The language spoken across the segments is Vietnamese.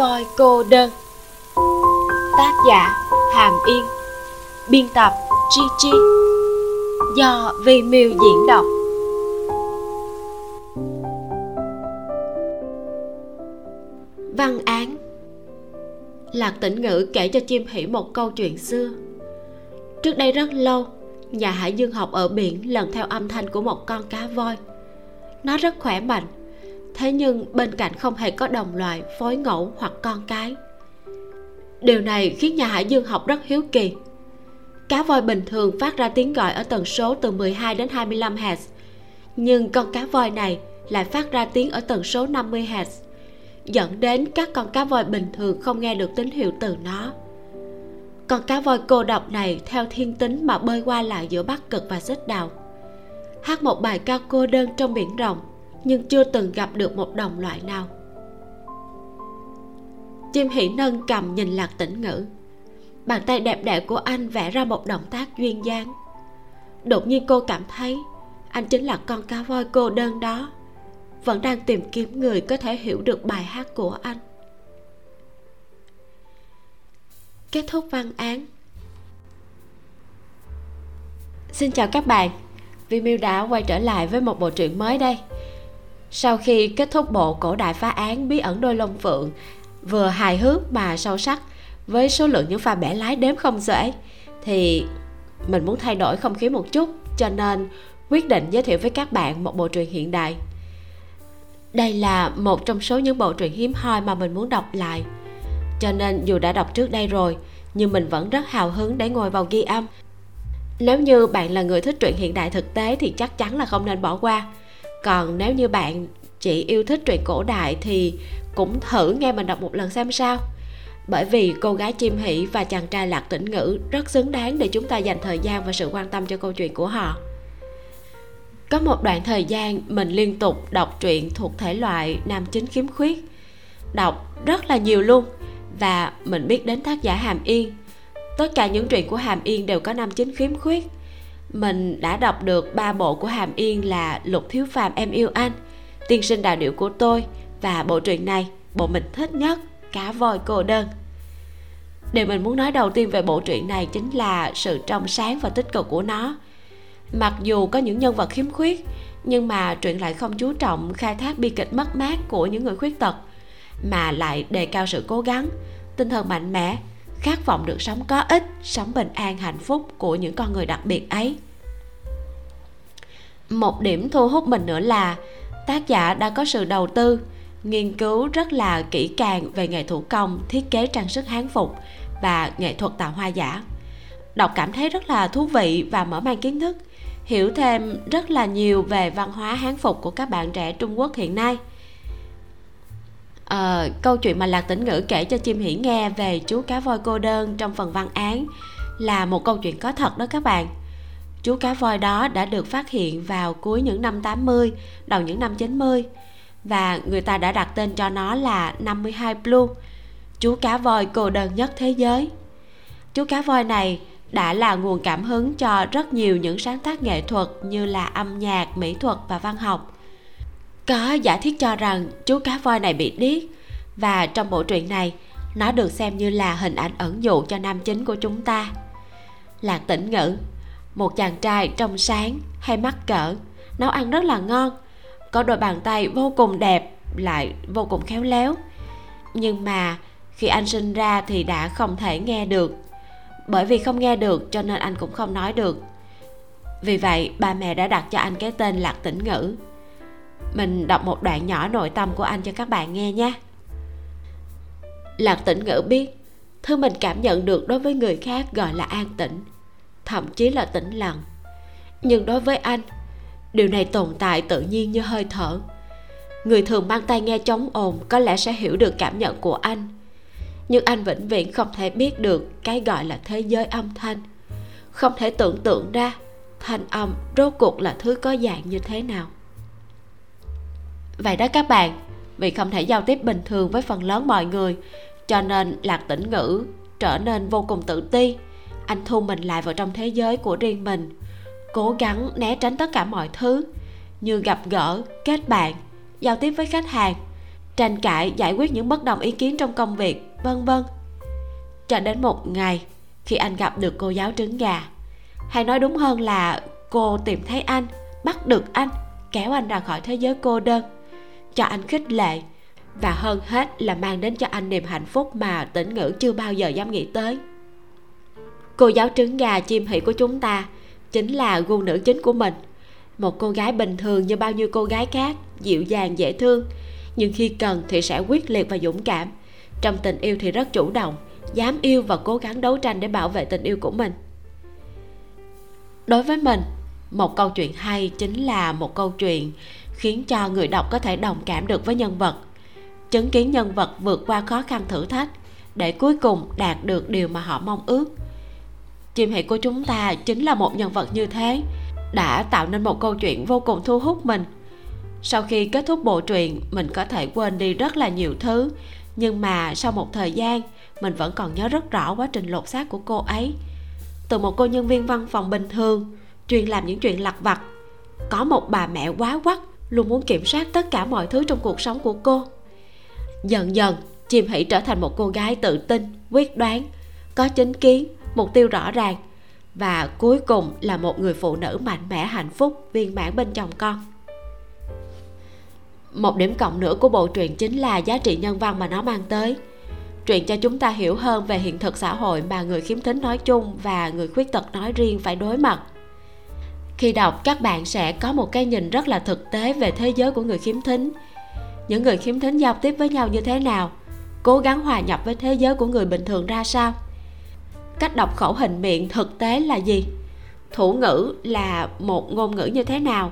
voi cô đơn. Tác giả hàm yên. Biên tập chi chi. Do vi miêu diễn đọc. Văn án. Lạc tĩnh ngữ kể cho chim hỉ một câu chuyện xưa. Trước đây rất lâu, nhà hải dương học ở biển lần theo âm thanh của một con cá voi. Nó rất khỏe mạnh thế nhưng bên cạnh không hề có đồng loại phối ngẫu hoặc con cái. Điều này khiến nhà hải dương học rất hiếu kỳ. Cá voi bình thường phát ra tiếng gọi ở tần số từ 12 đến 25 Hz, nhưng con cá voi này lại phát ra tiếng ở tần số 50 Hz, dẫn đến các con cá voi bình thường không nghe được tín hiệu từ nó. Con cá voi cô độc này theo thiên tính mà bơi qua lại giữa bắc cực và xích đào. Hát một bài ca cô đơn trong biển rộng nhưng chưa từng gặp được một đồng loại nào. Chim hỉ nâng cầm nhìn lạc tĩnh ngữ. Bàn tay đẹp đẽ của anh vẽ ra một động tác duyên dáng. Đột nhiên cô cảm thấy anh chính là con cá voi cô đơn đó. Vẫn đang tìm kiếm người có thể hiểu được bài hát của anh. Kết thúc văn án. Xin chào các bạn. Vimeo đã quay trở lại với một bộ truyện mới đây sau khi kết thúc bộ cổ đại phá án bí ẩn đôi lông phượng, vừa hài hước mà sâu sắc với số lượng những pha bẻ lái đếm không dễ, thì mình muốn thay đổi không khí một chút, cho nên quyết định giới thiệu với các bạn một bộ truyện hiện đại. Đây là một trong số những bộ truyện hiếm hoi mà mình muốn đọc lại. Cho nên dù đã đọc trước đây rồi, nhưng mình vẫn rất hào hứng để ngồi vào ghi âm. Nếu như bạn là người thích truyện hiện đại thực tế thì chắc chắn là không nên bỏ qua còn nếu như bạn chỉ yêu thích truyện cổ đại thì cũng thử nghe mình đọc một lần xem sao. Bởi vì cô gái chim hỷ và chàng trai lạc tĩnh ngữ rất xứng đáng để chúng ta dành thời gian và sự quan tâm cho câu chuyện của họ. Có một đoạn thời gian, mình liên tục đọc truyện thuộc thể loại nam chính khiếm khuyết. Đọc rất là nhiều luôn và mình biết đến tác giả hàm yên. Tất cả những truyện của hàm yên đều có nam chính khiếm khuyết mình đã đọc được ba bộ của hàm yên là lục thiếu phàm em yêu anh, tiên sinh đào điệu của tôi và bộ truyện này, bộ mình thích nhất, cá voi cô đơn. Điều mình muốn nói đầu tiên về bộ truyện này chính là sự trong sáng và tích cực của nó. Mặc dù có những nhân vật khiếm khuyết, nhưng mà truyện lại không chú trọng khai thác bi kịch mất mát của những người khuyết tật, mà lại đề cao sự cố gắng, tinh thần mạnh mẽ khát vọng được sống có ích, sống bình an, hạnh phúc của những con người đặc biệt ấy. Một điểm thu hút mình nữa là tác giả đã có sự đầu tư, nghiên cứu rất là kỹ càng về nghề thủ công, thiết kế trang sức hán phục và nghệ thuật tạo hoa giả. Đọc cảm thấy rất là thú vị và mở mang kiến thức, hiểu thêm rất là nhiều về văn hóa hán phục của các bạn trẻ trung quốc hiện nay à, câu chuyện mà lạc tĩnh ngữ kể cho chim hỉ nghe về chú cá voi cô đơn trong phần văn án là một câu chuyện có thật đó các bạn chú cá voi đó đã được phát hiện vào cuối những năm 80, đầu những năm 90 và người ta đã đặt tên cho nó là 52 Blue, chú cá voi cô đơn nhất thế giới. Chú cá voi này đã là nguồn cảm hứng cho rất nhiều những sáng tác nghệ thuật như là âm nhạc, mỹ thuật và văn học. Có giả thiết cho rằng chú cá voi này bị điếc, và trong bộ truyện này, nó được xem như là hình ảnh ẩn dụ cho nam chính của chúng ta. Lạc tĩnh ngữ, một chàng trai trong sáng, hay mắc cỡ, nấu ăn rất là ngon, có đôi bàn tay vô cùng đẹp, lại vô cùng khéo léo. Nhưng mà khi anh sinh ra thì đã không thể nghe được, bởi vì không nghe được cho nên anh cũng không nói được. Vì vậy, ba mẹ đã đặt cho anh cái tên lạc tĩnh ngữ mình đọc một đoạn nhỏ nội tâm của anh cho các bạn nghe nhé. Lạc tĩnh ngữ biết, thứ mình cảm nhận được đối với người khác gọi là an tĩnh, thậm chí là tĩnh lặng. Nhưng đối với anh, điều này tồn tại tự nhiên như hơi thở. Người thường mang tai nghe chống ồn có lẽ sẽ hiểu được cảm nhận của anh. Nhưng anh vĩnh viễn không thể biết được cái gọi là thế giới âm thanh. Không thể tưởng tượng ra thanh âm rốt cuộc là thứ có dạng như thế nào vậy đó các bạn, vì không thể giao tiếp bình thường với phần lớn mọi người, cho nên lạc tĩnh ngữ trở nên vô cùng tự ti. Anh thu mình lại vào trong thế giới của riêng mình, cố gắng né tránh tất cả mọi thứ, như gặp gỡ, kết bạn, giao tiếp với khách hàng, tranh cãi, giải quyết những bất đồng ý kiến trong công việc, vân vân. Cho đến một ngày khi anh gặp được cô giáo trứng gà, hay nói đúng hơn là cô tìm thấy anh, bắt được anh, kéo anh ra khỏi thế giới cô đơn cho anh khích lệ. Và hơn hết là mang đến cho anh niềm hạnh phúc mà tỉnh ngữ chưa bao giờ dám nghĩ tới. Cô giáo trứng gà chim hỷ của chúng ta chính là gu nữ chính của mình. Một cô gái bình thường như bao nhiêu cô gái khác, dịu dàng, dễ thương. Nhưng khi cần thì sẽ quyết liệt và dũng cảm. Trong tình yêu thì rất chủ động, dám yêu và cố gắng đấu tranh để bảo vệ tình yêu của mình. Đối với mình, một câu chuyện hay chính là một câu chuyện khiến cho người đọc có thể đồng cảm được với nhân vật. Chứng kiến nhân vật vượt qua khó khăn thử thách để cuối cùng đạt được điều mà họ mong ước. Chim hỷ của chúng ta chính là một nhân vật như thế, đã tạo nên một câu chuyện vô cùng thu hút mình. Sau khi kết thúc bộ truyện, mình có thể quên đi rất là nhiều thứ, nhưng mà sau một thời gian, mình vẫn còn nhớ rất rõ quá trình lột xác của cô ấy. Từ một cô nhân viên văn phòng bình thường, chuyên làm những chuyện lặt vặt, có một bà mẹ quá quắt luôn muốn kiểm soát tất cả mọi thứ trong cuộc sống của cô. Dần dần, chim hỷ trở thành một cô gái tự tin, quyết đoán, có chính kiến, mục tiêu rõ ràng và cuối cùng là một người phụ nữ mạnh mẽ, hạnh phúc, viên mãn bên chồng con. Một điểm cộng nữa của bộ truyện chính là giá trị nhân văn mà nó mang tới. Truyện cho chúng ta hiểu hơn về hiện thực xã hội mà người khiếm thính nói chung và người khuyết tật nói riêng phải đối mặt khi đọc, các bạn sẽ có một cái nhìn rất là thực tế về thế giới của người khiếm thính. Những người khiếm thính giao tiếp với nhau như thế nào? Cố gắng hòa nhập với thế giới của người bình thường ra sao? Cách đọc khẩu hình miệng thực tế là gì? Thủ ngữ là một ngôn ngữ như thế nào?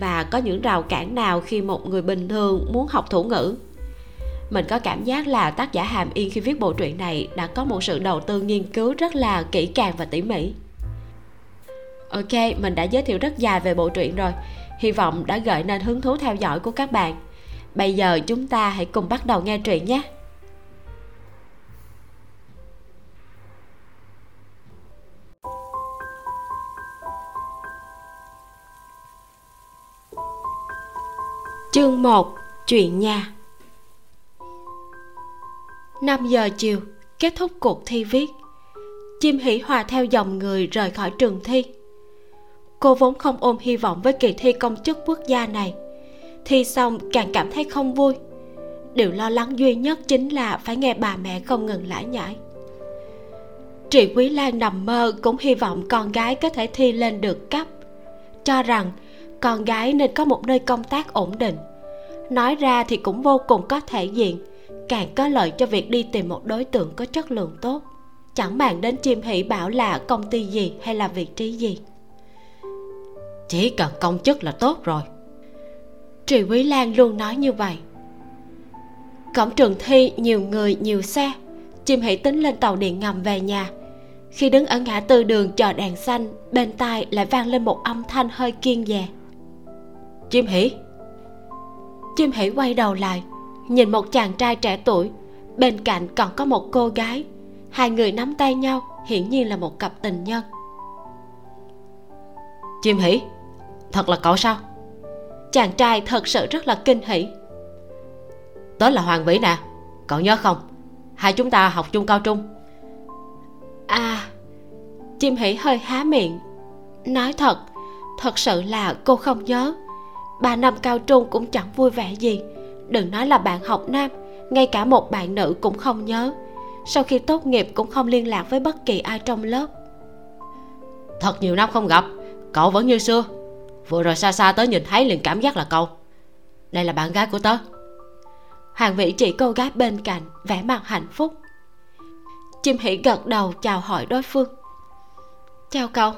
Và có những rào cản nào khi một người bình thường muốn học thủ ngữ? Mình có cảm giác là tác giả hàm yên khi viết bộ truyện này đã có một sự đầu tư nghiên cứu rất là kỹ càng và tỉ mỉ ok, mình đã giới thiệu rất dài về bộ truyện rồi. Hy vọng đã gợi nên hứng thú theo dõi của các bạn. Bây giờ chúng ta hãy cùng bắt đầu nghe truyện nhé. Chương 1 Chuyện nhà. 5 giờ chiều, Kết thúc cuộc thi viết. Chim hỷ hòa theo dòng người rời khỏi trường thi. Cô vốn không ôm hy vọng với kỳ thi công chức quốc gia này. Thi xong, càng cảm thấy không vui. Điều lo lắng duy nhất chính là phải nghe bà mẹ không ngừng lải nhải Trị Quý Lan nằm mơ, cũng hy vọng con gái có thể thi lên được cấp. Cho rằng con gái nên có một nơi công tác ổn định. Nói ra thì cũng vô cùng có thể diện, càng có lợi cho việc đi tìm một đối tượng có chất lượng tốt. Chẳng màng đến chim hỷ bảo là công ty gì hay là vị trí gì chỉ cần công chức là tốt rồi. Trì Quý Lan luôn nói như vậy. Cổng trường thi nhiều người, nhiều xe. Chim hỷ tính lên tàu điện ngầm về nhà. Khi đứng ở ngã tư đường chờ đèn xanh, Bên tai lại vang lên một âm thanh hơi kiên dè. Chim hỷ. Chim hỷ quay đầu lại, nhìn một chàng trai trẻ tuổi. Bên cạnh còn có một cô gái. Hai người nắm tay nhau, hiển nhiên là một cặp tình nhân chim hỉ thật là cậu sao? Chàng trai thật sự rất là kinh hỉ tớ là hoàng vĩ nè, cậu nhớ không? Hai chúng ta học chung cao trung. À chim hỉ hơi há miệng. Nói thật thật sự là cô không nhớ. Ba năm cao trung cũng chẳng vui vẻ gì. Đừng nói là bạn học nam, ngay cả một bạn nữ cũng không nhớ. Sau khi tốt nghiệp cũng không liên lạc với bất kỳ ai trong lớp. Thật nhiều năm không gặp cậu vẫn như xưa. Vừa rồi xa xa tới nhìn thấy liền cảm giác là cậu. Đây là bạn gái của tớ. Hoàng vĩ chỉ cô gái bên cạnh, vẻ mặt hạnh phúc. Chim hỉ gật đầu chào hỏi đối phương. Chào cậu.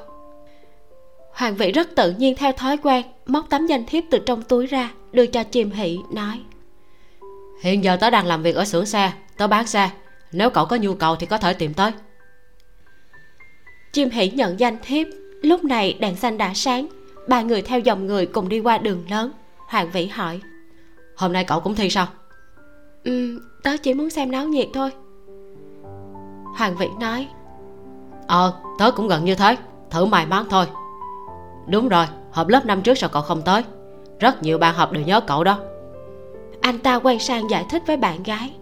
Hoàng vị rất tự nhiên theo thói quen, móc tấm danh thiếp từ trong túi ra, đưa cho chim hỷ, nói. Hiện giờ tớ đang làm việc ở xưởng xe, tớ bán xe. Nếu cậu có nhu cầu thì có thể tìm tới. Chim hỷ nhận danh thiếp lúc này đèn xanh đã sáng. Ba người theo dòng người cùng đi qua đường lớn. Hoàng vĩ hỏi. Hôm nay cậu cũng thi sao? Ừ tớ chỉ muốn xem náo nhiệt thôi. Hoàng vĩ nói. Ờ tớ cũng gần như thế. Thử mài món thôi. Đúng rồi họp lớp năm trước sao cậu không tới? Rất nhiều bạn học đều nhớ cậu đó. Anh ta quay sang giải thích với bạn gái.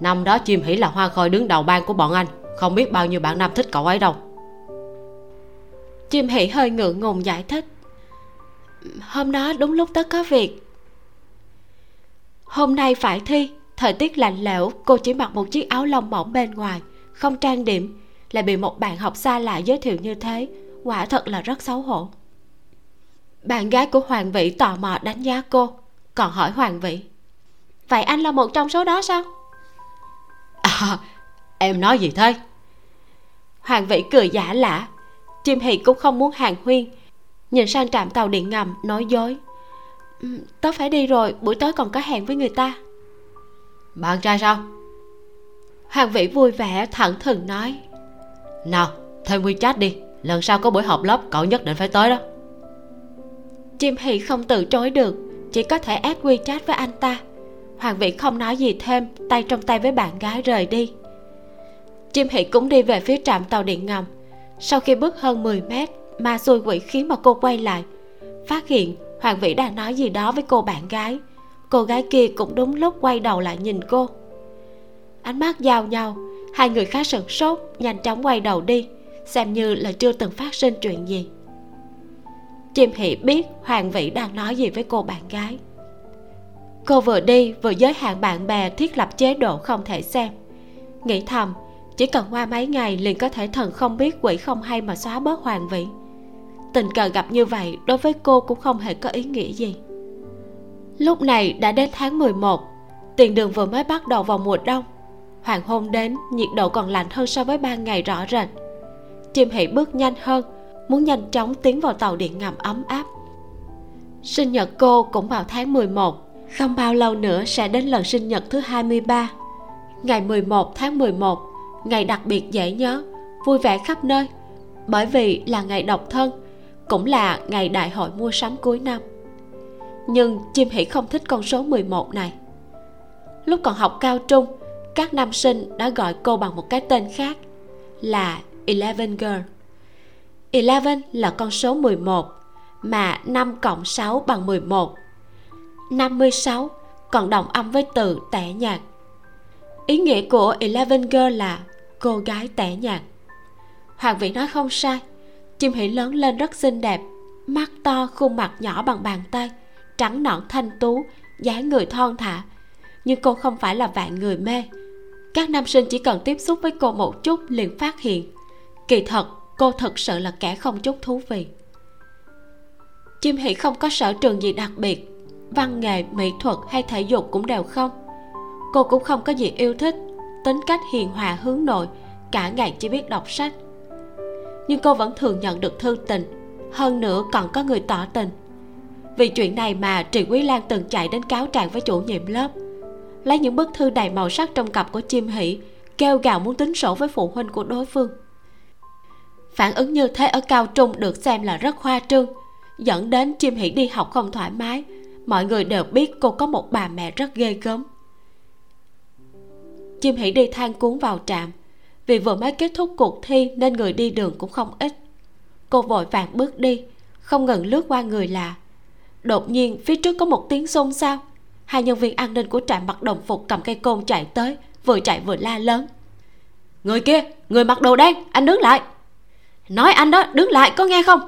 Năm đó chim hỷ là hoa khôi đứng đầu bang của bọn anh. Không biết bao nhiêu bạn nam thích cậu ấy đâu chim Hỉ hơi ngượng ngùng giải thích. Hôm đó đúng lúc tớ có việc. Hôm nay phải thi thời tiết lạnh lẽo cô chỉ mặc một chiếc áo lông mỏng bên ngoài không trang điểm lại bị một bạn học xa lạ giới thiệu như thế. Quả thật là rất xấu hổ. Bạn gái của hoàng vĩ tò mò đánh giá cô còn hỏi hoàng vĩ vậy anh là một trong số đó sao? À, em nói gì thế? Hoàng vĩ cười giả lả chim hì cũng không muốn hàng huyên. Nhìn sang trạm tàu điện ngầm nói dối. Ừ, tớ phải đi rồi buổi tối còn có hẹn với người ta. Bạn trai sao? Hoàng vĩ vui vẻ thẳng thừng nói. Nào thêm wechat đi lần sau có buổi họp lớp cậu nhất định phải tới đó. Chim hì không từ chối được chỉ có thể ép wechat với anh ta. Hoàng vĩ không nói gì thêm tay trong tay với bạn gái rời đi. Chim hỷ cũng đi về phía trạm tàu điện ngầm sau khi bước hơn 10 mét ma xui quỷ khiến mà cô quay lại, phát hiện hoàng vĩ đang nói gì đó với cô bạn gái. Cô gái kia cũng đúng lúc quay đầu lại nhìn cô. Ánh mắt giao nhau, hai người khá sửng sốt, nhanh chóng quay đầu đi, xem như là chưa từng phát sinh chuyện gì. Chim hỷ biết hoàng vĩ đang nói gì với cô bạn gái. Cô vừa đi vừa giới hạn bạn bè thiết lập chế độ không thể xem. Nghĩ thầm chỉ cần qua mấy ngày liền có thể thần không biết quỷ không hay mà xóa bớt hoàng vị. Tình cờ gặp như vậy đối với cô cũng không hề có ý nghĩa gì. Lúc này đã đến tháng 11 tiền đường vừa mới bắt đầu vào mùa đông. Hoàng hôn đến, nhiệt độ còn lạnh hơn so với ban ngày rõ rệt. Chim hỉ bước nhanh hơn, muốn nhanh chóng tiến vào tàu điện ngầm ấm áp. Sinh nhật cô cũng vào tháng 11 không bao lâu nữa sẽ đến lần sinh nhật thứ 23 ngày 11 tháng 11 ngày đặc biệt dễ nhớ, vui vẻ khắp nơi. Bởi vì là ngày độc thân, cũng là ngày đại hội mua sắm cuối năm. Nhưng chim hỉ không thích con số 11 này. Lúc còn học cao trung, các nam sinh đã gọi cô bằng một cái tên khác, là Eleven Girl. Eleven là con số 11 mà 5 cộng 6 bằng 11 56 còn đồng âm với từ tẻ nhạt. Ý nghĩa của Eleven Girl là cô gái tẻ nhạt. Hoàng vĩ nói không sai, chim hỉ lớn lên rất xinh đẹp, mắt to, khuôn mặt nhỏ bằng bàn tay, trắng nõn thanh tú, dáng người thon thả. Nhưng cô không phải là vạn người mê. Các nam sinh chỉ cần tiếp xúc với cô một chút liền phát hiện. Kỳ thật, cô thật sự là kẻ không chút thú vị. Chim hỉ không có sở trường gì đặc biệt, văn nghệ, mỹ thuật hay thể dục cũng đều không. Cô cũng không có gì yêu thích tính cách hiền hòa hướng nội, cả ngày chỉ biết đọc sách. Nhưng cô vẫn thường nhận được thư tình, hơn nữa còn có người tỏ tình. Vì chuyện này mà trì quý lan từng chạy đến cáo trạng với chủ nhiệm lớp. Lấy những bức thư đầy màu sắc trong cặp của chim hỷ, kêu gào muốn tính sổ với phụ huynh của đối phương. Phản ứng như thế ở cao trung được xem là rất khoa trương, dẫn đến chim hỷ đi học không thoải mái. Mọi người đều biết cô có một bà mẹ rất ghê gớm chim hỉ đi than cuốn vào trạm. Vì vừa mới kết thúc cuộc thi nên người đi đường cũng không ít. Cô vội vàng bước đi, không ngừng lướt qua người lạ. Đột nhiên, phía trước có một tiếng xôn xao. Hai nhân viên an ninh của trạm mặc đồng phục cầm cây côn chạy tới, vừa chạy vừa la lớn. Người kia, người mặc đồ đen, anh đứng lại. Nói anh đó, đứng lại, có nghe không?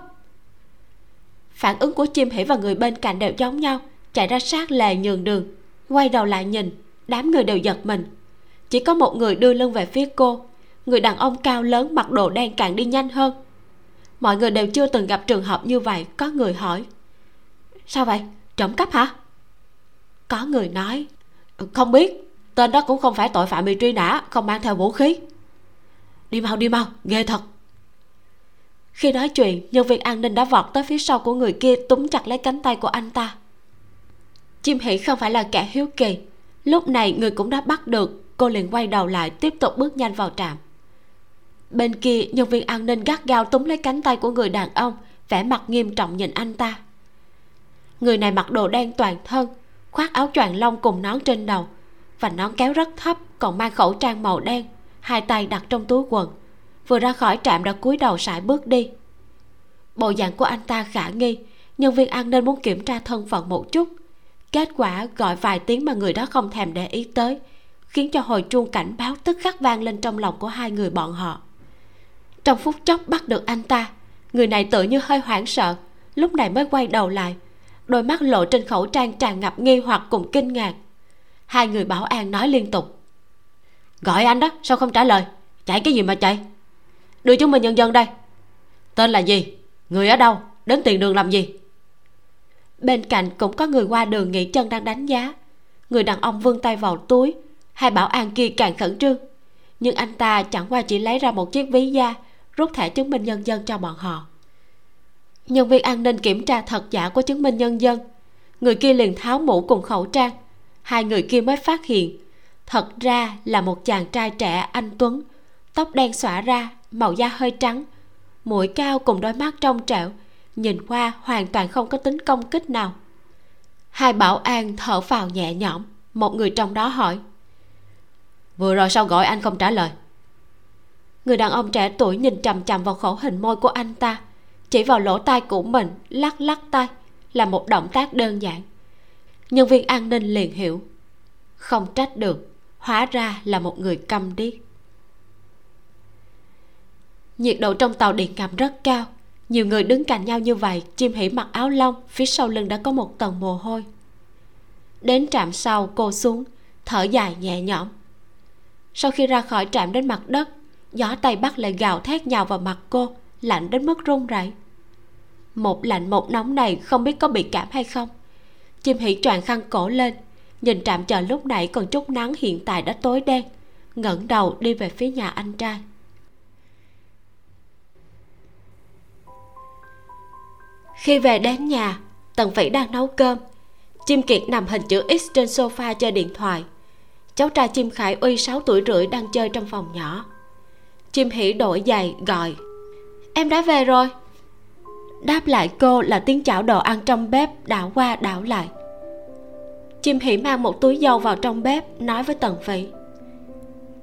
Phản ứng của chim hỉ và người bên cạnh đều giống nhau, chạy ra sát lề nhường đường, quay đầu lại nhìn, đám người đều giật mình chỉ có một người đưa lưng về phía cô. Người đàn ông cao lớn, mặc đồ đen càng đi nhanh hơn. Mọi người đều chưa từng gặp trường hợp như vậy, có người hỏi. Sao vậy? Trộm cắp hả? Có người nói, không biết, tên đó cũng không phải tội phạm bị truy nã, không mang theo vũ khí. Đi mau đi mau, ghê thật. Khi nói chuyện, nhân viên an ninh đã vọt tới phía sau của người kia, túm chặt lấy cánh tay của anh ta. Chim hỉ không phải là kẻ hiếu kỳ. Lúc này người cũng đã bắt được cô liền quay đầu lại, tiếp tục bước nhanh vào trạm. Bên kia, nhân viên an ninh gắt gao túm lấy cánh tay của người đàn ông, vẻ mặt nghiêm trọng nhìn anh ta. Người này mặc đồ đen toàn thân, khoác áo choàng lông cùng nón trên đầu, và nón kéo rất thấp, còn mang khẩu trang màu đen, hai tay đặt trong túi quần. Vừa ra khỏi trạm đã cúi đầu sải bước đi. Bộ dạng của anh ta khả nghi, nhân viên an ninh muốn kiểm tra thân phận một chút. Kết quả gọi vài tiếng mà người đó không thèm để ý tới khiến cho hồi chuông cảnh báo tức khắc vang lên trong lòng của hai người bọn họ. Trong phút chốc bắt được anh ta, người này tự như hơi hoảng sợ, lúc này mới quay đầu lại, đôi mắt lộ trên khẩu trang tràn ngập nghi hoặc cùng kinh ngạc. Hai người bảo an nói liên tục. Gọi anh đó, sao không trả lời? Chạy cái gì mà chạy? Đưa chúng mình nhân dân đây. Tên là gì? Người ở đâu? Đến tiền đường làm gì? Bên cạnh cũng có người qua đường nghỉ chân đang đánh giá. Người đàn ông vươn tay vào túi hai bảo an kia càng khẩn trương. Nhưng anh ta chẳng qua chỉ lấy ra một chiếc ví da, rút thẻ chứng minh nhân dân cho bọn họ. Nhân viên an ninh kiểm tra thật giả của chứng minh nhân dân. Người kia liền tháo mũ cùng khẩu trang. Hai người kia mới phát hiện, thật ra là một chàng trai trẻ anh tuấn. Tóc đen xõa ra, màu da hơi trắng, mũi cao cùng đôi mắt trong trẻo, nhìn qua hoàn toàn không có tính công kích nào. Hai bảo an thở phào nhẹ nhõm, một người trong đó hỏi vừa rồi sao gọi anh không trả lời? Người đàn ông trẻ tuổi nhìn chằm chằm vào khẩu hình môi của anh ta. Chỉ vào lỗ tai của mình, lắc lắc tay, là một động tác đơn giản. Nhân viên an ninh liền hiểu. Không trách được, hóa ra là một người câm điếc. Nhiệt độ trong tàu điện ngầm rất cao. Nhiều người đứng cạnh nhau như vậy, chim hỉ mặc áo lông, phía sau lưng đã có một tầng mồ hôi. Đến trạm sau, cô xuống, thở dài nhẹ nhõm sau khi ra khỏi trạm đến mặt đất, gió tây bắc lại gào thét nhào vào mặt cô, lạnh đến mức run rẩy. Một lạnh một nóng này không biết có bị cảm hay không. Chim hỉ tràn khăn cổ lên, nhìn trạm chờ lúc nãy còn chút nắng hiện tại đã tối đen, ngẩng đầu đi về phía nhà anh trai. Khi về đến nhà, tần vĩ đang nấu cơm. Chim kiệt nằm hình chữ x trên sofa chơi điện thoại cháu trai chim khải uy 6 tuổi rưỡi đang chơi trong phòng nhỏ. Chim hỉ đổi giày, gọi, em đã về rồi. Đáp lại cô là tiếng chảo đồ ăn trong bếp đảo qua đảo lại. Chim hỉ mang một túi dâu vào trong bếp, nói với tần phỉ,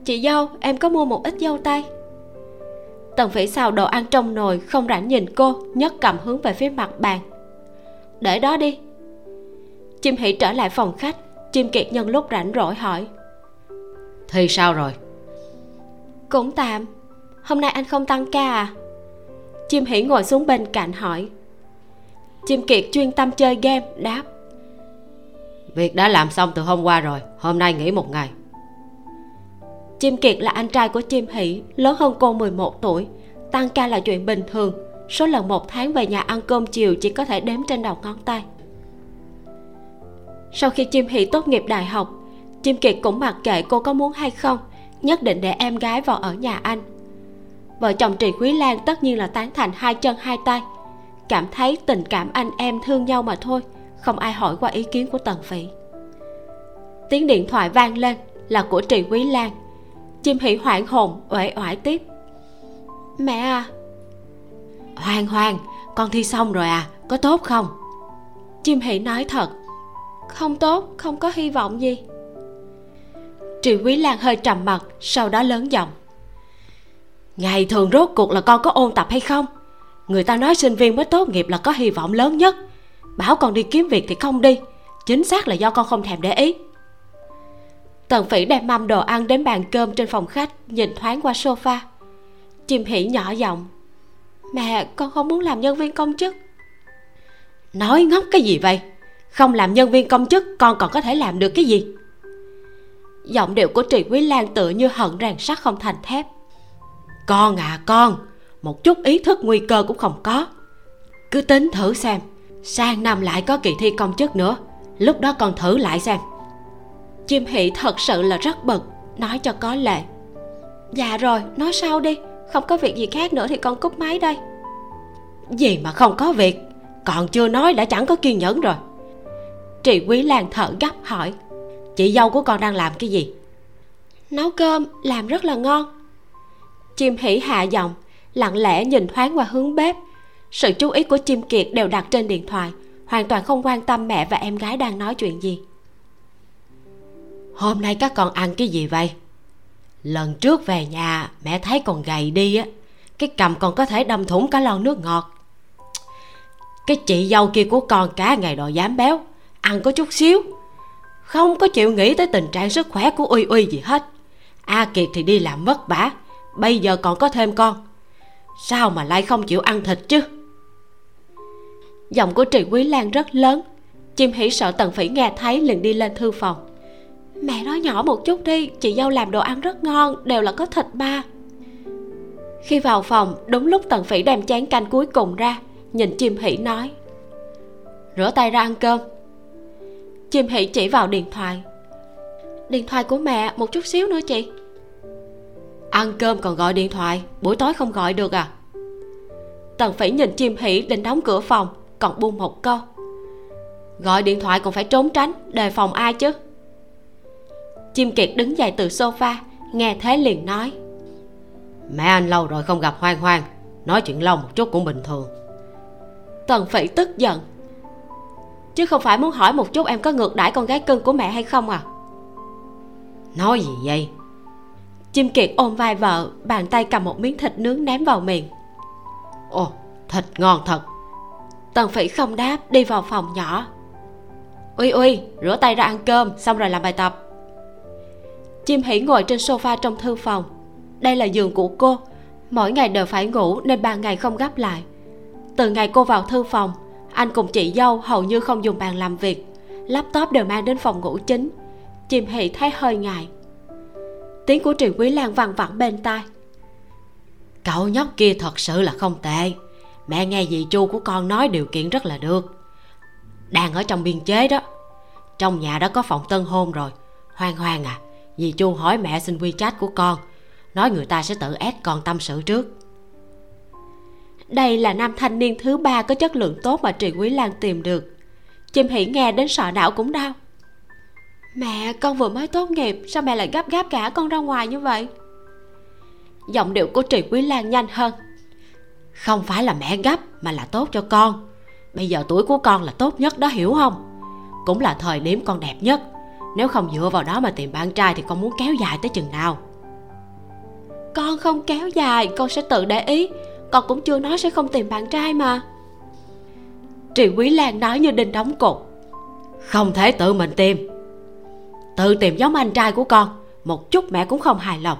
chị dâu, em có mua một ít dâu tây tần phỉ xào đồ ăn trong nồi, không rảnh nhìn cô, nhấc cầm hướng về phía mặt bàn. Để đó đi. Chim hỉ trở lại phòng khách, chim kiệt nhân lúc rảnh rỗi hỏi thì sao rồi? Cũng tạm. Hôm nay anh không tăng ca à? Chim hỉ ngồi xuống bên cạnh hỏi. Chim kiệt chuyên tâm chơi game đáp. Việc đã làm xong từ hôm qua rồi hôm nay nghỉ một ngày. Chim kiệt là anh trai của chim hỷ lớn hơn cô 11 tuổi. Tăng ca là chuyện bình thường. Số lần một tháng về nhà ăn cơm chiều chỉ có thể đếm trên đầu ngón tay. Sau khi chim hỷ tốt nghiệp đại học chim kiệt cũng mặc kệ cô có muốn hay không, nhất định để em gái vào ở nhà anh. Vợ chồng trì quý lan tất nhiên là tán thành hai chân hai tay. Cảm thấy tình cảm anh em thương nhau mà thôi, không ai hỏi qua ý kiến của tần phỉ tiếng điện thoại vang lên là của trì quý lan. Chim hỉ hoảng hồn, uể oải tiếp. Mẹ à. Hoàng hoàng, con thi xong rồi à có tốt không? Chim hỉ nói thật. Không tốt, không có hy vọng gì triệu quý lan hơi trầm mặt sau đó lớn giọng. Ngày thường rốt cuộc là con có ôn tập hay không? Người ta nói sinh viên mới tốt nghiệp là có hy vọng lớn nhất. Bảo con đi kiếm việc thì không đi, chính xác là do con không thèm để ý. Tần phỉ đem mâm đồ ăn đến bàn cơm trên phòng khách, nhìn thoáng qua sofa. Chim hỉ nhỏ giọng, mẹ, con không muốn làm nhân viên công chức. Nói ngốc cái gì vậy? Không làm nhân viên công chức, con còn có thể làm được cái gì? Giọng điệu của trị quý lan tựa như hận ràng sắt không thành thép. Con à con, một chút ý thức nguy cơ cũng không có. Cứ tính thử xem, sang năm lại có kỳ thi công chức nữa, lúc đó con thử lại xem. Chim hỷ thật sự là rất bực, nói cho có lệ. Dạ rồi, nói sau đi, không có việc gì khác nữa thì con cúp máy đây. Gì mà không có việc, còn chưa nói đã chẳng có kiên nhẫn rồi. Trị quý lan thở gấp hỏi chị dâu của con đang làm cái gì? Nấu cơm làm rất là ngon. Chim hỉ hạ giọng lặng lẽ nhìn thoáng qua hướng bếp. Sự chú ý của chim kiệt đều đặt trên điện thoại hoàn toàn không quan tâm mẹ và em gái đang nói chuyện gì. Hôm nay các con ăn cái gì vậy? Lần trước về nhà mẹ thấy còn gầy đi á. Cái cầm còn có thể đâm thủng cả lon nước ngọt. Cái chị dâu kia của con cả ngày đòi dám béo ăn có chút xíu không có chịu nghĩ tới tình trạng sức khỏe của uy uy gì hết. A kiệt thì đi làm vất vả, bây giờ còn có thêm con. Sao mà lại không chịu ăn thịt chứ? Giọng của trì quý lan rất lớn. Chim hỉ sợ tần phỉ nghe thấy liền đi lên thư phòng. Mẹ nói nhỏ một chút đi, chị dâu làm đồ ăn rất ngon, đều là có thịt ba khi vào phòng, đúng lúc tần phỉ đem chén canh cuối cùng ra, nhìn chim hỉ nói. Rửa tay ra ăn cơm chim hỉ chỉ vào điện thoại. Điện thoại của mẹ một chút xíu nữa chị. Ăn cơm còn gọi điện thoại buổi tối không gọi được à? Tần phỉ nhìn chim hỉ định đóng cửa phòng còn buông một câu. Gọi điện thoại còn phải trốn tránh đề phòng ai chứ? Chim kiệt đứng dậy từ sofa nghe thế liền nói. Mẹ anh lâu rồi không gặp hoang hoang nói chuyện lâu một chút cũng bình thường. Tần phỉ tức giận chứ không phải muốn hỏi một chút em có ngược đãi con gái cưng của mẹ hay không à? Nói gì vậy? Chim kiệt ôm vai vợ bàn tay cầm một miếng thịt nướng ném vào miệng. Ồ thịt ngon thật. Tần phỉ không đáp đi vào phòng nhỏ. Uy uy rửa tay ra ăn cơm xong rồi làm bài tập. Chim hỉ ngồi trên sofa trong thư phòng. Đây là giường của cô. Mỗi ngày đều phải ngủ nên ba ngày không gấp lại. Từ ngày cô vào thư phòng anh cùng chị dâu hầu như không dùng bàn làm việc. Laptop đều mang đến phòng ngủ chính. Chim hỉ thấy hơi ngại. Tiếng của triệu quý lan văng vẳng bên tai. Cậu nhóc kia thật sự là không tệ. Mẹ nghe dì chu của con nói điều kiện rất là được. Đang ở trong biên chế đó. Trong nhà đã có phòng tân hôn rồi. Hoang hoang à. Dì chu hỏi mẹ xin quy trách của con. Nói người ta sẽ tự ép con tâm sự trước đây là nam thanh niên thứ ba có chất lượng tốt mà trì quý lan tìm được. Chim hỉ nghe đến sợ não cũng đau. Mẹ, con vừa mới tốt nghiệp, sao mẹ lại gấp gáp cả con ra ngoài như vậy? Giọng điệu của trì quý lan nhanh hơn. Không phải là mẹ gấp mà là tốt cho con. Bây giờ tuổi của con là tốt nhất đó, hiểu không? Cũng là thời điểm con đẹp nhất. Nếu không dựa vào đó mà tìm bạn trai thì con muốn kéo dài tới chừng nào? Con không kéo dài, con sẽ tự để ý con cũng chưa nói sẽ không tìm bạn trai mà. Trị Quý Lan nói như đinh đóng cột. Không thể tự mình tìm. Tự tìm giống anh trai của con, Một chút mẹ cũng không hài lòng.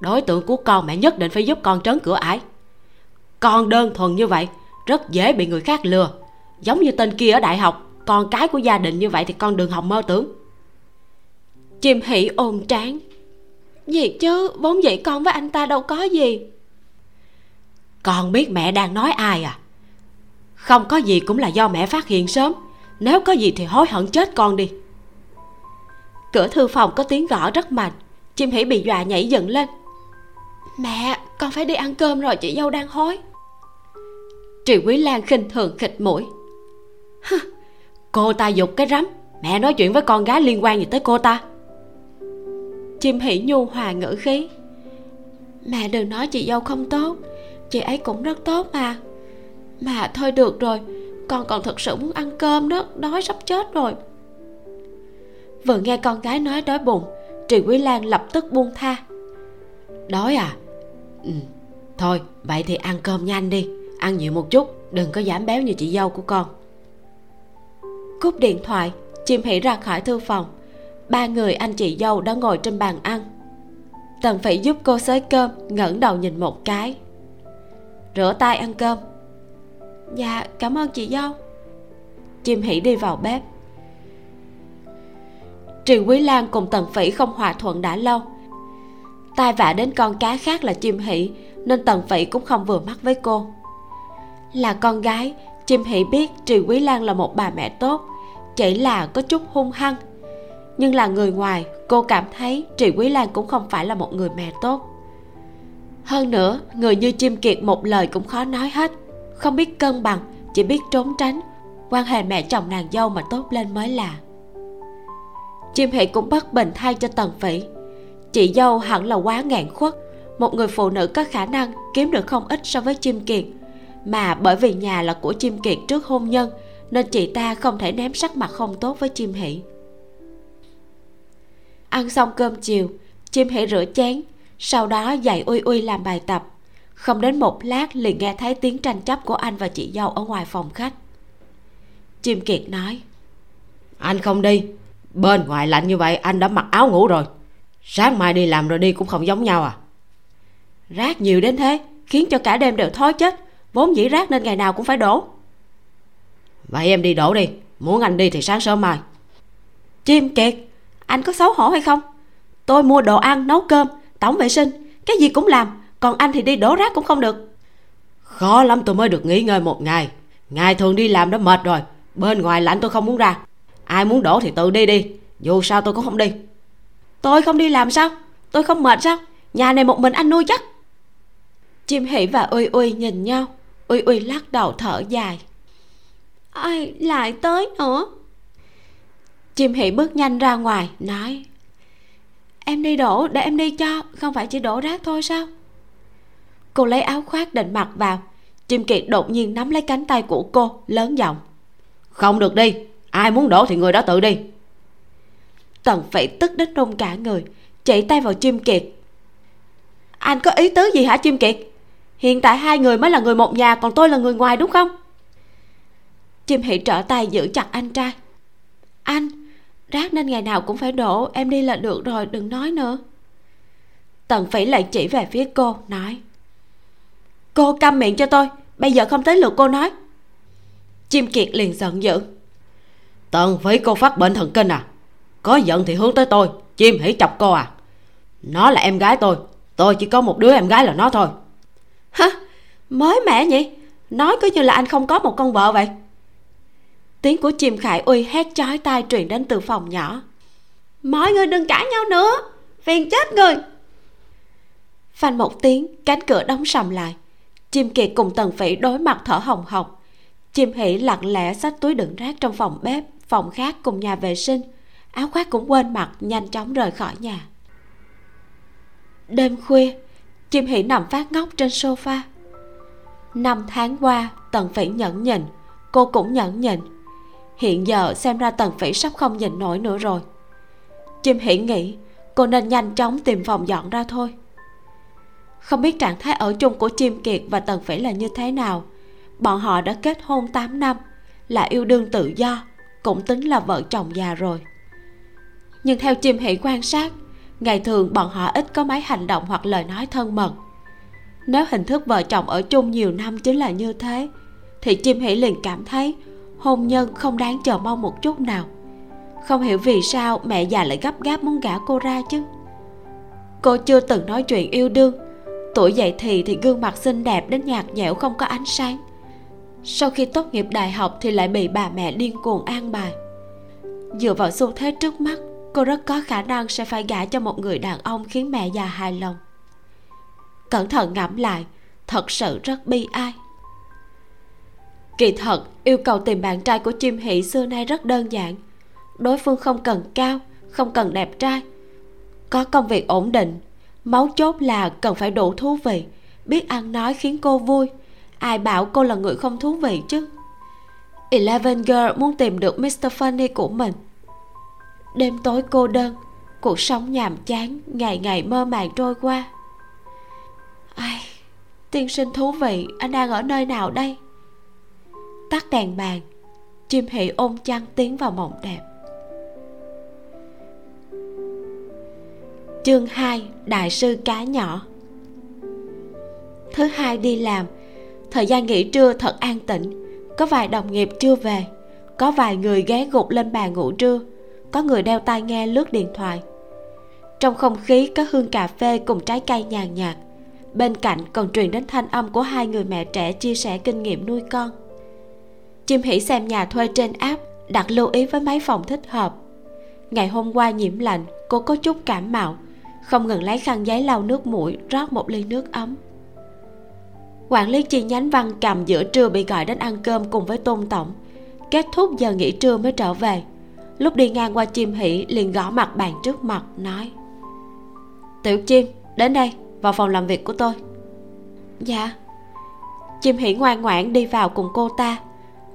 Đối tượng của con mẹ nhất định phải giúp con trấn cửa ải. Con đơn thuần như vậy, Rất dễ bị người khác lừa. Giống như tên kia ở đại học, Con cái của gia đình như vậy thì con đừng hòng mơ tưởng. Chim hỉ ôm trán. Gì chứ, Vốn dĩ con với anh ta đâu có gì. Con biết mẹ đang nói ai à? Không có gì cũng là do mẹ phát hiện sớm. Nếu có gì thì hối hận chết con đi. Cửa thư phòng có tiếng gõ rất mạnh. Chim hỉ bị dọa nhảy dựng lên. Mẹ, con phải đi ăn cơm rồi, chị dâu đang hối. Triệu Quý Lan khinh thường khịt mũi. Cô ta dục cái rắm. Mẹ nói chuyện với con gái liên quan gì tới cô ta? Chim hỉ nhu hòa ngữ khí. Mẹ đừng nói chị dâu không tốt chị ấy cũng rất tốt mà. Mà thôi được rồi, con còn thật sự muốn ăn cơm đó, đói sắp chết rồi. Vừa nghe con gái nói đói bụng, trì quý lan lập tức buông tha. Đói à? Ừ thôi, vậy thì ăn cơm nhanh đi. Ăn nhiều một chút, đừng có giảm béo như chị dâu của con. Cúp điện thoại, chim hỉ ra khỏi thư phòng. Ba người anh chị dâu đã ngồi trên bàn ăn. Tần phải giúp cô xới cơm, ngẩng đầu nhìn một cái rửa tay ăn cơm. Dạ cảm ơn chị dâu chim hỉ đi vào bếp. Triều Quý Lan cùng Tần Phỉ không hòa thuận đã lâu. Tai vạ đến con cá khác là chim Hỷ, Nên Tần Phỉ cũng không vừa mắt với cô. Là con gái Chim Hỷ biết Triều Quý Lan là một bà mẹ tốt Chỉ là có chút hung hăng. Nhưng là người ngoài cô cảm thấy trị quý lan cũng không phải là một người mẹ tốt hơn nữa, người như chim kiệt một lời cũng khó nói hết. Không biết cân bằng, chỉ biết trốn tránh. Quan hệ mẹ chồng nàng dâu mà tốt lên mới là. Chim hỷ cũng bất bình thay cho tần phỉ. Chị dâu hẳn là quá ngạn khuất. Một người phụ nữ có khả năng kiếm được không ít so với chim kiệt. Mà bởi vì nhà là của chim kiệt trước hôn nhân, nên chị ta không thể ném sắc mặt không tốt với chim hỷ ăn xong cơm chiều, chim hỷ rửa chén sau đó dạy uy uy làm bài tập. Không đến một lát liền nghe thấy tiếng tranh chấp của anh và chị dâu ở ngoài phòng khách. Chim kiệt nói anh không đi. Bên ngoài lạnh như vậy anh đã mặc áo ngủ rồi. Sáng mai đi làm rồi đi cũng không giống nhau à. Rác nhiều đến thế khiến cho cả đêm đều thói chết. Vốn dĩ rác nên ngày nào cũng phải đổ. Vậy em đi đổ đi. Muốn anh đi thì sáng sớm mai. Chim kiệt anh có xấu hổ hay không? Tôi mua đồ ăn nấu cơm tổng vệ sinh. Cái gì cũng làm còn anh thì đi đổ rác cũng không được. Khó lắm tôi mới được nghỉ ngơi một ngày. Ngày thường đi làm đã mệt rồi bên ngoài lạnh tôi không muốn ra. Ai muốn đổ thì tự đi đi dù sao tôi cũng không đi. Tôi không đi làm sao? Tôi không mệt sao? Nhà này một mình anh nuôi chắc. Chim hỷ và uy uy nhìn nhau. Uy uy lắc đầu thở dài. Ai lại tới nữa? Chim hỷ bước nhanh ra ngoài nói em đi đổ, để em đi cho. Không phải chỉ đổ rác thôi sao? Cô lấy áo khoác định mặc vào. Chim kiệt đột nhiên nắm lấy cánh tay của cô, lớn giọng. Không được đi. Ai muốn đổ thì người đó tự đi. Tần phỉ tức đến run cả người, chỉ tay vào chim kiệt. Anh có ý tứ gì hả, chim kiệt? Hiện tại hai người mới là người một nhà, còn tôi là người ngoài đúng không? Chim hỷ trở tay giữ chặt anh trai. Anh rác nên ngày nào cũng phải đổ. Em đi là được rồi, đừng nói nữa. Tần phỉ lại chỉ về phía cô, nói, cô câm miệng cho tôi, bây giờ không tới lượt cô nói. Chim kiệt liền giận dữ, tần phỉ, cô phát bệnh thần kinh à? Có giận thì hướng tới tôi, chim hỉ chọc cô à? Nó là em gái tôi tôi chỉ có một đứa em gái là nó thôi. Hả? Mới mẻ nhỉ? Nói cứ như là anh không có một con vợ vậy tiếng của chim khải uy hét chói tai truyền đến từ phòng nhỏ. Mọi người đừng cãi nhau nữa, phiền chết người. Phanh một tiếng, cánh cửa đóng sầm lại. Chim kiệt cùng tần phỉ đối mặt thở hồng hộc. Chim hỉ lặng lẽ xách túi đựng rác trong phòng bếp, phòng khác cùng nhà vệ sinh. Áo khoác cũng quên mặc, nhanh chóng rời khỏi nhà. Đêm khuya, chim hỉ nằm phát ngốc trên sofa. Năm tháng qua, tần phỉ nhẫn nhịn, cô cũng nhẫn nhịn hiện giờ xem ra tần phỉ sắp không nhìn nổi nữa rồi. Chim hỉ nghĩ, cô nên nhanh chóng tìm phòng dọn ra thôi. Không biết trạng thái ở chung của chim kiệt và tần phỉ là như thế nào. Bọn họ đã kết hôn 8 năm, là yêu đương tự do, cũng tính là vợ chồng già rồi. Nhưng theo chim hỷ quan sát, ngày thường bọn họ ít có mấy hành động hoặc lời nói thân mật. Nếu hình thức vợ chồng ở chung nhiều năm chính là như thế, thì chim hỷ liền cảm thấy hôn nhân không đáng chờ mong một chút nào. Không hiểu vì sao mẹ già lại gấp gáp muốn gả cô ra chứ. Cô chưa từng nói chuyện yêu đương. Tuổi dậy thì thì gương mặt xinh đẹp đến nhạt nhẽo không có ánh sáng. Sau khi tốt nghiệp đại học thì lại bị bà mẹ điên cuồng an bài. Dựa vào xu thế trước mắt, cô rất có khả năng sẽ phải gả cho một người đàn ông khiến mẹ già hài lòng. Cẩn thận ngẫm lại, thật sự rất bi ai. Kỳ thật yêu cầu tìm bạn trai của chim hỷ xưa nay rất đơn giản. Đối phương không cần cao, không cần đẹp trai. Có công việc ổn định máu chốt là cần phải đủ thú vị. Biết ăn nói khiến cô vui. Ai bảo cô là người không thú vị chứ? Eleven Girl muốn tìm được Mr. Funny của mình. Đêm tối cô đơn, cuộc sống nhàm chán, ngày ngày mơ màng trôi qua. Ai, tiên sinh thú vị, anh đang ở nơi nào đây? Tắt đèn bàn. Chim hỷ ôm chăn tiến vào mộng đẹp. Chương 2 đại sư cá nhỏ. Thứ hai đi làm. Thời gian nghỉ trưa thật an tĩnh. Có vài đồng nghiệp chưa về. Có vài người ghé gục lên bàn ngủ trưa. Có người đeo tai nghe lướt điện thoại. Trong không khí có hương cà phê cùng trái cây nhàn nhạt. Bên cạnh còn truyền đến thanh âm của hai người mẹ trẻ chia sẻ kinh nghiệm nuôi con chim hỉ xem nhà thuê trên app đặt lưu ý với mấy phòng thích hợp. Ngày hôm qua nhiễm lạnh cô có chút cảm mạo. Không ngừng lấy khăn giấy lau nước mũi rót một ly nước ấm. Quản lý chi nhánh văn cầm giữa trưa bị gọi đến ăn cơm cùng với tôn tổng. Kết thúc giờ nghỉ trưa mới trở về. Lúc đi ngang qua chim hỷ liền gõ mặt bàn trước mặt nói. Tiểu chim đến đây vào phòng làm việc của tôi. Dạ. Chim hỷ ngoan ngoãn đi vào cùng cô ta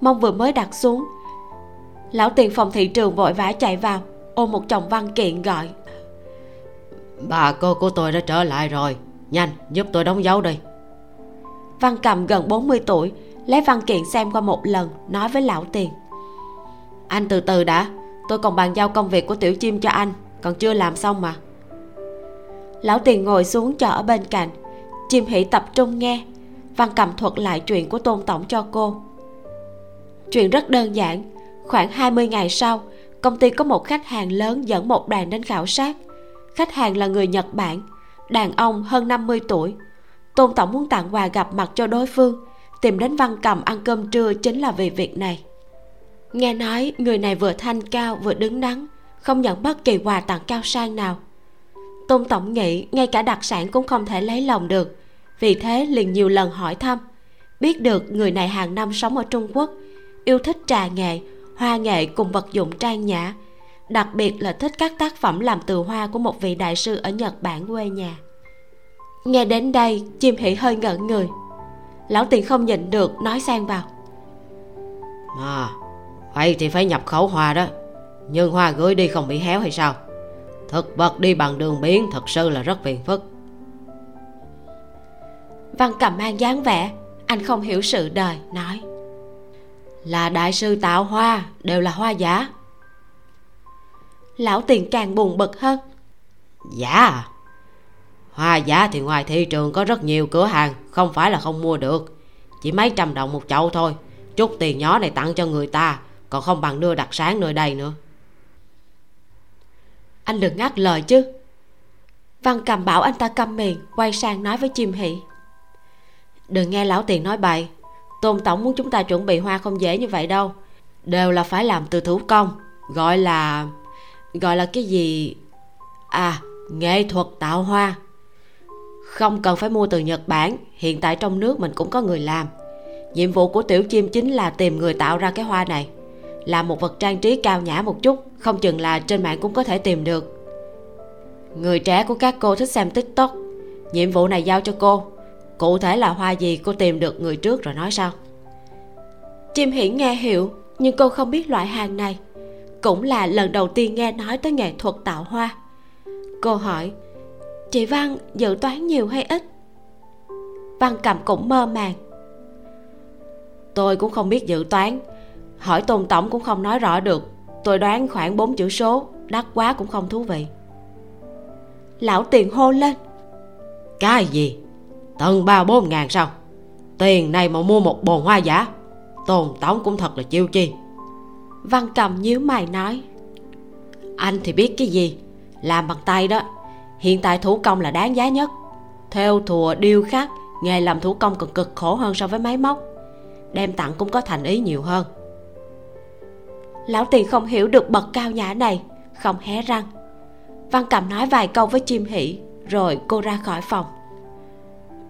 mong vừa mới đặt xuống. Lão tiền phòng thị trường vội vã chạy vào ôm một chồng văn kiện gọi. Bà cô của tôi đã trở lại rồi nhanh giúp tôi đóng dấu đi. Văn cầm gần 40 tuổi lấy văn kiện xem qua một lần nói với lão tiền. Anh từ từ đã tôi còn bàn giao công việc của tiểu chim cho anh còn chưa làm xong mà. Lão tiền ngồi xuống cho ở bên cạnh chim hỷ tập trung nghe. Văn cầm thuật lại chuyện của tôn tổng cho cô chuyện rất đơn giản. Khoảng 20 ngày sau, công ty có một khách hàng lớn dẫn một đoàn đến khảo sát. Khách hàng là người nhật bản, đàn ông hơn 50 tuổi. Tôn tổng muốn tặng quà gặp mặt cho đối phương, tìm đến văn cầm ăn cơm trưa chính là vì việc này. Nghe nói người này vừa thanh cao vừa đứng đắn, không nhận bất kỳ quà tặng cao sang nào. Tôn tổng nghĩ ngay cả đặc sản cũng không thể lấy lòng được, vì thế liền nhiều lần hỏi thăm, biết được người này hàng năm sống ở trung quốc yêu thích trà nghệ hoa nghệ cùng vật dụng trang nhã. Đặc biệt là thích các tác phẩm làm từ hoa của một vị đại sư ở nhật bản quê nhà. Nghe đến đây chim hỉ hơi ngẩn người. Lão tiền không nhịn được nói sang vào. À vậy thì phải nhập khẩu hoa đó. Nhưng hoa gửi đi không bị héo hay sao? Thực vật đi bằng đường biển thật sự là rất phiền phức. Văn cầm mang dáng vẻ anh không hiểu sự đời nói là đại sư tạo hoa đều là hoa giả. Lão tiền càng buồn bực hơn. Giả à hoa giả thì ngoài thị trường có rất nhiều cửa hàng không phải là không mua được. Chỉ mấy trăm đồng một chậu thôi. Chút tiền nhỏ này tặng cho người ta còn không bằng đưa đặc sản nơi đây nữa. Anh đừng ngắt lời chứ. Văn cầm bảo anh ta câm miệng quay sang nói với chim hỷ. Đừng nghe lão tiền nói bậy tôn tổng muốn chúng ta chuẩn bị hoa không dễ như vậy đâu. Đều là phải làm từ thủ công, gọi là gọi là cái gì? À nghệ thuật tạo hoa. Không cần phải mua từ nhật bản, hiện tại trong nước mình cũng có người làm. Nhiệm vụ của tiểu chim chính là tìm người tạo ra cái hoa này. Là một vật trang trí cao nhã một chút, không chừng là trên mạng cũng có thể tìm được. Người trẻ của các cô thích xem tiktok. Nhiệm vụ này giao cho cô cụ thể là hoa gì cô tìm được người trước rồi nói sao chim hiển nghe hiểu nhưng cô không biết loại hàng này. Cũng là lần đầu tiên nghe nói tới nghệ thuật tạo hoa. Cô hỏi chị văn dự toán nhiều hay ít? Văn cầm cũng mơ màng. Tôi cũng không biết dự toán. Hỏi tôn tổng cũng không nói rõ được. Tôi đoán khoảng bốn chữ số đắt quá cũng không thú vị. Lão tiền hô lên cái gì tận ba bốn ngàn sao. Tiền này mà mua một bồn hoa giả tôn tổng cũng thật là chiêu chi. Văn cầm nhíu mày nói anh thì biết cái gì? Làm bằng tay đó. Hiện tại thủ công là đáng giá nhất. Theo thùa điêu khắc nghề làm thủ công còn cực khổ hơn so với máy móc. Đem tặng cũng có thành ý nhiều hơn. Lão tiền không hiểu được bậc cao nhã này không hé răng. Văn cầm nói vài câu với chim hỷ rồi cô ra khỏi phòng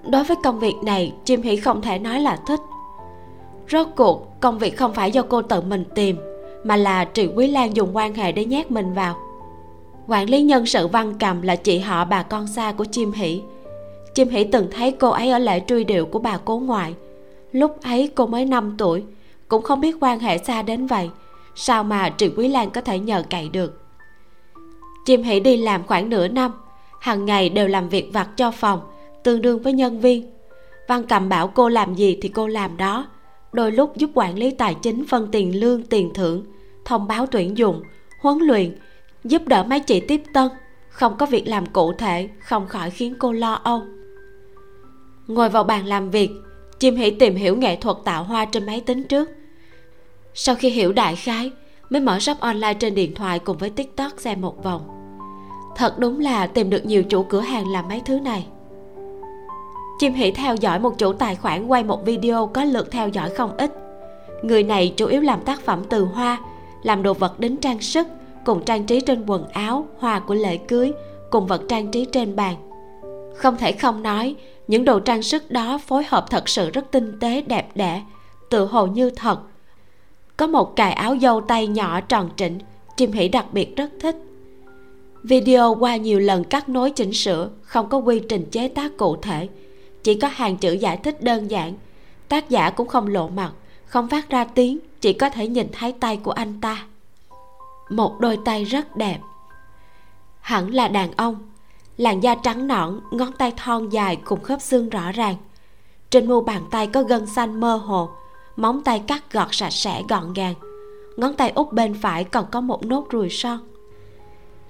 đối với công việc này chim hỷ không thể nói là thích. Rốt cuộc, công việc không phải do cô tự mình tìm, mà là trị quý lan dùng quan hệ để nhét mình vào. Quản lý nhân sự văn cầm là chị họ bà con xa của chim hỷ chim hỷ từng thấy cô ấy ở lễ truy điệu của bà cố ngoại. Lúc ấy cô mới 5 tuổi, cũng không biết quan hệ xa đến vậy. Sao mà trị quý lan có thể nhờ cậy được? Chim hỷ đi làm khoảng nửa năm hàng ngày đều làm việc vặt cho phòng tương đương với nhân viên. Văn cầm bảo cô làm gì thì cô làm đó. Đôi lúc giúp quản lý tài chính phân tiền lương, tiền thưởng, thông báo tuyển dụng, huấn luyện, giúp đỡ mấy chị tiếp tân. Không có việc làm cụ thể, không khỏi khiến cô lo âu. Ngồi vào bàn làm việc, chim hỉ tìm hiểu nghệ thuật tạo hoa trên máy tính trước. Sau khi hiểu đại khái, mới mở shop online trên điện thoại cùng với tiktok xem một vòng. Thật đúng là tìm được nhiều chủ cửa hàng làm mấy thứ này chim hỉ theo dõi một chủ tài khoản quay một video có lượt theo dõi không ít. Người này chủ yếu làm tác phẩm từ hoa, làm đồ vật đến trang sức, cùng trang trí trên quần áo, hoa của lễ cưới, cùng vật trang trí trên bàn. Không thể không nói, những đồ trang sức đó phối hợp thật sự rất tinh tế, đẹp đẽ tự hồ như thật. Có một cài áo dâu tay nhỏ tròn trịnh, chim hỉ đặc biệt rất thích. Video qua nhiều lần cắt nối chỉnh sửa, không có quy trình chế tác cụ thể chỉ có hàng chữ giải thích đơn giản. Tác giả cũng không lộ mặt, không phát ra tiếng, chỉ có thể nhìn thấy tay của anh ta. Một đôi tay rất đẹp. Hẳn là đàn ông. Làn da trắng nõn, ngón tay thon dài cùng khớp xương rõ ràng. Trên mu bàn tay có gân xanh mơ hồ, móng tay cắt gọt sạch sẽ gọn gàng. Ngón tay út bên phải còn có một nốt ruồi son.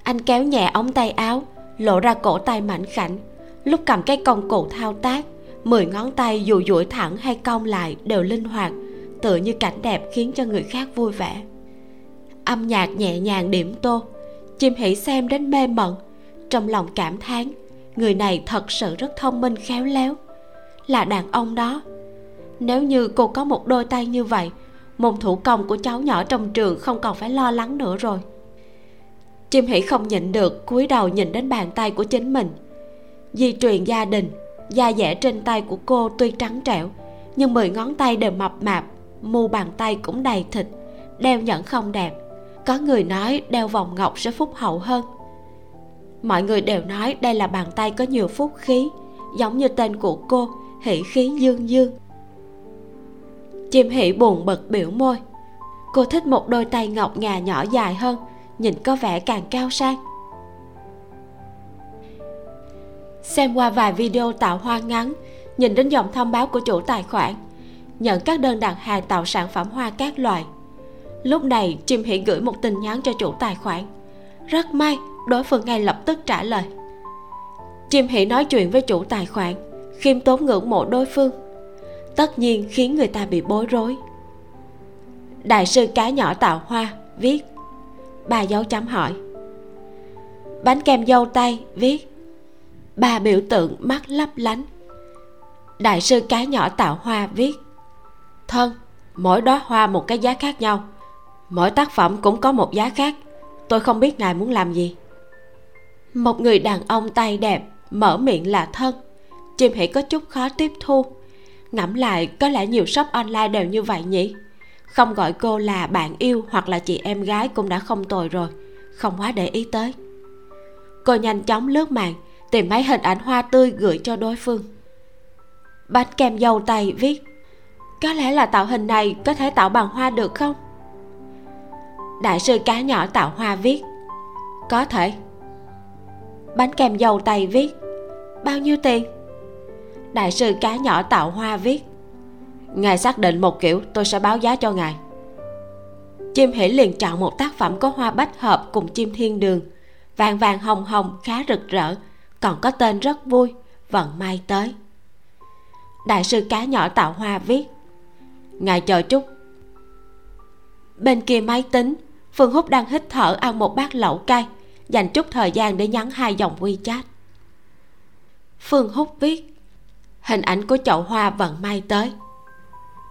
Anh kéo nhẹ ống tay áo, lộ ra cổ tay mảnh khảnh lúc cầm cái công cụ thao tác, mười ngón tay dù duỗi thẳng hay cong lại đều linh hoạt, tựa như cảnh đẹp khiến cho người khác vui vẻ. Âm nhạc nhẹ nhàng điểm tô, chim hỉ xem đến mê mẩn. Trong lòng cảm thán, người này thật sự rất thông minh khéo léo. Là đàn ông đó. Nếu như cô có một đôi tay như vậy, môn thủ công của cháu nhỏ trong trường không còn phải lo lắng nữa rồi. Chim hỉ không nhịn được cúi đầu nhìn đến bàn tay của chính mình di truyền gia đình, da dẻ trên tay của cô tuy trắng trẻo, nhưng mười ngón tay đều mập mạp, mu bàn tay cũng đầy thịt, đeo nhẫn không đẹp có người nói đeo vòng ngọc sẽ phúc hậu hơn. Mọi người đều nói đây là bàn tay có nhiều phúc khí, giống như tên của cô, hỷ khí dương dương. Chim hỷ buồn bực biểu môi. Cô thích một đôi tay ngọc ngà nhỏ dài hơn, nhìn có vẻ càng cao sang. Xem qua vài video tạo hoa ngắn, nhìn đến dòng thông báo của chủ tài khoản, nhận các đơn đặt hàng tạo sản phẩm hoa các loại. Lúc này, chim hỉ gửi một tin nhắn cho chủ tài khoản. Rất may, đối phương ngay lập tức trả lời. Chim hỉ nói chuyện với chủ tài khoản, khiêm tốn ngưỡng mộ đối phương. Tất nhiên khiến người ta bị bối rối. Đại sư cá nhỏ tạo hoa, viết. Ba dấu chấm hỏi. Bánh kem dâu tay viết ba biểu tượng mắt lấp lánh. Đại sư cá nhỏ tạo hoa viết, thân, mỗi đóa hoa một cái giá khác nhau. Mỗi tác phẩm cũng có một giá khác. Tôi không biết ngài muốn làm gì. Một người đàn ông tay đẹp mở miệng là thân. Chim hỉ có chút khó tiếp thu. Ngẫm lại, có lẽ nhiều shop online đều như vậy nhỉ? Không gọi cô là bạn yêu hoặc là chị em gái cũng đã không tồi rồi. Không quá để ý tới. Cô nhanh chóng lướt mạng tìm mấy hình ảnh hoa tươi gửi cho đối phương. Bánh kem dâu tay viết, có lẽ là tạo hình này có thể tạo bằng hoa được không? Đại sư cá nhỏ tạo hoa viết, có thể. Bánh kem dâu tay viết, bao nhiêu tiền? Đại sư cá nhỏ tạo hoa viết, ngài xác định một kiểu, tôi sẽ báo giá cho ngài. Chim hỉ liền chọn một tác phẩm có hoa bách hợp cùng chim thiên đường, vàng vàng hồng hồng khá rực rỡ còn có tên rất vui vận may tới. Đại sư cá nhỏ tạo hoa viết ngài chờ chút. Bên kia máy tính phương húc đang hít thở ăn một bát lẩu cay dành chút thời gian để nhắn hai dòng wechat. Phương húc viết hình ảnh của chậu hoa vận may tới.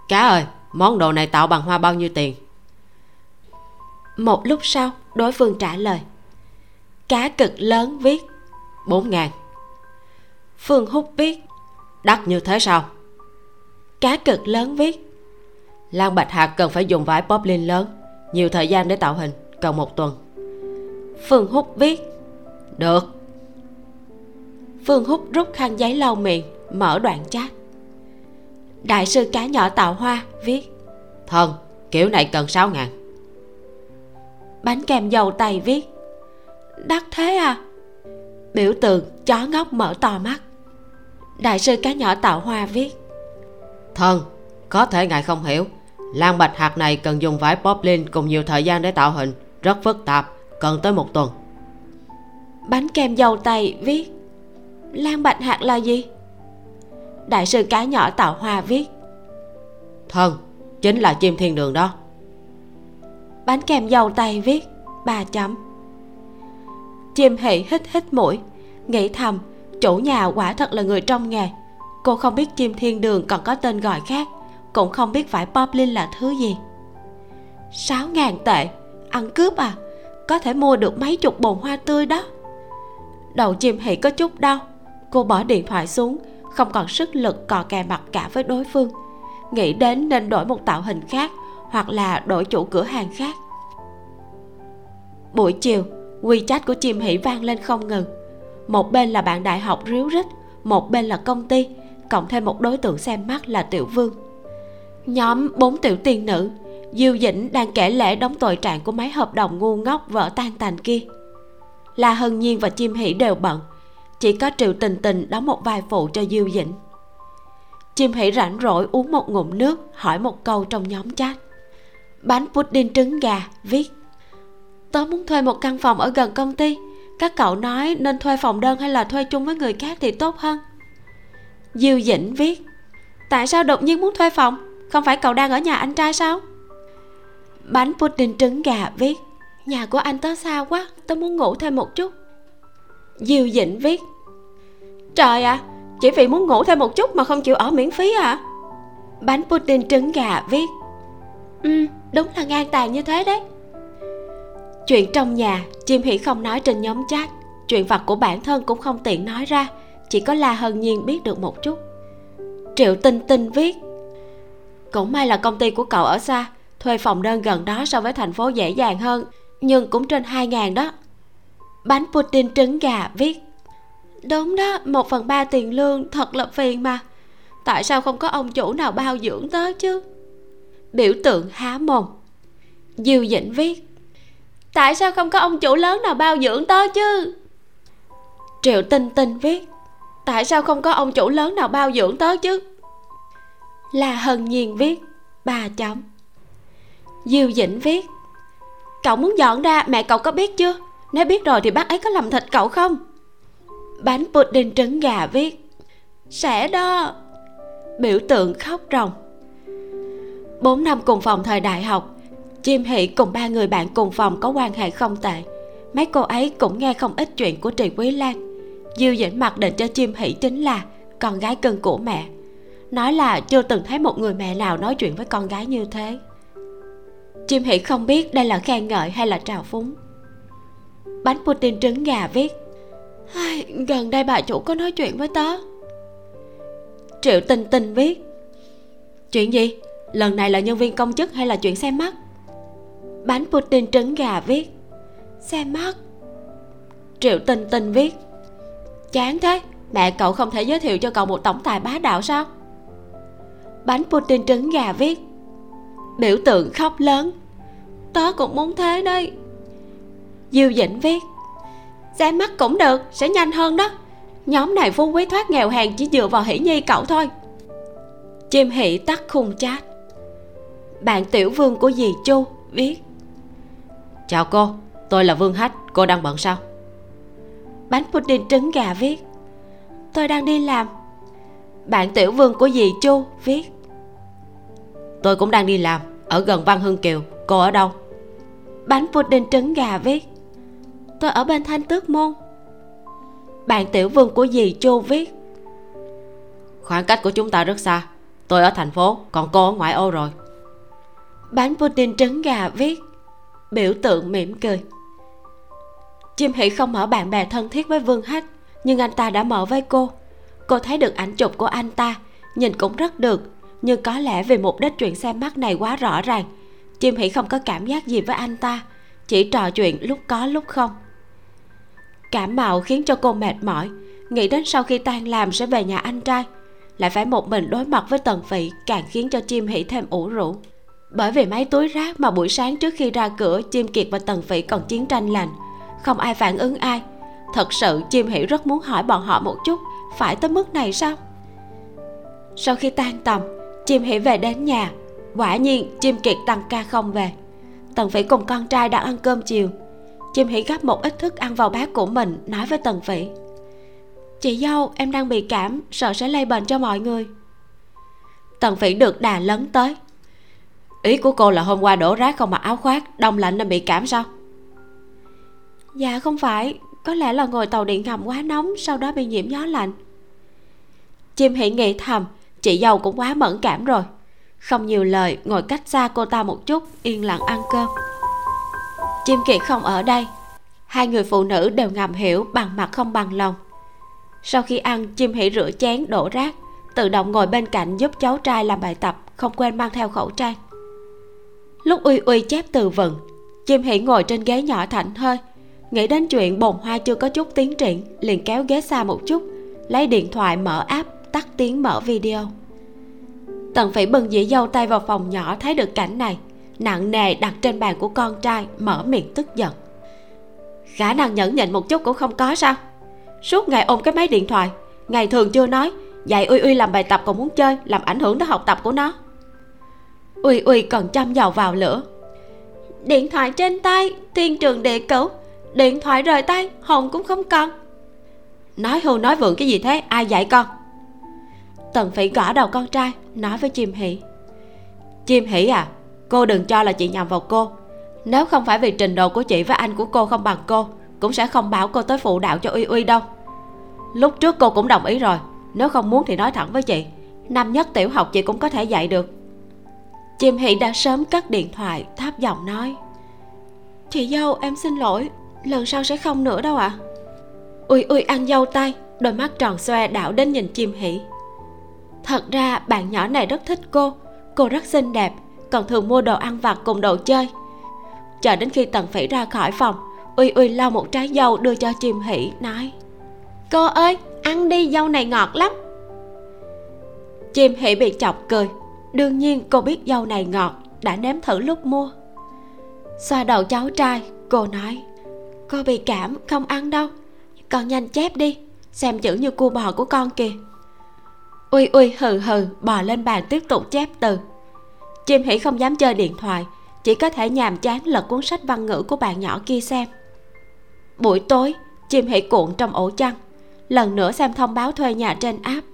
Cá ơi món đồ này tạo bằng hoa bao nhiêu tiền? Một lúc sau đối phương trả lời cá cực lớn viết bốn ngàn. Phương húc viết đắt như thế sao? Cá cực lớn viết. Lan bạch hạt cần phải dùng vải poplin lớn, nhiều thời gian để tạo hình, cần một tuần. Phương húc viết, được. Phương húc rút khăn giấy lau miệng, mở đoạn chat. Đại sư cá nhỏ tạo hoa, viết thần kiểu này cần 6 ngàn. Bánh kem dầu tay viết, đắt thế à biểu tượng chó ngốc mở to mắt. Đại sư cá nhỏ tạo hoa viết. Thân có thể ngài không hiểu. Lan bạch hạt này cần dùng vải poplin cùng nhiều thời gian để tạo hình. Rất phức tạp cần tới một tuần. Bánh kem dầu tay viết. Lan bạch hạt là gì? Đại sư cá nhỏ tạo hoa viết. Thân chính là chim thiên đường đó. Bánh kem dầu tay viết ba chấm chim hỉ hít hít mũi, nghĩ thầm, chủ nhà quả thật là người trong nghề. Cô không biết chim thiên đường còn có tên gọi khác, cũng không biết phải poplin là thứ gì. Sáu ngàn tệ, ăn cướp à? Có thể mua được mấy chục bồn hoa tươi đó. Đầu chim hỉ có chút đau, cô bỏ điện thoại xuống, không còn sức lực cò kè mặt cả với đối phương, nghĩ đến nên đổi một tạo hình khác hoặc là đổi chủ cửa hàng khác. Buổi chiều WeChat của chim hỉ vang lên không ngừng. Một bên là bạn đại học ríu rít, một bên là công ty, cộng thêm một đối tượng xem mắt là tiểu vương. Nhóm bốn tiểu tiên nữ, diêu dĩnh đang kể lễ đóng tội trạng của mấy hợp đồng ngu ngốc vỡ tan tành kia. La hân nhiên và chim hỉ đều bận, chỉ có triệu tình tình đóng một vai phụ cho diêu dĩnh. Chim hỉ rảnh rỗi uống một ngụm nước, hỏi một câu trong nhóm chat. Bánh pudding trứng gà viết tớ muốn thuê một căn phòng ở gần công ty. Các cậu nói nên thuê phòng đơn hay là thuê chung với người khác thì tốt hơn. Diêu dĩnh viết tại sao đột nhiên muốn thuê phòng? Không phải cậu đang ở nhà anh trai sao? Bánh pudding trứng gà viết nhà của anh tớ xa quá tớ muốn ngủ thêm một chút. Diêu dĩnh viết trời ạ à, chỉ vì muốn ngủ thêm một chút mà không chịu ở miễn phí à bánh pudding trứng gà viết ừ đúng là ngang tàn như thế đấy chuyện trong nhà, chim hỉ không nói trên nhóm chat. Chuyện vặt của bản thân cũng không tiện nói ra, chỉ có la hân nhiên biết được một chút. Triệu tinh tinh viết, cũng may là công ty của cậu ở xa, thuê phòng đơn gần đó so với thành phố dễ dàng hơn, nhưng cũng trên hai ngàn đó. Bánh pudding trứng gà viết, đúng đó, một phần ba tiền lương, thật là phiền mà. Tại sao không có ông chủ nào bao dưỡng tớ chứ? Biểu tượng há mồm. Diêu dĩnh viết tại sao không có ông chủ lớn nào bao dưỡng tớ chứ? Triệu tinh tinh viết, tại sao không có ông chủ lớn nào bao dưỡng tớ chứ? Là hân nhiên viết, ba chấm. Diêu dĩnh viết, cậu muốn dọn ra, mẹ cậu có biết chưa? Nếu biết rồi thì bác ấy có làm thịt cậu không? Bánh pudding trứng gà viết, sẽ đó. Biểu tượng khóc ròng. Bốn năm cùng phòng thời đại học chim hỷ cùng ba người bạn cùng phòng có quan hệ không tệ. Mấy cô ấy cũng nghe không ít chuyện của trì quý lan. Diêu dĩnh mặc định cho chim hỷ chính là con gái cưng của mẹ. Nói là chưa từng thấy một người mẹ nào nói chuyện với con gái như thế. Chim hỷ không biết đây là khen ngợi hay là trào phúng. Bánh Putin trứng gà viết gần đây bà chủ có nói chuyện với tớ. Triệu tinh tinh viết, chuyện gì? Lần này là nhân viên công chức hay là chuyện xem mắt? Bánh pudding trứng gà viết. Xe mất. Triệu tinh tinh viết. Chán thế, mẹ cậu không thể giới thiệu cho cậu một tổng tài bá đạo sao? Bánh pudding trứng gà viết. Biểu tượng khóc lớn. Tớ cũng muốn thế đây diêu dĩnh viết. Xe mắt cũng được, sẽ nhanh hơn đó. Nhóm này phú quý thoát nghèo hèn chỉ dựa vào hỷ nhi cậu thôi. Chim hỷ tắt khung chat. Bạn tiểu vương của dì chu viết chào cô tôi là vương hách cô đang bận sao? Bánh pudding trứng gà viết. Tôi đang đi làm. Bạn tiểu vương của dì chu viết. Tôi cũng đang đi làm ở gần văn hưng kiều cô ở đâu? Bánh pudding trứng gà viết. Tôi ở bên thanh tước môn. Bạn tiểu vương của dì chu viết. Khoảng cách của chúng ta rất xa tôi ở thành phố còn cô ở ngoại ô rồi. Bánh pudding trứng gà viết biểu tượng mỉm cười. Chim hỷ không mở bạn bè thân thiết với vương hách, nhưng anh ta đã mở với cô. Cô thấy được ảnh chụp của anh ta, nhìn cũng rất được, nhưng có lẽ vì mục đích chuyện xem mắt này quá rõ ràng, chim hỷ không có cảm giác gì với anh ta, chỉ trò chuyện lúc có lúc không. Cảm mạo khiến cho cô mệt mỏi, nghĩ đến sau khi tan làm sẽ về nhà anh trai, lại phải một mình đối mặt với tần phỉ càng khiến cho chim hỷ thêm ủ rũ bởi vì mấy túi rác mà buổi sáng trước khi ra cửa, chim kiệt và tần phỉ còn chiến tranh lành. Không ai phản ứng ai. Thật sự, chim hỷ rất muốn hỏi bọn họ một chút. Phải tới mức này sao? Sau khi tan tầm, chim hỷ về đến nhà. Quả nhiên, chim kiệt tăng ca không về. Tần phỉ cùng con trai đang ăn cơm chiều. Chim hỷ gắp một ít thức ăn vào bát của mình, nói với tần phỉ. Chị dâu, em đang bị cảm, sợ sẽ lây bệnh cho mọi người. Tần phỉ được đà lấn tới ý của cô là hôm qua đổ rác không mặc áo khoác đông lạnh nên bị cảm sao? Dạ không phải. Có lẽ là ngồi tàu điện ngầm quá nóng sau đó bị nhiễm gió lạnh. Chim hỷ nghĩ thầm chị dâu cũng quá mẫn cảm rồi. Không nhiều lời ngồi cách xa cô ta một chút yên lặng ăn cơm. Chim kiệt không ở đây. Hai người phụ nữ đều ngầm hiểu bằng mặt không bằng lòng. Sau khi ăn chim hỷ rửa chén đổ rác tự động ngồi bên cạnh giúp cháu trai làm bài tập không quên mang theo khẩu trang lúc uy uy chép từ vựng chim hỉ ngồi trên ghế nhỏ thảnh thơi nghĩ đến chuyện bồn hoa chưa có chút tiến triển, liền kéo ghế xa một chút, lấy điện thoại mở app, tắt tiếng mở video. Tần phỉ bừng dĩa dâu tay vào phòng nhỏ thấy được cảnh này, nặng nề đặt trên bàn của con trai, mở miệng tức giận. Khả năng nhẫn nhịn một chút cũng không có sao. Suốt ngày ôm cái máy điện thoại, ngày thường chưa nói, dạy uy uy làm bài tập còn muốn chơi, làm ảnh hưởng tới học tập của nó uy uy, còn chăm dầu vào lửa. Điện thoại trên tay, thiên trường địa cửu điện thoại rời tay, hồn cũng không còn. Nói hưu nói vượng cái gì thế? Ai dạy con? Tần phỉ gõ đầu con trai, nói với chim hỷ. Chim hỷ à cô đừng cho là chị nhầm vào cô. Nếu không phải vì trình độ của chị với anh của cô không bằng cô, cũng sẽ không bảo cô tới phụ đạo cho uy uy đâu. Lúc trước cô cũng đồng ý rồi, nếu không muốn thì nói thẳng với chị. Năm nhất tiểu học chị cũng có thể dạy được chim hỷ đã sớm cất điện thoại tháp giọng nói, chị dâu, em xin lỗi, lần sau sẽ không nữa đâu ạ. À. ui ui ăn dâu tay, đôi mắt tròn xoe đảo đến nhìn chim hỷ. Thật ra, bạn nhỏ này rất thích cô cô rất xinh đẹp, còn thường mua đồ ăn vặt cùng đồ chơi. Chờ đến khi tần phỉ ra khỏi phòng uy uy lau một trái dâu đưa cho chim hỷ, nói, cô ơi, ăn đi, dâu này ngọt lắm. Chim hỷ bị chọc cười đương nhiên cô biết dâu này ngọt, đã nếm thử lúc mua. Xoa đầu cháu trai, cô nói, cô bị cảm, không ăn đâu. Con nhanh chép đi, xem chữ như cua bò của con kìa. Ui ui hừ hừ, bò lên bàn tiếp tục chép từ. Chim hỉ không dám chơi điện thoại, chỉ có thể nhàm chán lật cuốn sách văn ngữ của bạn nhỏ kia xem. Buổi tối, chim hỉ cuộn trong ổ chăn, lần nữa xem thông báo thuê nhà trên app.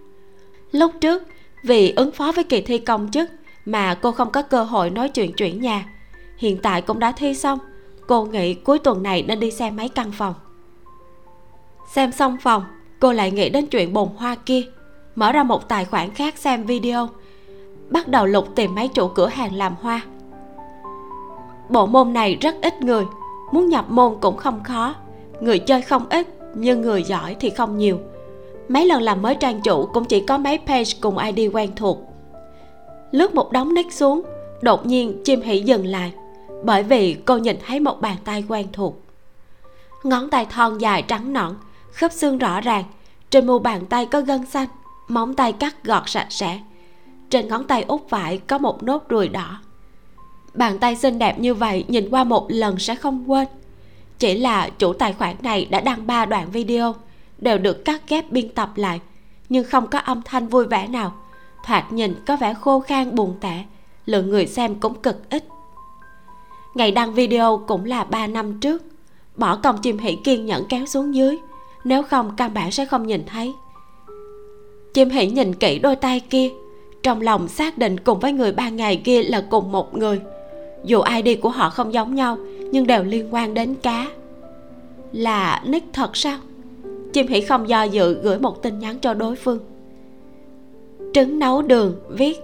Lúc trước vì ứng phó với kỳ thi công chức mà cô không có cơ hội nói chuyện chuyển nhà. Hiện tại cũng đã thi xong. Cô nghĩ cuối tuần này nên đi xem mấy căn phòng. Xem xong phòng, cô lại nghĩ đến chuyện bồn hoa kia. Mở ra một tài khoản khác xem video. Bắt đầu lục tìm mấy chủ cửa hàng làm hoa. Bộ môn này rất ít người. Muốn nhập môn cũng không khó. Người chơi không ít, nhưng người giỏi thì không nhiều mấy lần làm mới trang chủ cũng chỉ có mấy page cùng id quen thuộc. Lướt một đống nick xuống, đột nhiên chim hỉ dừng lại, bởi vì cô nhìn thấy một bàn tay quen thuộc. Ngón tay thon dài trắng nõn, khớp xương rõ ràng, trên mu bàn tay có gân xanh, móng tay cắt gọt sạch sẽ. Trên ngón tay út phải có một nốt ruồi đỏ. Bàn tay xinh đẹp như vậy nhìn qua một lần sẽ không quên. Chỉ là chủ tài khoản này đã đăng ba đoạn video đều được cắt ghép biên tập lại, nhưng không có âm thanh vui vẻ nào. Thoạt nhìn có vẻ khô khan buồn tẻ, lượng người xem cũng cực ít. Ngày đăng video cũng là 3 năm trước. Bỏ công chim hỷ kiên nhẫn kéo xuống dưới, nếu không căn bản sẽ không nhìn thấy. Chim hỷ nhìn kỹ đôi tay kia, trong lòng xác định cùng với người ba ngày kia là cùng một người. Dù id của họ không giống nhau, nhưng đều liên quan đến cá. Là nick thật sao? Chim hỉ không do dự gửi một tin nhắn cho đối phương. Trứng nấu đường, viết.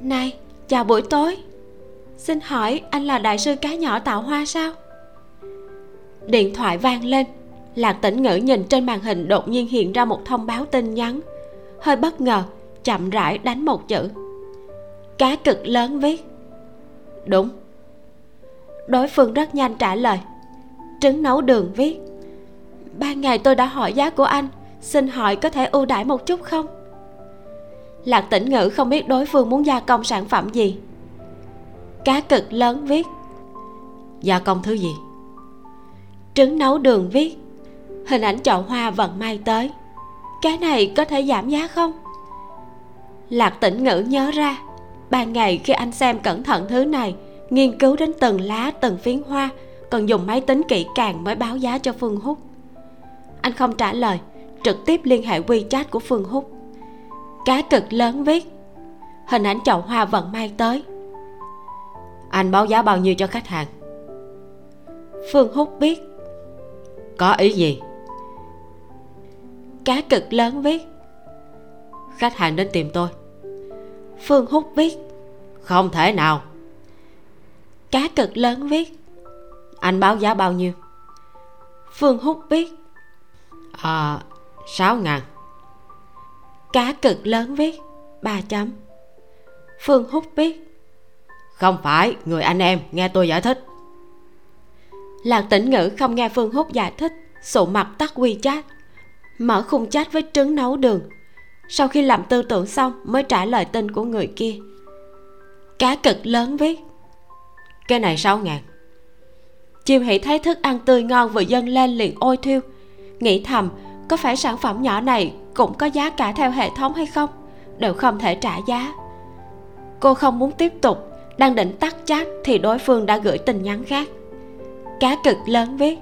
Này, chào buổi tối. Xin hỏi anh là đại sư cá nhỏ tạo hoa sao? Điện thoại vang lên. Lạc tĩnh ngữ nhìn trên màn hình đột nhiên hiện ra một thông báo tin nhắn. Hơi bất ngờ, chậm rãi đánh một chữ. Cá cực lớn, viết. Đúng. Đối phương rất nhanh trả lời. Trứng nấu đường, viết ban ngày tôi đã hỏi giá của anh, xin hỏi có thể ưu đãi một chút không? Lạc tĩnh ngữ không biết đối phương muốn gia công sản phẩm gì. Cá cực lớn viết. Gia công thứ gì? Trứng nấu đường viết. Hình ảnh chậu hoa vận may tới. Cái này có thể giảm giá không? Lạc tĩnh ngữ nhớ ra ban ngày khi anh xem cẩn thận thứ này, nghiên cứu đến từng lá, từng phiến hoa, còn dùng máy tính kỹ càng mới báo giá cho phương húc anh không trả lời, trực tiếp liên hệ wechat của phương húc. Cá cực lớn viết, hình ảnh chậu hoa vận may tới. Anh báo giá bao nhiêu cho khách hàng? Phương húc biết. Có ý gì? Cá cực lớn viết, khách hàng đến tìm tôi. Phương húc viết, không thể nào. Cá cực lớn viết, anh báo giá bao nhiêu? Phương húc viết à sáu ngàn. Cá cực lớn viết, ba chấm. Phương húc viết, không phải, người anh em nghe tôi giải thích. Lạc tỉnh ngữ không nghe phương húc giải thích, sụ mặt tắt quy chat mở khung chat với trứng nấu đường. Sau khi làm tư tưởng xong, mới trả lời tin của người kia. Cá cực lớn viết, cái này sáu ngàn. Chim hỷ thấy thức ăn tươi ngon, vừa dâng lên liền ôi thiêu nghĩ thầm có phải sản phẩm nhỏ này cũng có giá cả theo hệ thống hay không? Đều không thể trả giá. Cô không muốn tiếp tục đang định tắt chat thì đối phương đã gửi tin nhắn khác. Cá cực lớn viết.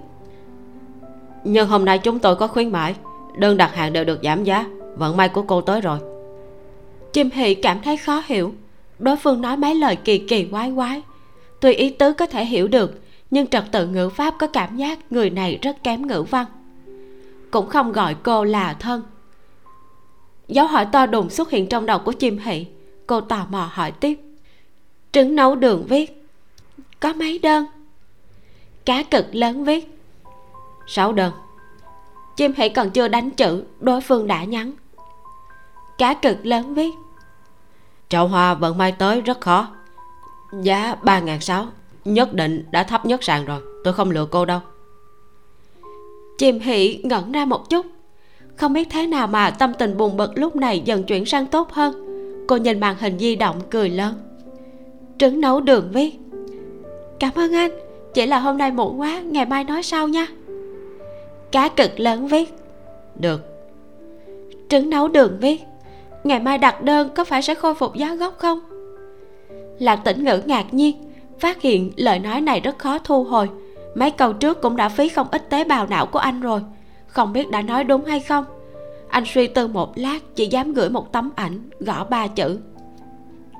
Nhưng hôm nay chúng tôi có khuyến mãi đơn đặt hàng đều được giảm giá vận may của cô tới rồi. Chim hị cảm thấy khó hiểu. Đối phương nói mấy lời kỳ kỳ quái quái. Tuy ý tứ có thể hiểu được nhưng trật tự ngữ pháp có cảm giác người này rất kém ngữ văn cũng không gọi cô là thân. Dấu hỏi to đùng xuất hiện trong đầu của chim hị. Cô tò mò hỏi tiếp. Trứng nấu đường viết. Có mấy đơn? Cá cực lớn viết. Sáu đơn. Chim hỷ còn chưa đánh chữ, đối phương đã nhắn. Cá cực lớn viết. Chậu hoa vận may tới rất khó. Giá ba ngàn sáu. Nhất định đã thấp nhất sàn rồi. Tôi không lừa cô đâu. Chìm hỉ ngẩn ra một chút. Không biết thế nào mà tâm tình buồn bực lúc này dần chuyển sang tốt hơn. Cô nhìn màn hình di động cười lớn. Trứng nấu đường viết. Cảm ơn anh, chỉ là hôm nay muộn quá, ngày mai nói sau nha. Cá cực lớn viết. Được. Trứng nấu đường viết. Ngày mai đặt đơn có phải sẽ khôi phục giá gốc không? Lạc tỉnh ngữ ngạc nhiên, phát hiện lời nói này rất khó thu hồi mấy câu trước cũng đã phí không ít tế bào não của anh rồi. Không biết đã nói đúng hay không? Anh suy tư một lát, chỉ dám gửi một tấm ảnh, gõ ba chữ.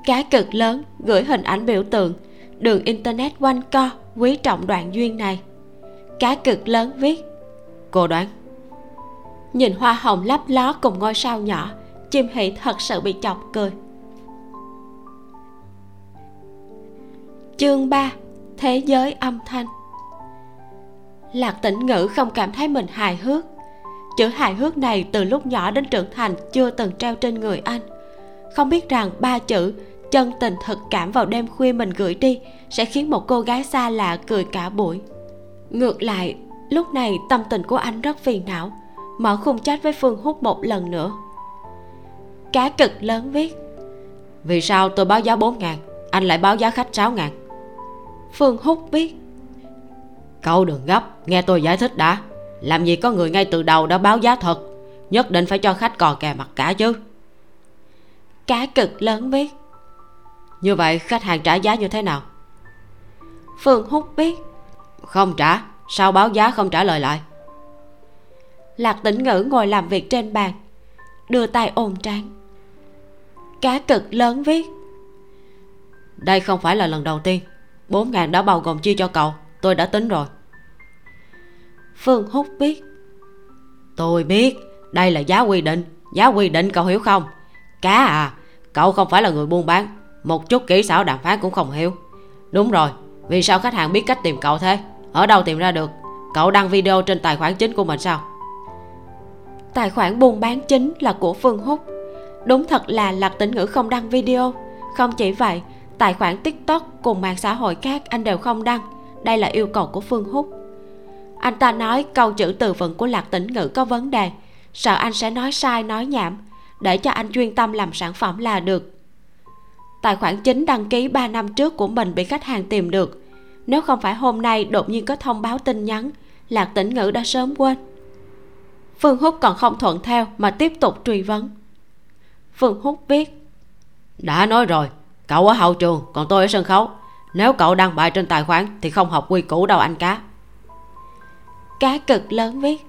Cá cực lớn, gửi hình ảnh biểu tượng. Đường internet quanh co, quý trọng đoạn duyên này. Cá cực lớn viết, cô đoán. Nhìn hoa hồng lấp ló cùng ngôi sao nhỏ, chim hỷ thật sự bị chọc cười. Chương 3 thế giới âm thanh lạc tĩnh ngữ không cảm thấy mình hài hước. Chữ hài hước này từ lúc nhỏ đến trưởng thành chưa từng treo trên người anh. Không biết rằng ba chữ chân tình thực cảm vào đêm khuya mình gửi đi sẽ khiến một cô gái xa lạ cười cả buổi. Ngược lại, lúc này tâm tình của anh rất phiền não, mở khung chat với phương hút một lần nữa. Cá cực lớn viết, vì sao tôi báo giá 4 ngàn, anh lại báo giá khách 6 ngàn? Phương hút biết cậu đừng gấp, nghe tôi giải thích đã. Làm gì có người ngay từ đầu đã báo giá thật? Nhất định phải cho khách cò kè mặt cả chứ. Cá cực lớn viết như vậy khách hàng trả giá như thế nào? Phương hút biết. Không trả, sao báo giá không trả lời lại? Lạc tĩnh ngữ ngồi làm việc trên bàn, đưa tay ôm trán cá cực lớn viết đây không phải là lần đầu tiên. Bốn ngàn đã bao gồm chia cho cậu tôi đã tính rồi. Phương hút biết. Tôi biết, đây là giá quy định. Giá quy định cậu hiểu không? Cá à cậu không phải là người buôn bán. Một chút kỹ xảo đàm phán cũng không hiểu. Đúng rồi, vì sao khách hàng biết cách tìm cậu thế? Ở đâu tìm ra được? Cậu đăng video trên tài khoản chính của mình sao? Tài khoản buôn bán chính là của phương hút đúng thật là lạc tĩnh ngữ không đăng video. Không chỉ vậy, tài khoản tiktok cùng mạng xã hội khác anh đều không đăng đây là yêu cầu của phương Húc. anh ta nói câu chữ từ vựng của lạc tĩnh ngữ có vấn đề. Sợ anh sẽ nói sai, nói nhảm. Để cho anh chuyên tâm làm sản phẩm là được. Tài khoản chính đăng ký 3 năm trước của mình bị khách hàng tìm được. Nếu không phải hôm nay, đột nhiên có thông báo tin nhắn, lạc tĩnh ngữ đã sớm quên. Phương húc còn không thuận theo mà tiếp tục truy vấn. Phương húc biết đã nói rồi, cậu ở hậu trường, còn tôi ở sân khấu nếu cậu đăng bài trên tài khoản thì không học quy củ đâu anh cá. Cá cực lớn viết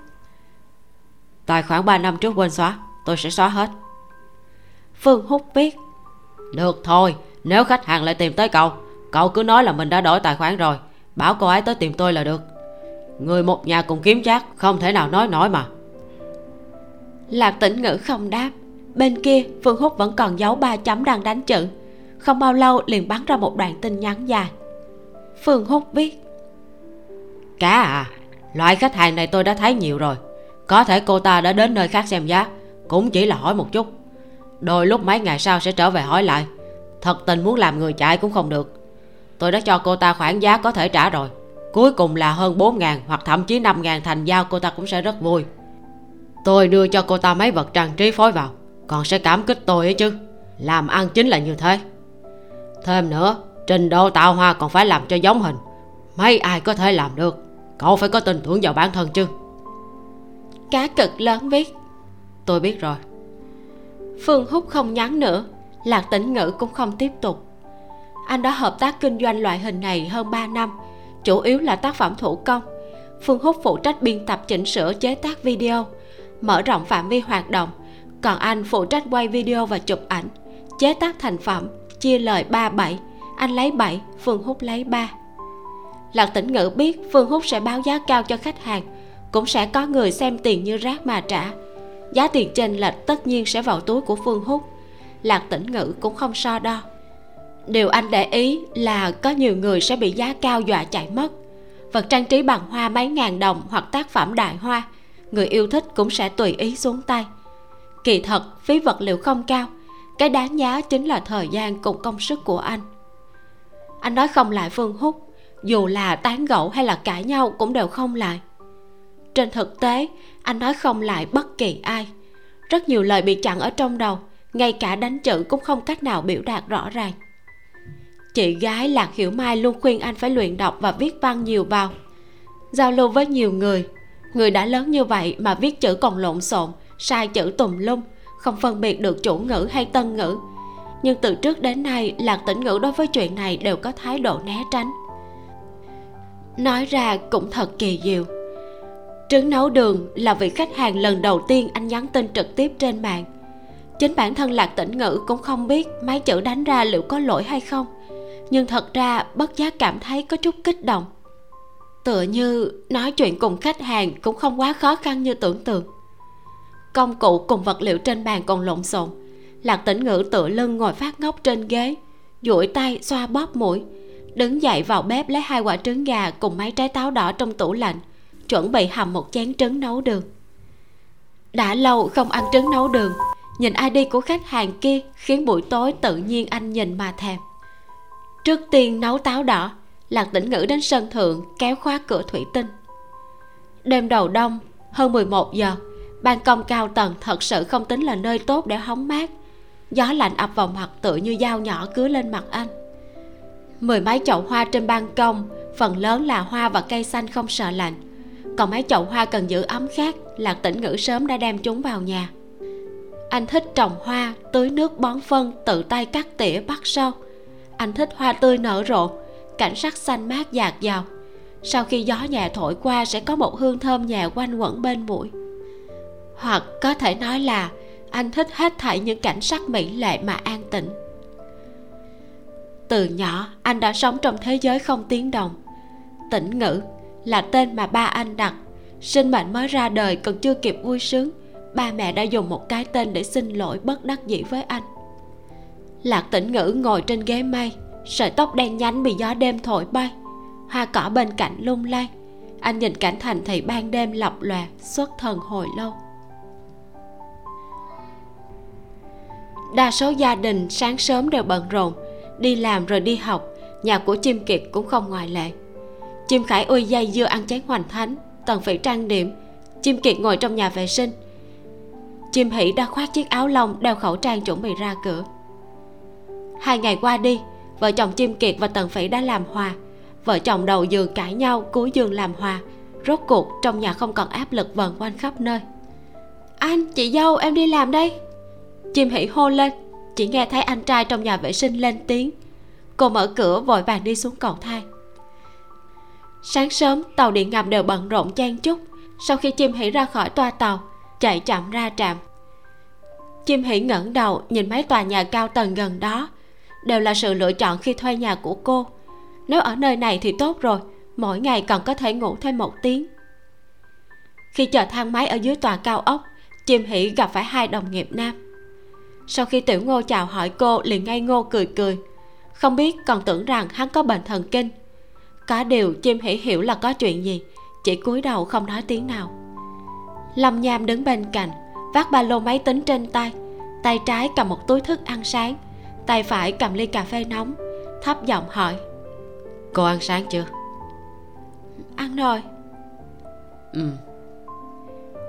tài khoản 3 năm trước quên xóa tôi sẽ xóa hết. Phương húc viết được thôi nếu khách hàng lại tìm tới cậu cậu cứ nói là mình đã đổi tài khoản rồi bảo cô ấy tới tìm tôi là được. Người một nhà cùng kiếm chắc không thể nào nói nổi mà. Lạc tĩnh ngữ không đáp. Bên kia phương húc vẫn còn giấu ba chấm đang đánh chữ không bao lâu liền bắn ra một đoạn tin nhắn dài. Phương húc viết. Cá à loại khách hàng này tôi đã thấy nhiều rồi. Có thể cô ta đã đến nơi khác xem giá, cũng chỉ là hỏi một chút. Đôi lúc mấy ngày sau sẽ trở về hỏi lại. Thật tình muốn làm người chạy cũng không được. Tôi đã cho cô ta khoản giá có thể trả rồi. Cuối cùng là hơn 4 ngàn hoặc thậm chí 5 ngàn thành giao cô ta cũng sẽ rất vui. Tôi đưa cho cô ta mấy vật trang trí phối vào, còn sẽ cảm kích tôi ấy chứ. Làm ăn chính là như thế thêm nữa trình độ tạo hoa còn phải làm cho giống hình. Mấy ai có thể làm được cậu phải có tin tưởng vào bản thân chứ. Cá cực lớn viết tôi biết rồi. Phương húc không nhắn nữa lạc tĩnh ngữ cũng không tiếp tục. Anh đã hợp tác kinh doanh loại hình này hơn 3 năm chủ yếu là tác phẩm thủ công. Phương húc phụ trách biên tập chỉnh sửa chế tác video mở rộng phạm vi hoạt động. Còn anh phụ trách quay video và chụp ảnh chế tác thành phẩm chia lời ba bảy, anh lấy 7 phương húc lấy 3 lạc tĩnh ngữ biết phương húc sẽ báo giá cao cho khách hàng, cũng sẽ có người xem tiền như rác mà trả. Giá tiền chênh lệch tất nhiên sẽ vào túi của phương húc. Lạc tĩnh ngữ cũng không so đo. Điều anh để ý là có nhiều người sẽ bị giá cao dọa chạy mất. Vật trang trí bằng hoa mấy ngàn đồng hoặc tác phẩm đại hoa, người yêu thích cũng sẽ tùy ý xuống tay. Kỳ thật, phí vật liệu không cao cái đáng giá chính là thời gian cùng công sức của anh. Anh nói không lại phương húc, dù là tán gẫu hay là cãi nhau cũng đều không lại. Trên thực tế, anh nói không lại bất kỳ ai. Rất nhiều lời bị chặn ở trong đầu, ngay cả đánh chữ cũng không cách nào biểu đạt rõ ràng. Chị gái lạc hiểu mai luôn khuyên anh phải luyện đọc và viết văn nhiều vào. Giao lưu với nhiều người người đã lớn như vậy mà viết chữ còn lộn xộn, sai chữ tùm lum không phân biệt được chủ ngữ hay tân ngữ. Nhưng từ trước đến nay, lạc tĩnh ngữ đối với chuyện này đều có thái độ né tránh. Nói ra cũng thật kỳ diệu. Trứng nấu đường là vị khách hàng lần đầu tiên anh nhắn tin trực tiếp trên mạng. Chính bản thân lạc tĩnh ngữ cũng không biết mấy chữ đánh ra liệu có lỗi hay không. Nhưng thật ra, bất giác cảm thấy có chút kích động. Tựa như nói chuyện cùng khách hàng cũng không quá khó khăn như tưởng tượng công cụ cùng vật liệu trên bàn còn lộn xộn. Lạc tĩnh ngữ tựa lưng ngồi phát ngốc trên ghế, duỗi tay xoa bóp mũi, đứng dậy vào bếp lấy hai quả trứng gà cùng mấy trái táo đỏ trong tủ lạnh, chuẩn bị hầm một chén trứng nấu đường. Đã lâu không ăn trứng nấu đường, nhìn id của khách hàng kia khiến buổi tối tự nhiên anh nhìn mà thèm. Trước tiên nấu táo đỏ, lạc tĩnh ngữ đến sân thượng kéo khóa cửa thủy tinh. Đêm đầu đông, hơn 11 giờ ban công cao tầng thật sự không tính là nơi tốt để hóng mát. Gió lạnh ập vào mặt tựa như dao nhỏ cứa lên mặt anh. Mười mấy chậu hoa trên ban công, phần lớn là hoa và cây xanh không sợ lạnh. Còn mấy chậu hoa cần giữ ấm khác là tỉnh ngữ sớm đã đem chúng vào nhà. Anh thích trồng hoa, tưới nước bón phân, tự tay cắt tỉa, bắt sâu anh thích hoa tươi nở rộ, cảnh sắc xanh mát dạt dào. Sau khi gió nhẹ thổi qua sẽ có một hương thơm nhẹ quanh quẩn bên mũi hoặc có thể nói là anh thích hết thảy những cảnh sắc mỹ lệ mà an tĩnh từ nhỏ, anh đã sống trong thế giới không tiếng động. Tĩnh ngữ là tên mà ba anh đặt. Sinh mệnh mới ra đời còn chưa kịp vui sướng, ba mẹ đã dùng một cái tên để xin lỗi bất đắc dĩ với anh. Lạc tĩnh ngữ ngồi trên ghế mây, sợi tóc đen nhánh bị gió đêm thổi bay, hoa cỏ bên cạnh lung lay. Anh nhìn cảnh thành thị ban đêm lập lòe, xuất thần hồi lâu. Đa số gia đình sáng sớm đều bận rộn, đi làm rồi đi học, nhà của chim kiệt cũng không ngoại lệ. Chim khải ôi dây dưa ăn chén hoành thánh, tần phải trang điểm, chim kiệt ngồi trong nhà vệ sinh. Chim hỷ đã khoác chiếc áo lông đeo khẩu trang chuẩn bị ra cửa. Hai ngày qua đi, vợ chồng chim kiệt và tần phỉ đã làm hòa. Vợ chồng đầu giường cãi nhau, cuối giường làm hòa. Rốt cuộc trong nhà không còn áp lực vần quanh khắp nơi. Anh, chị dâu, em đi làm đây chim Hỉ hô lên, chỉ nghe thấy anh trai trong nhà vệ sinh lên tiếng. Cô mở cửa vội vàng đi xuống cầu thang. Sáng sớm, tàu điện ngầm đều bận rộn chen chúc. Sau khi chim Hỉ ra khỏi toa tàu, chạy chậm ra trạm. Chim Hỉ ngẩng đầu nhìn mấy tòa nhà cao tầng gần đó. Đều là sự lựa chọn khi thuê nhà của cô. Nếu ở nơi này thì tốt rồi, mỗi ngày còn có thể ngủ thêm một tiếng. Khi chờ thang máy ở dưới tòa cao ốc, chim Hỉ gặp phải hai đồng nghiệp nam sau khi tiểu ngô chào hỏi cô liền ngây ngô cười cười. Không biết còn tưởng rằng hắn có bệnh thần kinh. Có điều chim hỉ hiểu là có chuyện gì chỉ cúi đầu không nói tiếng nào. Lâm nham đứng bên cạnh vác ba lô máy tính trên tay tay trái cầm một túi thức ăn sáng tay phải cầm ly cà phê nóng thấp giọng hỏi. Cô ăn sáng chưa? Ăn rồi. Ừ.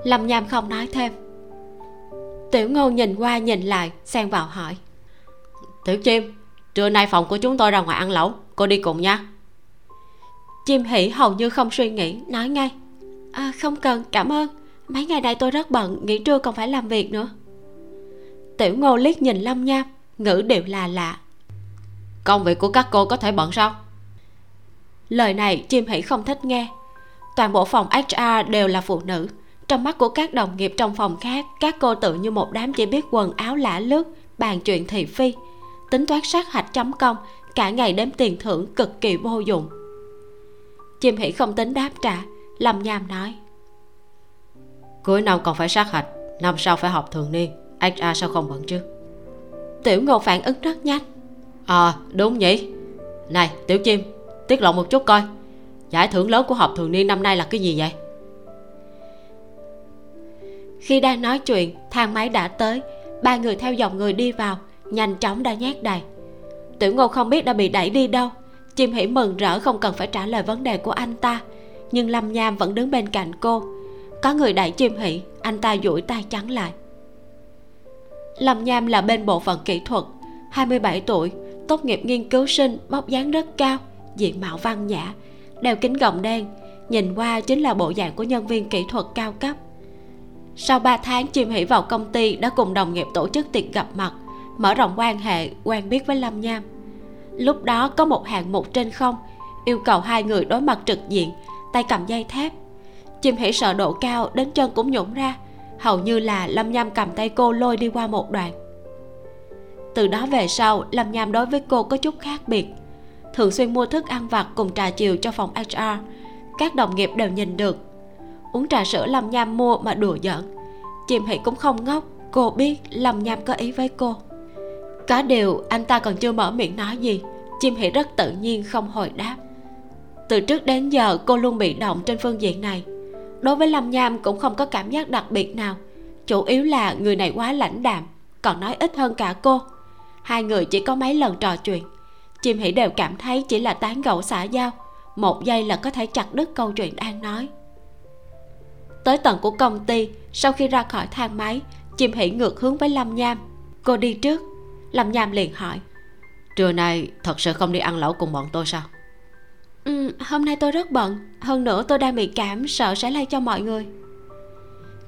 Lâm nham không nói thêm tiểu ngô nhìn qua nhìn lại xen vào hỏi. Tiểu chim trưa nay phòng của chúng tôi ra ngoài ăn lẩu cô đi cùng nha. Chim hỉ hầu như không suy nghĩ nói ngay. À, không cần cảm ơn. Mấy ngày nay tôi rất bận nghỉ trưa còn phải làm việc nữa. Tiểu ngô liếc nhìn lâm nham ngữ đều là lạ. Công việc của các cô có thể bận sao? Lời này chim hỷ không thích nghe. Toàn bộ phòng hr đều là phụ nữ trong mắt của các đồng nghiệp trong phòng khác các cô tự như một đám chỉ biết quần áo lả lướt bàn chuyện thị phi. Tính toán sát hạch chấm công cả ngày đếm tiền thưởng cực kỳ vô dụng. Chim hỷ không tính đáp trả lâm nham nói. Cuối năm còn phải sát hạch năm sau phải học thường niên hr sao không bận chứ? Tiểu ngô phản ứng rất nhanh. À đúng nhỉ. Này tiểu chim tiết lộ một chút coi. Giải thưởng lớn của học thường niên năm nay là cái gì vậy khi đang nói chuyện, thang máy đã tới. Ba người theo dòng người đi vào, nhanh chóng đã nhét đầy tiểu ngô không biết đã bị đẩy đi đâu. Chim hỉ mừng rỡ không cần phải trả lời vấn đề của anh ta. Nhưng lâm nham vẫn đứng bên cạnh cô. Có người đẩy chim hỉ, anh ta duỗi tay chắn lại. Lâm nham là bên bộ phận kỹ thuật 27 tuổi, tốt nghiệp nghiên cứu sinh, bóc dáng rất cao, diện mạo văn nhã, đeo kính gọng đen, nhìn qua chính là bộ dạng của nhân viên kỹ thuật cao cấp sau 3 tháng, chim hỉ vào công ty đã cùng đồng nghiệp tổ chức tiệc gặp mặt, mở rộng quan hệ, quen biết với lâm nham. Lúc đó có một hạng mục trên không, yêu cầu hai người đối mặt trực diện, tay cầm dây thép. Chim hỉ sợ độ cao, đến chân cũng nhũng ra, hầu như là lâm nham cầm tay cô lôi đi qua một đoạn. Từ đó về sau, lâm nham đối với cô có chút khác biệt. Thường xuyên mua thức ăn vặt cùng trà chiều cho phòng hr các đồng nghiệp đều nhìn được uống trà sữa lâm nham mua mà đùa giỡn. Chim hỷ cũng không ngốc, cô biết lâm nham có ý với cô. Có điều, anh ta còn chưa mở miệng nói gì chim hỷ rất tự nhiên không hồi đáp. Từ trước đến giờ, cô luôn bị động trên phương diện này. Đối với lâm nham cũng không có cảm giác đặc biệt nào, chủ yếu là người này quá lãnh đạm, còn nói ít hơn cả cô. Hai người chỉ có mấy lần trò chuyện chim hỷ đều cảm thấy chỉ là tán gẫu xã giao, một giây là có thể chặt đứt câu chuyện đang nói tới tầng của công ty. Sau khi ra khỏi thang máy chim hỷ ngược hướng với lâm nham. Cô đi trước. Lâm nham liền hỏi trưa nay thật sự không đi ăn lẩu cùng bọn tôi sao? Ừ, hôm nay tôi rất bận. Hơn nữa tôi đang bị cảm sợ sẽ lây cho mọi người.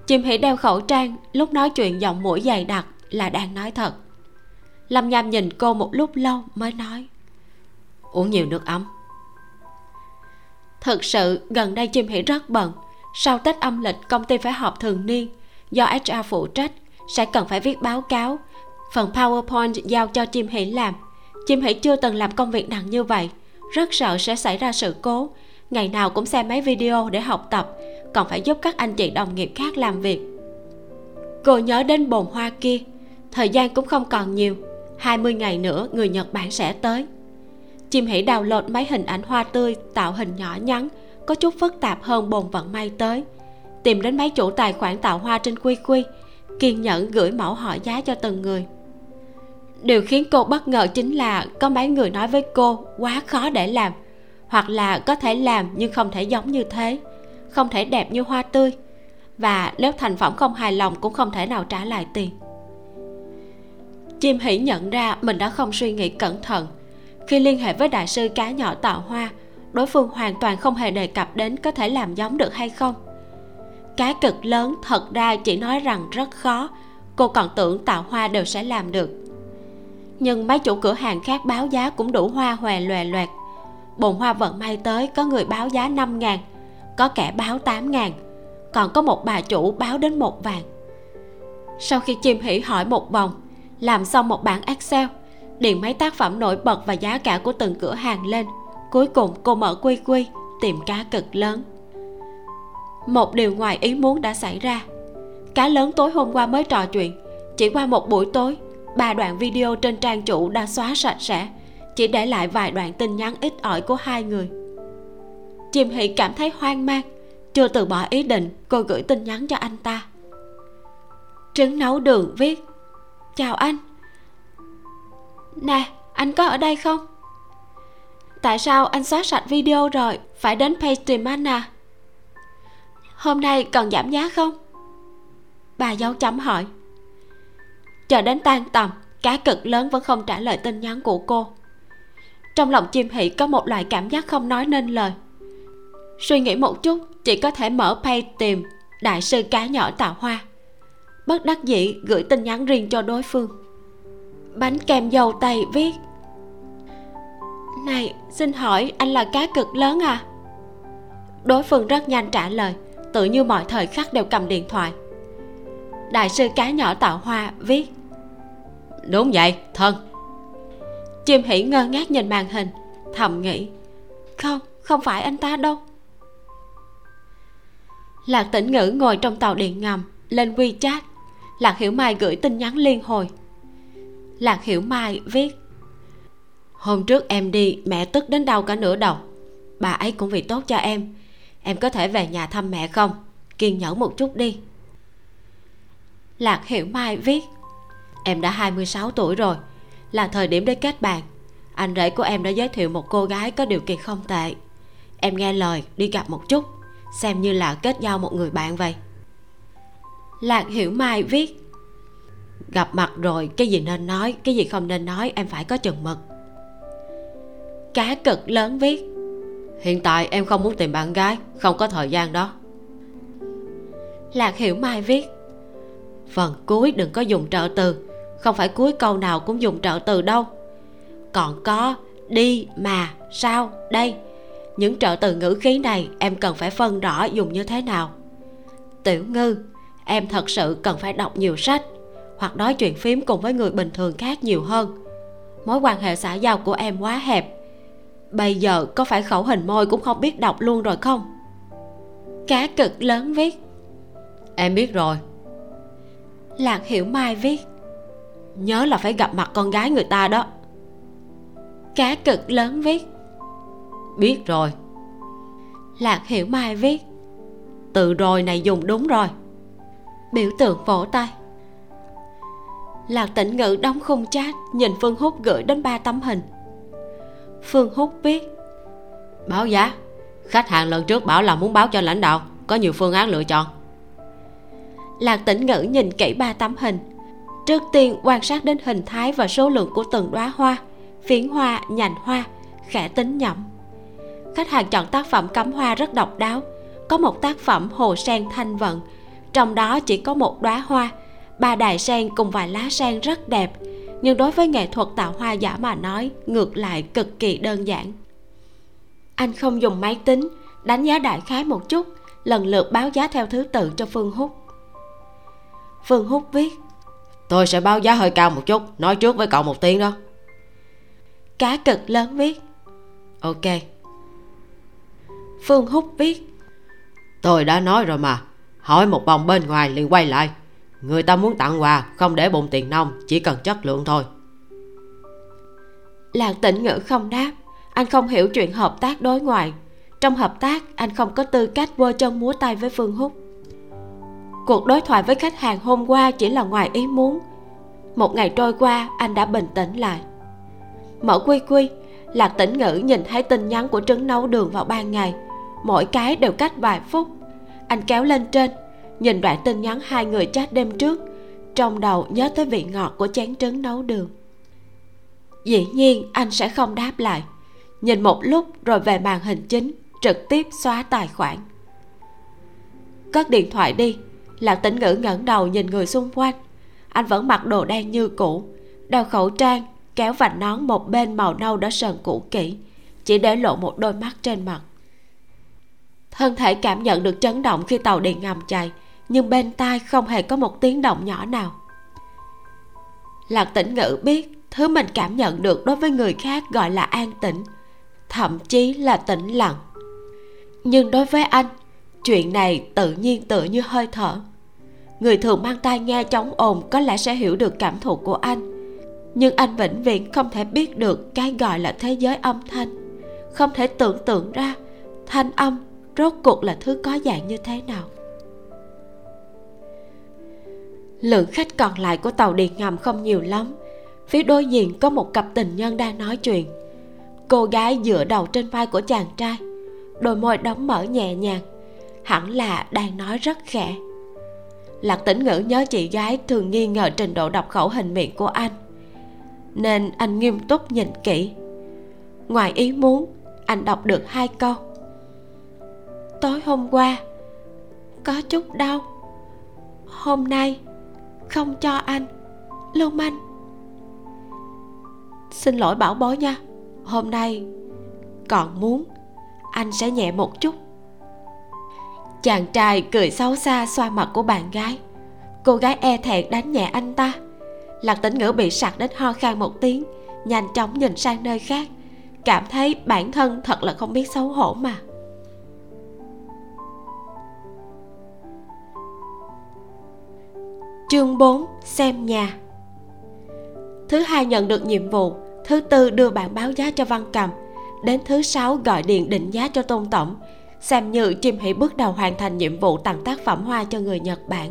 Chim hỷ đeo khẩu trang lúc nói chuyện giọng mũi dày đặc là đang nói thật. Lâm nham nhìn cô một lúc lâu mới nói uống nhiều nước ấm. Thực sự gần đây chim hỷ rất bận sau tết âm lịch, công ty phải họp thường niên. Do hr phụ trách, sẽ cần phải viết báo cáo. Phần powerpoint giao cho chim hỷ làm. Chim hỷ chưa từng làm công việc nặng như vậy. Rất sợ sẽ xảy ra sự cố. Ngày nào cũng xem mấy video để học tập. Còn phải giúp các anh chị đồng nghiệp khác làm việc. Cô nhớ đến bồn hoa kia. Thời gian cũng không còn nhiều. 20 ngày nữa, người Nhật Bản sẽ tới. Chim hỷ đào lột mấy hình ảnh hoa tươi, tạo hình nhỏ nhắn có chút phức tạp hơn bồn vận may tới. Tìm đến mấy chủ tài khoản tạo hoa trên quy quy, kiên nhẫn gửi mẫu hỏi giá cho từng người. Điều khiến cô bất ngờ chính là có mấy người nói với cô quá khó để làm, hoặc là có thể làm nhưng không thể giống như thế, không thể đẹp như hoa tươi, và nếu thành phẩm không hài lòng cũng không thể nào trả lại tiền. Chim hỉ nhận ra mình đã không suy nghĩ cẩn thận khi liên hệ với đại sư cá nhỏ tạo hoa đối phương hoàn toàn không hề đề cập đến có thể làm giống được hay không. Cái cực lớn thật ra chỉ nói rằng rất khó, cô còn tưởng tạo hoa đều sẽ làm được. Nhưng mấy chủ cửa hàng khác báo giá cũng đủ hoa hòe loè loẹt. Bồn hoa vận may tới có người báo giá 5 ngàn, có kẻ báo 8 ngàn, còn có một bà chủ báo đến một vàng sau khi chim hỉ hỏi một vòng, làm xong một bản excel điền mấy tác phẩm nổi bật và giá cả của từng cửa hàng lên cuối cùng cô mở quy quy tìm cá cực lớn. Một điều ngoài ý muốn đã xảy ra. Cá lớn tối hôm qua mới trò chuyện. Chỉ qua một buổi tối, ba đoạn video trên trang chủ đã xóa sạch sẽ. Chỉ để lại vài đoạn tin nhắn ít ỏi của hai người. Chim hỷ cảm thấy hoang mang. Chưa từ bỏ ý định, cô gửi tin nhắn cho anh ta. Trứng nấu đường viết. Chào anh. Nè, anh có ở đây không? Tại sao anh xóa sạch video rồi? Phải đến page tìm anh à? Hôm nay cần giảm giá không? Bà dấu chấm hỏi. Chờ đến tan tầm, cá cực lớn vẫn không trả lời tin nhắn của cô. Trong lòng chim hỷ có một loại cảm giác không nói nên lời. Suy nghĩ một chút, chỉ có thể mở page tìm đại sư cá nhỏ tạo hoa. Bất đắc dĩ gửi tin nhắn riêng cho đối phương. Bánh kem dầu tây viết này, xin hỏi anh là cá cực lớn à? Đối phương rất nhanh trả lời, tự như mọi thời khắc đều cầm điện thoại. Đại sư cá nhỏ tạo hoa viết. Đúng vậy, thân. Chim hỉ ngơ ngác nhìn màn hình, thầm nghĩ, không không phải anh ta đâu. Lạc tĩnh ngữ ngồi trong tàu điện ngầm, lên wechat. Lạc hiểu mai gửi tin nhắn liên hồi. Lạc hiểu mai viết hôm trước em đi, mẹ tức đến đau cả nửa đầu. Bà ấy cũng vì tốt cho em. Em có thể về nhà thăm mẹ không? Kiên nhẫn một chút đi. Lạc hiểu mai viết, em đã 26 tuổi rồi, là thời điểm để kết bạn. Anh rể của em đã giới thiệu một cô gái có điều kiện không tệ. Em nghe lời, đi gặp một chút, xem như là kết giao một người bạn vậy. Lạc hiểu mai viết, gặp mặt rồi, cái gì nên nói, cái gì không nên nói, em phải có chừng mực cá cực lớn viết. Hiện tại em không muốn tìm bạn gái không có thời gian đó. Lạc hiểu mai viết. Phần cuối đừng có dùng trợ từ. Không phải cuối câu nào cũng dùng trợ từ đâu. Còn có đi mà sao đây? Những trợ từ ngữ khí này em cần phải phân rõ dùng như thế nào. Tiểu ngư em thật sự cần phải đọc nhiều sách hoặc nói chuyện phím cùng với người bình thường khác nhiều hơn. Mối quan hệ xã giao của em quá hẹp bây giờ có phải khẩu hình môi cũng không biết đọc luôn rồi không? Cá cực lớn viết. Em biết rồi. Lạc hiểu mai viết. Nhớ là phải gặp mặt con gái người ta đó. Cá cực lớn viết. Biết rồi. Lạc hiểu mai viết. Từ rồi này dùng đúng rồi. Biểu tượng vỗ tay. Lạc tĩnh ngữ đóng khung chat nhìn phương húc gửi đến ba tấm hình phương húc viết báo giá. Khách hàng lần trước bảo là muốn báo cho lãnh đạo có nhiều phương án lựa chọn. Lạc tĩnh ngữ nhìn kỹ ba tấm hình. Trước tiên quan sát đến hình thái và số lượng của từng đóa hoa. Phiến hoa nhành hoa khẽ tính nhẩm. Khách hàng chọn tác phẩm cắm hoa rất độc đáo. Có một tác phẩm hồ sen thanh vận. Trong đó chỉ có một đóa hoa. Ba đài sen cùng vài lá sen rất đẹp nhưng đối với nghệ thuật tạo hoa giả mà nói ngược lại cực kỳ đơn giản. Anh không dùng máy tính đánh giá đại khái một chút lần lượt báo giá theo thứ tự cho phương húc. Phương húc viết tôi sẽ báo giá hơi cao một chút nói trước với cậu một tiếng đó. Cá cực lớn viết. Ok. Phương húc viết tôi đã nói rồi mà hỏi một vòng bên ngoài liền quay lại người ta muốn tặng quà, không để bụng tiền nông chỉ cần chất lượng thôi. Lạc tĩnh ngữ không đáp. Anh không hiểu chuyện hợp tác đối ngoại. Trong hợp tác, anh không có tư cách vơ chân múa tay với phương húc. Cuộc đối thoại với khách hàng hôm qua chỉ là ngoài ý muốn. Một ngày trôi qua, anh đã bình tĩnh lại. Mở quy quy, lạc tĩnh ngữ nhìn thấy tin nhắn của trứng nấu đường vào ban ngày. Mỗi cái đều cách vài phút. Anh kéo lên trên nhìn đoạn tin nhắn hai người chat đêm trước, trong đầu nhớ tới vị ngọt của chén trứng nấu đường. Dĩ nhiên, anh sẽ không đáp lại. Nhìn một lúc rồi về màn hình chính, trực tiếp xóa tài khoản. Cất điện thoại đi, lạc tĩnh ngữ ngẩng đầu nhìn người xung quanh. Anh vẫn mặc đồ đen như cũ, đeo khẩu trang, kéo vành nón một bên màu nâu đã sờn cũ kỹ, chỉ để lộ một đôi mắt trên mặt. Thân thể cảm nhận được chấn động khi tàu điện ngầm chạy nhưng bên tai không hề có một tiếng động nhỏ nào. Lạc tĩnh ngữ biết thứ mình cảm nhận được đối với người khác gọi là an tĩnh, thậm chí là tĩnh lặng. Nhưng đối với anh, chuyện này tự nhiên tựa như hơi thở. Người thường mang tai nghe chống ồn có lẽ sẽ hiểu được cảm thụ của anh. Nhưng anh vĩnh viễn không thể biết được cái gọi là thế giới âm thanh. Không thể tưởng tượng ra thanh âm rốt cuộc là thứ có dạng như thế nào lượng khách còn lại của tàu điện ngầm không nhiều lắm. Phía đối diện có một cặp tình nhân đang nói chuyện. Cô gái dựa đầu trên vai của chàng trai, đôi môi đóng mở nhẹ nhàng, hẳn là đang nói rất khẽ. Lạc tĩnh ngữ nhớ chị gái thường nghi ngờ trình độ đọc khẩu hình miệng của anh, nên anh nghiêm túc nhìn kỹ. Ngoài ý muốn, anh đọc được hai câu. Tối hôm qua, có chút đau. Hôm nay không cho anh. Lưu manh. Xin lỗi bảo bối nha. Hôm nay còn muốn anh sẽ nhẹ một chút. Chàng trai cười xấu xa xoa mặt của bạn gái. Cô gái e thẹn đánh nhẹ anh ta. Lạc tĩnh ngữ bị sặc đến ho khan một tiếng, nhanh chóng nhìn sang nơi khác. Cảm thấy bản thân thật là không biết xấu hổ mà. Chương 4 xem nhà. Thứ hai nhận được nhiệm vụ, thứ tư đưa bản báo giá cho văn cầm, đến thứ sáu gọi điện định giá cho tôn tổng, xem như chim hỷ bước đầu hoàn thành nhiệm vụ tặng tác phẩm hoa cho người nhật bản.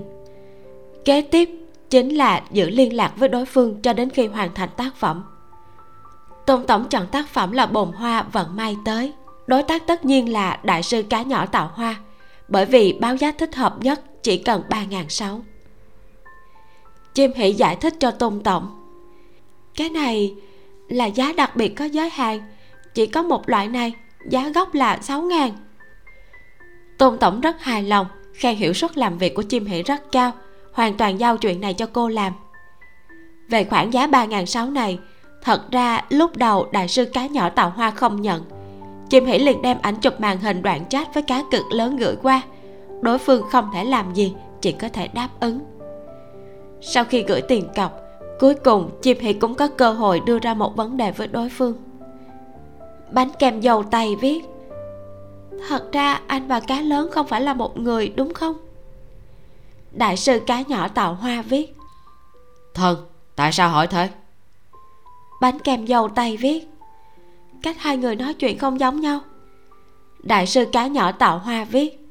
Kế tiếp chính là giữ liên lạc với đối phương cho đến khi hoàn thành tác phẩm. Tôn tổng chọn tác phẩm là bồn hoa vận may tới. Đối tác tất nhiên là đại sư cá nhỏ tạo hoa, bởi vì báo giá thích hợp nhất chỉ cần ba ngàn sáu chim Hỉ giải thích cho tôn tổng. Cái này là giá đặc biệt có giới hạn. Chỉ có một loại này, giá gốc là sáu ngàn. Tôn tổng rất hài lòng, khen hiệu suất làm việc của chim Hỉ rất cao, hoàn toàn giao chuyện này cho cô làm. Về khoản giá ba ngàn sáu này, thật ra lúc đầu đại sư cá nhỏ tạo hoa không nhận. Chim Hỉ liền đem ảnh chụp màn hình đoạn chat với cá cực lớn gửi qua. Đối phương không thể làm gì, chỉ có thể đáp ứng sau khi gửi tiền cọc cuối cùng chim hỷ cũng có cơ hội đưa ra một vấn đề với đối phương. Bánh kem dầu tay viết thật ra anh và cá lớn không phải là một người đúng không? Đại sư cá nhỏ tạo hoa viết thân tại sao hỏi thế? Bánh kem dầu tay viết cách hai người nói chuyện không giống nhau. Đại sư cá nhỏ tạo hoa viết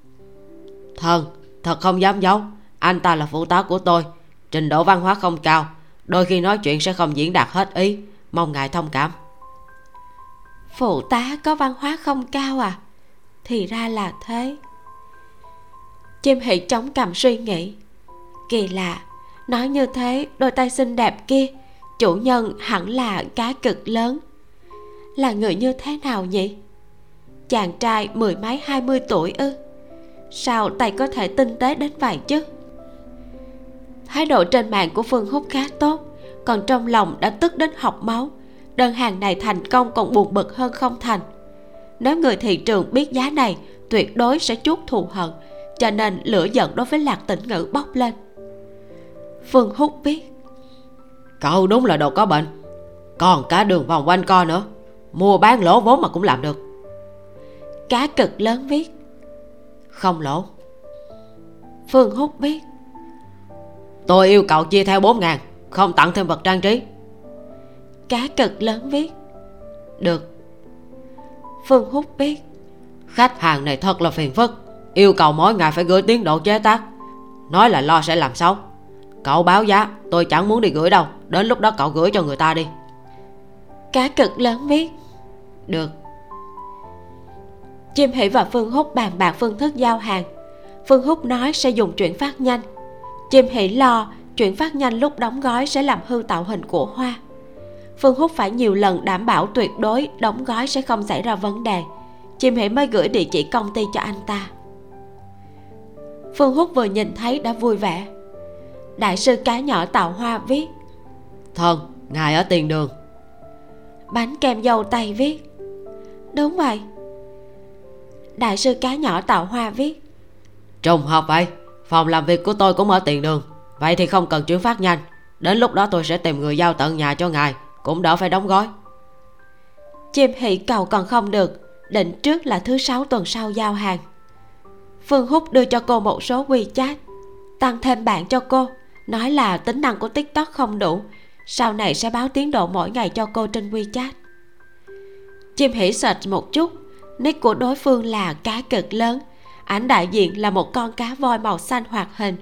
thân thật không dám giấu anh ta là phụ tá của tôi trình độ văn hóa không cao, đôi khi nói chuyện sẽ không diễn đạt hết ý. Mong ngài thông cảm. Phụ tá có văn hóa không cao à? Thì ra là thế. Chim hỉ chống cầm suy nghĩ. Kỳ lạ, nói như thế, đôi tay xinh đẹp kia, chủ nhân hẳn là cá cực lớn. Là người như thế nào nhỉ? Chàng trai mười mấy, hai mươi tuổi ư? Sao tay có thể tinh tế đến vậy chứ? Thái độ trên mạng của phương húc khá tốt còn trong lòng đã tức đến học máu. Đơn hàng này thành công còn buồn bực hơn không thành. Nếu người thị trường biết giá này tuyệt đối sẽ chuốt thù hận cho nên lửa giận đối với lạc tĩnh ngữ bốc lên. Phương húc biết. Cậu đúng là đồ có bệnh còn cả đường vòng quanh co nữa mua bán lỗ vốn mà cũng làm được. Cá cực lớn viết. Không lỗ. Phương húc viết tôi yêu cầu chia theo bốn ngàn không tặng thêm vật trang trí. Cá cực lớn viết được. Phương húc biết. Khách hàng này thật là phiền phức. Yêu cầu mỗi ngày phải gửi tiến độ chế tác. Nói là lo sẽ làm xấu. Cậu báo giá tôi chẳng muốn đi gửi đâu. Đến lúc đó cậu gửi cho người ta đi. Cá cực lớn viết được. Chim hỷ và phương húc bàn bạc phương thức giao hàng. Phương húc nói sẽ dùng chuyển phát nhanh chim hỷ lo chuyển phát nhanh lúc đóng gói sẽ làm hư tạo hình của hoa. Phương húc phải nhiều lần đảm bảo tuyệt đối đóng gói sẽ không xảy ra vấn đề. Chim hỷ mới gửi địa chỉ công ty cho anh ta. Phương húc vừa nhìn thấy đã vui vẻ. Đại sư cá nhỏ tạo hoa viết. Thân ngài ở tiền đường. Bánh kem dâu tây viết. Đúng vậy. Đại sư cá nhỏ tạo hoa viết. Trùng hợp vậy phòng làm việc của tôi cũng ở tiền đường. Vậy thì không cần chuyển phát nhanh. Đến lúc đó tôi sẽ tìm người giao tận nhà cho ngài, cũng đỡ phải đóng gói. Chim hỷ cầu còn không được, định trước là thứ sáu tuần sau giao hàng. Phương húc đưa cho cô một số wechat tăng thêm bạn cho cô, nói là tính năng của tiktok không đủ, sau này sẽ báo tiến độ mỗi ngày cho cô trên wechat. Chim hỉ search một chút, nick của đối phương là cá cực lớn ảnh đại diện là một con cá voi màu xanh hoạt hình.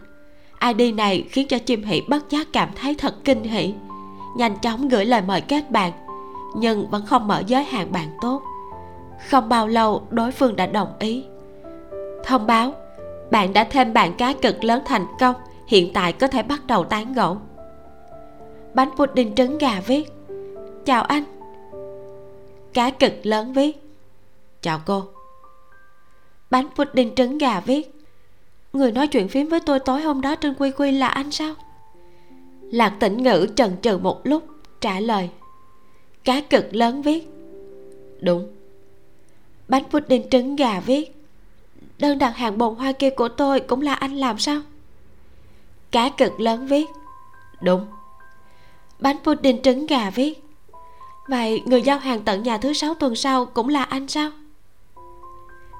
Id này khiến cho chim hỉ bất giác cảm thấy thật kinh hỉ. Nhanh chóng gửi lời mời kết bạn, nhưng vẫn không mở giới hạn bạn tốt. Không bao lâu, đối phương đã đồng ý. Thông báo, bạn đã thêm bạn cá cực lớn thành công, hiện tại có thể bắt đầu tán gẫu. Bánh pudding trứng gà viết. Chào anh. Cá cực lớn viết. Chào cô bánh pudding trứng gà viết. Người nói chuyện phím với tôi tối hôm đó trên quy quy là anh sao? Lạc tĩnh ngữ trần trừ một lúc, trả lời. Cá cực lớn viết. Đúng. Bánh pudding trứng gà viết. Đơn đặt hàng bồn hoa kia của tôi cũng là anh làm sao? Cá cực lớn viết. Đúng. Bánh pudding trứng gà viết. Vậy người giao hàng tận nhà thứ sáu tuần sau cũng là anh sao?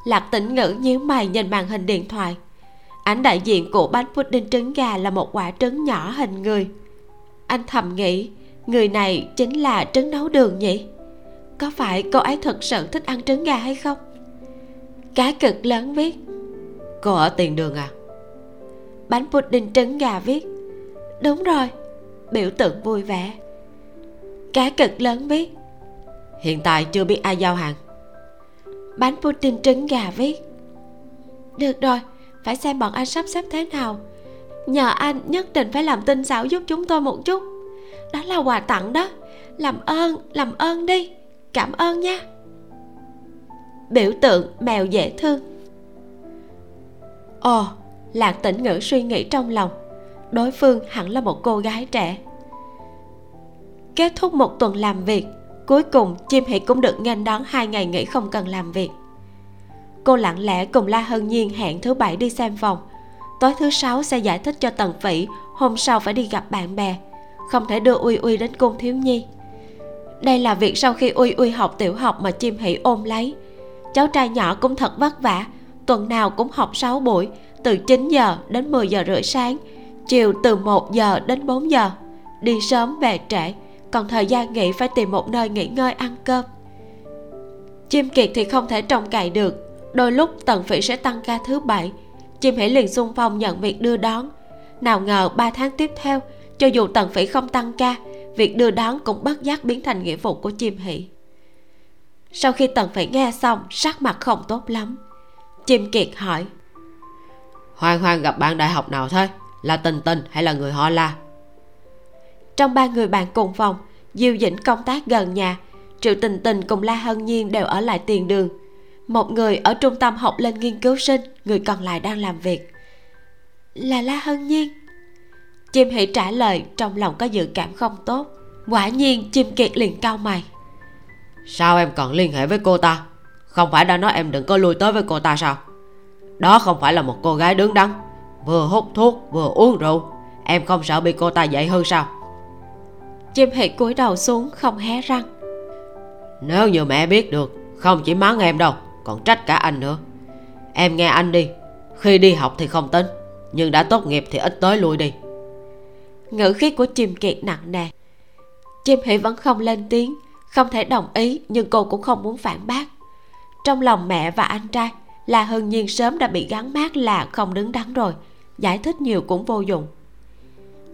Lạc tĩnh ngữ nhíu mày nhìn màn hình điện thoại. Ảnh đại diện của bánh pudding trứng gà là một quả trứng nhỏ hình người. Anh thầm nghĩ, người này chính là trứng nấu đường nhỉ? Có phải cô ấy thật sự thích ăn trứng gà hay không? Cá cực lớn viết. Cô ở tiền đường à? Bánh pudding trứng gà viết. Đúng rồi, biểu tượng vui vẻ. Cá cực lớn viết. Hiện tại chưa biết ai giao hàng bánh pudding trứng gà viết được rồi, phải xem bọn anh sắp xếp thế nào. Nhờ anh nhất định phải làm tinh xảo giúp chúng tôi một chút. Đó là quà tặng đó. Làm ơn làm ơn đi. Cảm ơn nha. Biểu tượng mèo dễ thương. Ồ, lạc tĩnh ngữ suy nghĩ trong lòng. Đối phương hẳn là một cô gái trẻ. Kết thúc một tuần làm việc cuối cùng, chim hỷ cũng được nghênh đón hai ngày nghỉ không cần làm việc. Cô lặng lẽ cùng la hân nhiên hẹn thứ bảy đi xem phòng. Tối thứ sáu sẽ giải thích cho tần phỉ hôm sau phải đi gặp bạn bè, không thể đưa uy uy đến cung thiếu nhi. Đây là việc sau khi uy uy học tiểu học mà chim hỷ ôm lấy. Cháu trai nhỏ cũng thật vất vả, tuần nào cũng học 6 buổi, từ 9 giờ đến 10 giờ rưỡi sáng, chiều từ 1 giờ đến 4 giờ, đi sớm về trễ còn thời gian nghỉ phải tìm một nơi nghỉ ngơi ăn cơm. Chim kiệt thì không thể trông cậy được, đôi lúc tần phỉ sẽ tăng ca thứ bảy. Chim hỉ liền xung phong nhận việc đưa đón. Nào ngờ 3 tháng tiếp theo, cho dù tần phỉ không tăng ca, việc đưa đón cũng bất giác biến thành nghĩa vụ của chim hỷ. Sau khi tần phỉ nghe xong, sắc mặt không tốt lắm. Chim kiệt hỏi hoan hoan gặp bạn đại học nào thế? Là tình tình hay là người họ la? Trong ba người bạn cùng phòng, diêu dĩnh công tác gần nhà, triệu tình tình cùng la hân nhiên đều ở lại tiền đường. Một người ở trung tâm học lên nghiên cứu sinh, người còn lại đang làm việc. Là la hân nhiên? Chim hỉ trả lời, trong lòng có dự cảm không tốt. Quả nhiên, chim kiệt liền cau mày. Sao em còn liên hệ với cô ta? Không phải đã nói em đừng có lui tới với cô ta sao? Đó không phải là một cô gái đứng đắn, vừa hút thuốc vừa uống rượu. Em không sợ bị cô ta dạy hơn sao? Chim hỷ cúi đầu xuống không hé răng. Nếu như mẹ biết được không chỉ mắng em đâu còn trách cả anh nữa. Em nghe anh đi khi đi học thì không tính nhưng đã tốt nghiệp thì ít tới lui đi. Ngữ khí của chim kiệt nặng nề. Chim hỷ vẫn không lên tiếng không thể đồng ý nhưng cô cũng không muốn phản bác. Trong lòng mẹ và anh trai là hân nhiên sớm đã bị gắn mát là không đứng đắn rồi giải thích nhiều cũng vô dụng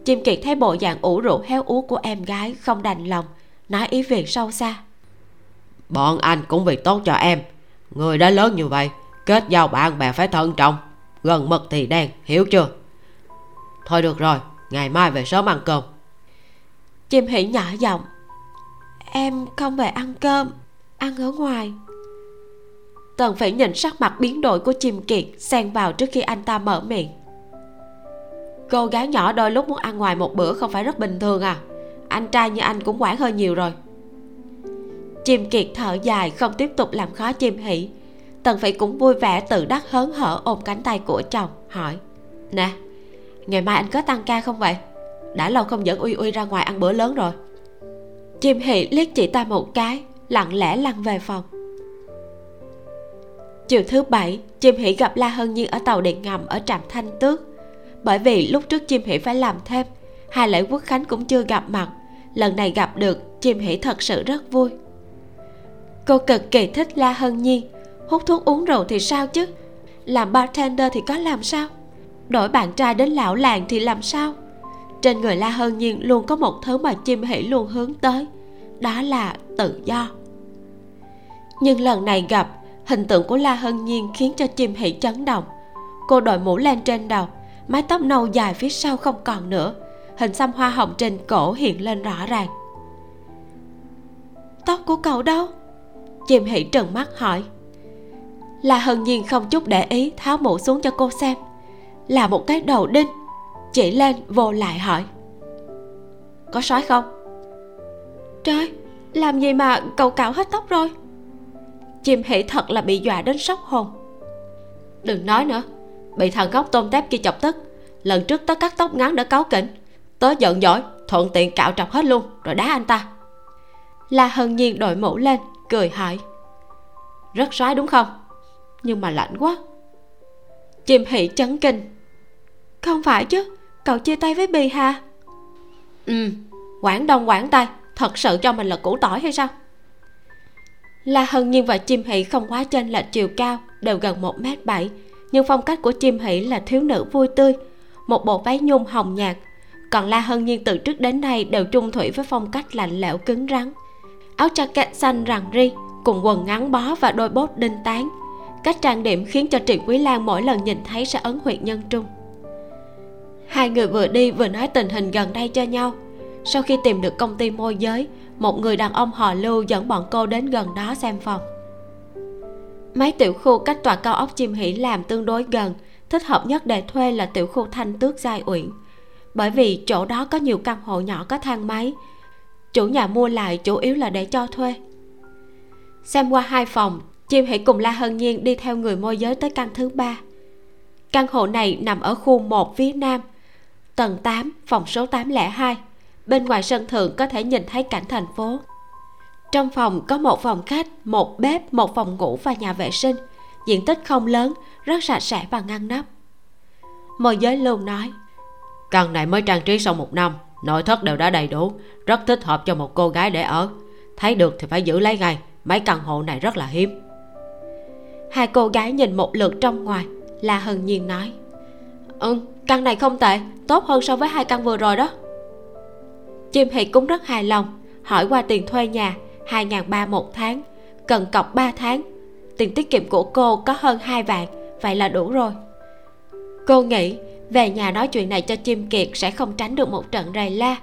chim kiệt thấy bộ dạng ủ rũ heo ú của em gái không đành lòng nói ý việc sâu xa. Bọn anh cũng vì tốt cho em. Người đã lớn như vậy kết giao bạn bè phải thận trọng. Gần mực thì đen hiểu chưa? Thôi được rồi ngày mai về sớm ăn cơm. Chim hỉ nhỏ giọng em không về ăn cơm ăn ở ngoài. Tần phải nhìn sắc mặt biến đổi của chim kiệt xen vào trước khi anh ta mở miệng cô gái nhỏ đôi lúc muốn ăn ngoài một bữa không phải rất bình thường à? Anh trai như anh cũng quản hơi nhiều rồi. Chim kiệt thở dài, không tiếp tục làm khó chim hỉ tần phỉ cũng vui vẻ tự đắc hớn hở ôm cánh tay của chồng, hỏi, nè, ngày mai anh có tăng ca không vậy? Đã lâu không dẫn uy uy ra ngoài ăn bữa lớn rồi. Chim hỉ liếc chị ta một cái, lặng lẽ lăn về phòng. Chiều thứ bảy, chim hỉ gặp la hân nhiên ở tàu điện ngầm ở trạm thanh tước bởi vì lúc trước chim hỉ phải làm thêm, hai lễ quốc khánh cũng chưa gặp mặt. Lần này gặp được, chim hỉ thật sự rất vui. Cô cực kỳ thích la hân nhiên hút thuốc uống rượu thì sao chứ? Làm bartender thì có làm sao? Đổi bạn trai đến lão làng thì làm sao? Trên người la hân nhiên luôn có một thứ mà chim hỷ luôn hướng tới, đó là tự do. Nhưng lần này gặp, hình tượng của la hân nhiên khiến cho chim hỷ chấn động. Cô đội mũ lên trên đầu mái tóc nâu dài phía sau không còn nữa. Hình xăm hoa hồng trên cổ hiện lên rõ ràng. Tóc của cậu đâu? Chim Hỉ trừng mắt hỏi. Là hân nhiên không chút để ý, tháo mũ xuống cho cô xem. Là một cái đầu đinh. Chỉ lên vô lại hỏi. Có sói không? Trời, làm gì mà cậu cạo hết tóc rồi? Chim hỉ thật là bị dọa đến sốc hồn. Đừng nói nữa bị thằng góc tôm tép kia chọc tức. Lần trước tớ cắt tóc ngắn đã cáu kỉnh. Tớ giận dỗi, thuận tiện cạo trọc hết luôn, rồi đá anh ta. La hân nhiên đội mũ lên, cười hỏi. Rất soái đúng không? Nhưng mà lạnh quá. Chim hỉ chấn kinh. Không phải chứ, cậu chia tay với bì hà ừ quảng đông quảng tây, thật sự cho mình là củ tỏi hay sao? La hân nhiên và chim hỉ không quá chênh lệch chiều cao, đều gần một m bảy nhưng phong cách của chim hỷ là thiếu nữ vui tươi, một bộ váy nhung hồng nhạt. Còn la hân nhiên từ trước đến nay đều chung thủy với phong cách lạnh lẽo cứng rắn. Áo jacket xanh rằn ri, cùng quần ngắn bó và đôi bốt đinh tán. Cách trang điểm khiến cho Triệu quý lan mỗi lần nhìn thấy sẽ ấn huyệt nhân trung. Hai người vừa đi vừa nói tình hình gần đây cho nhau. Sau khi tìm được công ty môi giới, một người đàn ông họ lưu dẫn bọn cô đến gần đó xem phòng mấy tiểu khu cách tòa cao ốc chim hỷ làm tương đối gần, thích hợp nhất để thuê là tiểu khu thanh tước giai uyển. Bởi vì chỗ đó có nhiều căn hộ nhỏ có thang máy, chủ nhà mua lại chủ yếu là để cho thuê. Xem qua hai phòng, chim hỷ cùng la hân nhiên đi theo người môi giới tới căn thứ ba. Căn hộ này nằm ở khu 1 phía nam, tầng 8 phòng số 802 bên ngoài sân thượng có thể nhìn thấy cảnh thành phố trong phòng có một phòng khách một bếp một phòng ngủ và nhà vệ sinh. Diện tích không lớn rất sạch sẽ và ngăn nắp. Môi giới lưu nói căn này mới trang trí sau một năm nội thất đều đã đầy đủ rất thích hợp cho một cô gái để ở. Thấy được thì phải giữ lấy ngay mấy căn hộ này rất là hiếm. Hai cô gái nhìn một lượt trong ngoài là hân nhiên nói ừ căn này không tệ tốt hơn so với hai căn vừa rồi đó. Chim hỷ cũng rất hài lòng hỏi qua tiền thuê nhà hai ngàn ba một tháng, cần cọc 3 tháng. Tiền tiết kiệm của cô có hơn hai vạn, vậy là đủ rồi. Cô nghĩ về nhà nói chuyện này cho chim kiệt sẽ không tránh được một trận rầy la,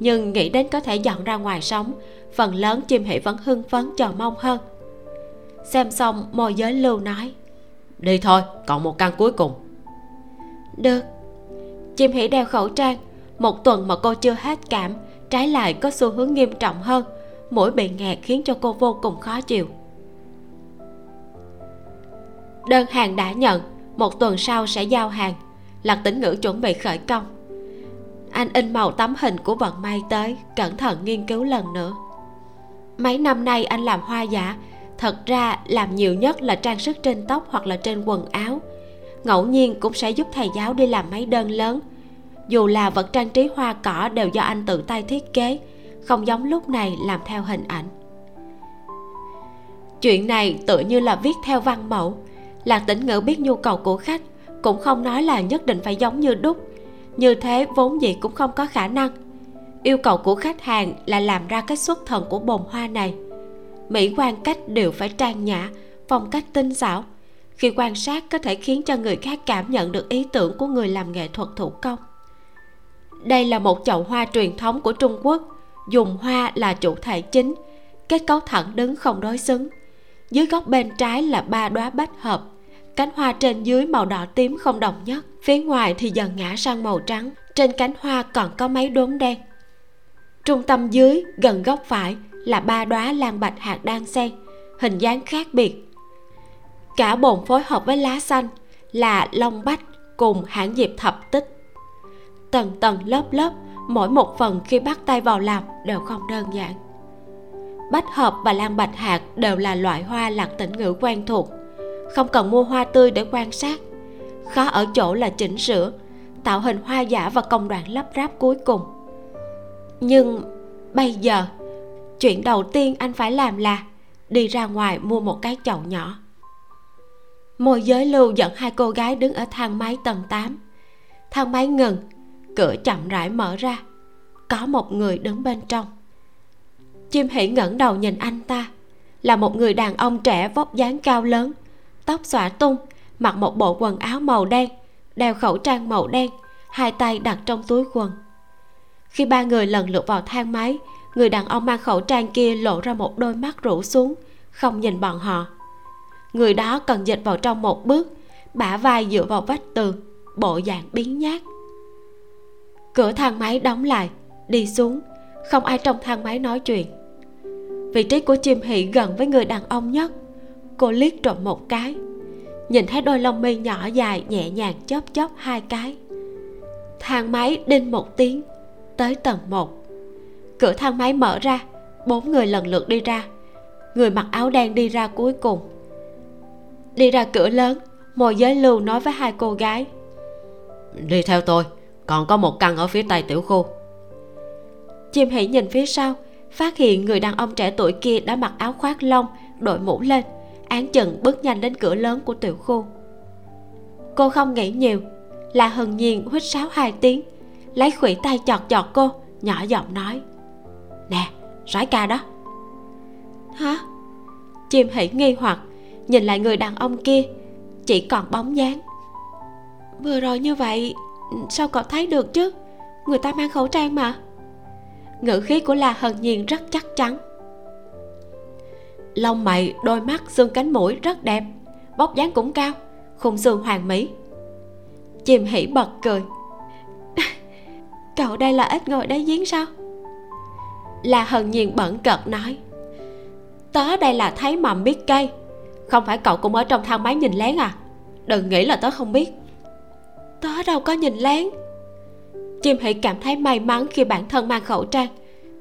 nhưng nghĩ đến có thể dọn ra ngoài sống, phần lớn chim hỷ vẫn hưng phấn chờ mong hơn. Xem xong, môi giới lưu nói, đi thôi, còn một căn cuối cùng. Được. Chim hỷ đeo khẩu trang, một tuần mà cô chưa hết cảm, trái lại có xu hướng nghiêm trọng hơn mũi bị nghẹt khiến cho cô vô cùng khó chịu. Đơn hàng đã nhận, một tuần sau sẽ giao hàng. Lạc tĩnh ngữ chuẩn bị khởi công. Anh in màu tấm hình của vận may tới, cẩn thận nghiên cứu lần nữa. Mấy năm nay anh làm hoa giả, thật ra làm nhiều nhất là trang sức trên tóc hoặc là trên quần áo. Ngẫu nhiên cũng sẽ giúp thầy giáo đi làm mấy đơn lớn. Dù là vật trang trí hoa cỏ đều do anh tự tay thiết kế không giống lúc này làm theo hình ảnh. Chuyện này tự như là viết theo văn mẫu, là tĩnh ngữ biết nhu cầu của khách, cũng không nói là nhất định phải giống như đúc. Như thế vốn gì cũng không có khả năng. Yêu cầu của khách hàng là làm ra cái xuất thần của bồn hoa này. Mỹ quan cách đều phải trang nhã, phong cách tinh xảo. Khi quan sát có thể khiến cho người khác cảm nhận được ý tưởng của người làm nghệ thuật thủ công. Đây là một chậu hoa truyền thống của trung quốc dùng hoa là chủ thể chính. Kết cấu thẳng đứng không đối xứng. Dưới góc bên trái là ba đóa bách hợp. Cánh hoa trên dưới màu đỏ tím không đồng nhất. Phía ngoài thì dần ngã sang màu trắng. Trên cánh hoa còn có mấy đốm đen. Trung tâm dưới, gần góc phải, là ba đóa lan bạch hạt đan sen. Hình dáng khác biệt. Cả bồn phối hợp với lá xanh là long bách cùng hãng diệp thập tích. Tầng tầng lớp lớp mỗi một phần khi bắt tay vào làm đều không đơn giản. Bách hợp và lan bạch hạt đều là loại hoa lạc tĩnh ngữ quen thuộc. Không cần mua hoa tươi để quan sát. Khó ở chỗ là chỉnh sửa, tạo hình hoa giả và công đoạn lắp ráp cuối cùng. Nhưng bây giờ, chuyện đầu tiên anh phải làm là đi ra ngoài mua một cái chậu nhỏ. Môi giới lưu dẫn hai cô gái đứng ở thang máy tầng 8 thang máy ngừng cửa chậm rãi mở ra. Có một người đứng bên trong. Chim hỉ ngẩng đầu nhìn anh ta. Là một người đàn ông trẻ vóc dáng cao lớn, tóc xõa tung, mặc một bộ quần áo màu đen, đeo khẩu trang màu đen, hai tay đặt trong túi quần. Khi ba người lần lượt vào thang máy, người đàn ông mang khẩu trang kia lộ ra một đôi mắt rũ xuống, không nhìn bọn họ. Người đó cần dịch vào trong một bước, bả vai dựa vào vách tường, bộ dạng biến nhát cửa thang máy đóng lại, đi xuống. Không ai trong thang máy nói chuyện. Vị trí của chim hỷ gần với người đàn ông nhất. Cô liếc trộm một cái. Nhìn thấy đôi lông mi nhỏ dài, nhẹ nhàng chớp chớp hai cái. Thang máy đinh một tiếng, tới tầng một. Cửa thang máy mở ra, bốn người lần lượt đi ra. Người mặc áo đen đi ra cuối cùng. Đi ra cửa lớn, môi giới lưu nói với hai cô gái. Đi theo tôi còn có một căn ở phía tây tiểu khu. Chim hỉ nhìn phía sau phát hiện người đàn ông trẻ tuổi kia đã mặc áo khoác lông đội mũ lên. Án chừng bước nhanh đến cửa lớn của tiểu khu. Cô không nghĩ nhiều là hần nhiên huýt sáo hai tiếng lấy khủy tay chọt chọt cô nhỏ giọng nói nè soái ca đó. Hả? Chim hỉ nghi hoặc nhìn lại người đàn ông kia chỉ còn bóng dáng. Vừa rồi như vậy sao cậu thấy được chứ? Người ta mang khẩu trang mà. Ngữ khí của la hân nhiên rất chắc chắn. Lông mày, đôi mắt, xương cánh mũi rất đẹp vóc dáng cũng cao, khung xương hoàng mỹ. Chim hỉ bật cười. cậu đây là ít ngồi đáy giếng sao? Là hần nhiên bẩn cợt nói. Tớ đây là thấy mầm biết cây. Không phải cậu cũng ở trong thang máy nhìn lén à? Đừng nghĩ là tớ không biết tớ đâu có nhìn lén. Chim hãy cảm thấy may mắn khi bản thân mang khẩu trang.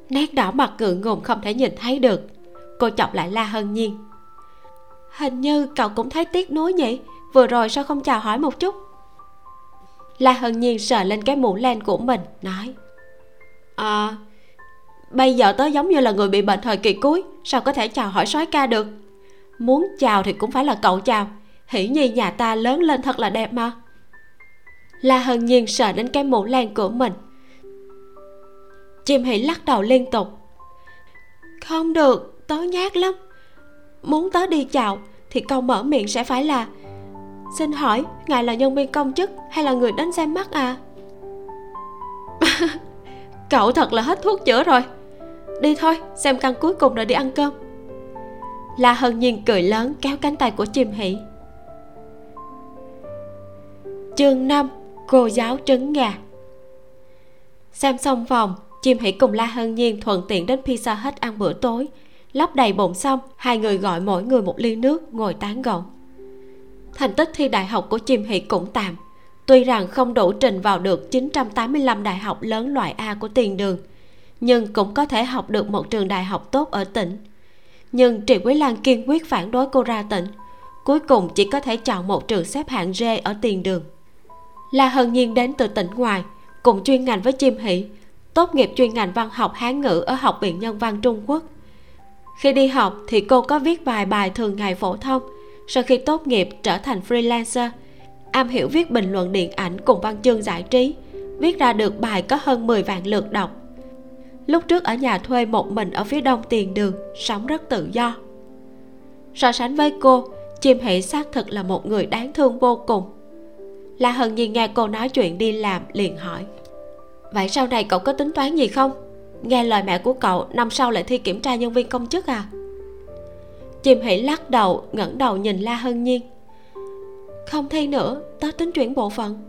Nét đỏ mặt ngượng ngùng không thể nhìn thấy được. Cô chọc lại la hân nhiên. Hình như cậu cũng thấy tiếc nuối nhỉ? Vừa rồi sao không chào hỏi một chút? La hân nhiên sờ lên cái mũ len của mình, nói. À bây giờ tớ giống như là người bị bệnh thời kỳ cuối, sao có thể chào hỏi soái ca được? Muốn chào thì cũng phải là cậu chào. Hỷ nhi nhà ta lớn lên thật là đẹp mà la hân nhiên sợ đến cái mũ len của mình. Chim hỷ lắc đầu liên tục. Không được, tớ nhát lắm. Muốn tớ đi chào thì câu mở miệng sẽ phải là, xin hỏi, ngài là nhân viên công chức hay là người đến xem mắt à? Cậu thật là hết thuốc chữa rồi. Đi thôi, xem căn cuối cùng rồi đi ăn cơm. La hân nhiên cười lớn, kéo cánh tay của chim hỷ. Chương 5 cô giáo trứng gà xem xong phòng, chim hãy cùng la hân nhiên thuận tiện đến pizza hết ăn bữa tối. Lấp đầy bụng xong, hai người gọi mỗi người một ly nước, ngồi tán gẫu. Thành tích thi đại học của chim hỷ cũng tạm. Tuy rằng không đủ trình vào được 985 đại học lớn loại A của tiền đường, nhưng cũng có thể học được một trường đại học tốt ở tỉnh. Nhưng triệu quý lan kiên quyết phản đối cô ra tỉnh. Cuối cùng chỉ có thể chọn một trường xếp hạng D ở tiền đường. La Hân Nhiên đến từ tỉnh ngoài, cùng chuyên ngành với chim hỷ, tốt nghiệp chuyên ngành văn học hán ngữ ở học viện nhân văn trung quốc. Khi đi học thì cô có viết vài bài thường ngày phổ thông, sau khi tốt nghiệp trở thành freelancer, am hiểu viết bình luận điện ảnh cùng văn chương giải trí, viết ra được bài có hơn 10 vạn lượt đọc. Lúc trước ở nhà thuê một mình ở phía đông tiền đường, sống rất tự do. So sánh với cô, chim hỷ xác thực là một người đáng thương vô cùng la hân nhiên nghe cô nói chuyện đi làm, liền hỏi. Vậy sau này cậu có tính toán gì không? Nghe lời mẹ của cậu, năm sau lại thi kiểm tra nhân viên công chức à? Chim Hỉ lắc đầu, ngẩng đầu nhìn la hân nhiên. Không thi nữa, tớ tính chuyển bộ phận.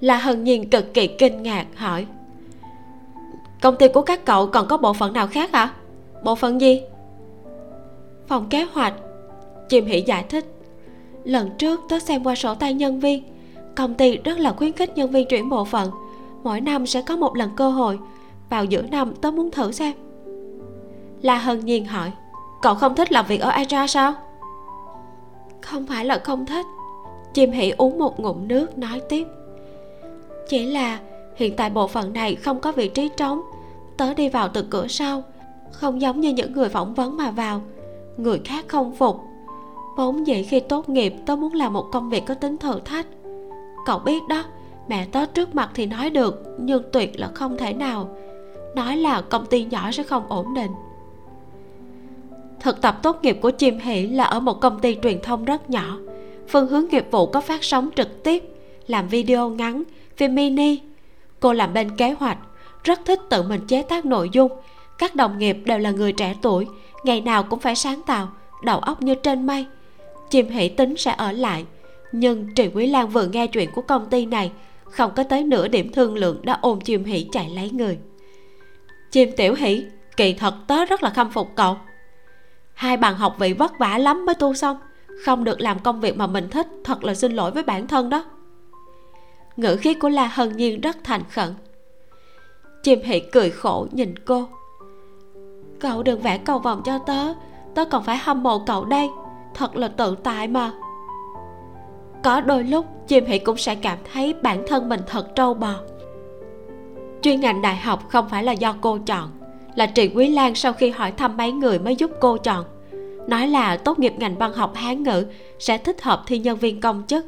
La hân nhiên cực kỳ kinh ngạc, hỏi. Công ty của các cậu còn có bộ phận nào khác hả? Bộ phận gì? Phòng kế hoạch. Chim Hỉ giải thích. Lần trước tớ xem qua sổ tay nhân viên công ty rất là khuyến khích nhân viên chuyển bộ phận. Mỗi năm sẽ có một lần cơ hội. Vào giữa năm, tớ muốn thử xem. La hân nhiên hỏi, cậu không thích làm việc ở aja sao? Không phải là không thích. Chim Hỉ uống một ngụm nước nói tiếp, chỉ là hiện tại bộ phận này không có vị trí trống. Tớ đi vào từ cửa sau, không giống như những người phỏng vấn mà vào. Người khác không phục. Vốn dĩ khi tốt nghiệp, tớ muốn làm một công việc có tính thử thách cậu biết đó. Mẹ tớ trước mặt thì nói được, nhưng tuyệt là không thể nào. Nói là công ty nhỏ sẽ không ổn định. Thực tập tốt nghiệp của chim hỷ là ở một công ty truyền thông rất nhỏ. Phương hướng nghiệp vụ có phát sóng trực tiếp, làm video ngắn, phim mini. Cô làm bên kế hoạch, rất thích tự mình chế tác nội dung. Các đồng nghiệp đều là người trẻ tuổi, ngày nào cũng phải sáng tạo, đầu óc như trên mây. Chim hỷ tính sẽ ở lại nhưng trì quý lan vừa nghe chuyện của công ty này, không có tới nửa điểm thương lượng đã ôm chim Hỉ chạy lấy người. Chim tiểu Hỉ kỳ thật tớ rất là khâm phục cậu. Hai bạn học vị vất vả lắm mới tu xong, không được làm công việc mà mình thích, thật là xin lỗi với bản thân đó. Ngữ khí của la hân nhiên rất thành khẩn. Chim Hỉ cười khổ nhìn cô. Cậu đừng vẽ cầu vòng cho tớ tớ còn phải hâm mộ cậu đây, thật là tự tại mà có đôi lúc chim hỷ cũng sẽ cảm thấy bản thân mình thật trâu bò. Chuyên ngành đại học không phải là do cô chọn, là trị quý lan sau khi hỏi thăm mấy người mới giúp cô chọn. Nói là tốt nghiệp ngành văn học hán ngữ sẽ thích hợp thi nhân viên công chức.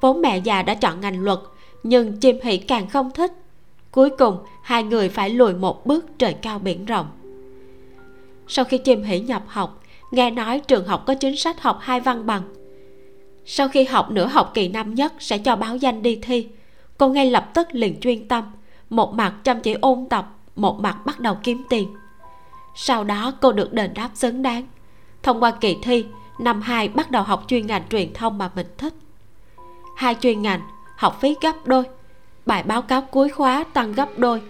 Vốn mẹ già đã chọn ngành luật, nhưng chim hỷ càng không thích. Cuối cùng, hai người phải lùi một bước trời cao biển rộng. Sau khi chim hỷ nhập học, nghe nói trường học có chính sách học hai văn bằng sau khi học nửa học kỳ năm nhất sẽ cho báo danh đi thi. Cô ngay lập tức liền chuyên tâm. Một mặt chăm chỉ ôn tập, một mặt bắt đầu kiếm tiền. Sau đó cô được đền đáp xứng đáng. Thông qua kỳ thi, năm hai bắt đầu học chuyên ngành truyền thông mà mình thích. Hai chuyên ngành, học phí gấp đôi, bài báo cáo cuối khóa tăng gấp đôi,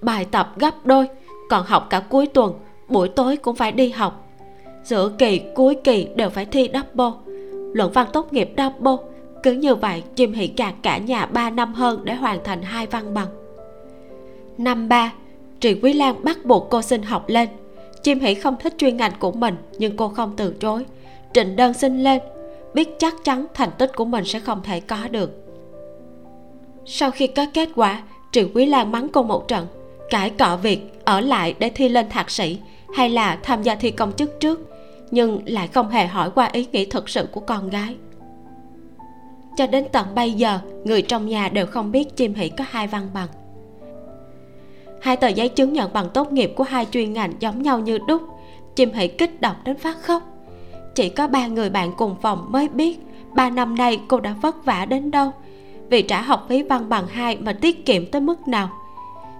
bài tập gấp đôi, còn học cả cuối tuần, buổi tối cũng phải đi học. Giữa kỳ, cuối kỳ đều phải thi double luận văn tốt nghiệp double cứ như vậy chim hỉ cạc cả nhà 3 năm hơn để hoàn thành hai văn bằng. Năm ba trịnh Quý Lan bắt buộc cô xin học lên. Chim hỉ không thích chuyên ngành của mình, Nhưng cô không từ chối. Trịnh đơn xin lên, Biết chắc chắn thành tích của mình sẽ không thể có được. Sau khi có kết quả trịnh Quý Lan mắng cô một trận, Cãi cọ việc, ở lại để thi lên thạc sĩ, Hay là tham gia thi công chức trước. Nhưng lại không hề hỏi qua ý nghĩ thật sự của con gái. Cho đến tận bây giờ, người trong nhà đều không biết chim hỷ có hai văn bằng. Hai tờ giấy chứng nhận bằng tốt nghiệp của hai chuyên ngành giống nhau như đúc, chim hỷ kích động đến phát khóc. Chỉ có ba người bạn cùng phòng mới biết, ba năm nay cô đã vất vả đến đâu, vì trả học phí văn bằng hai mà tiết kiệm tới mức nào.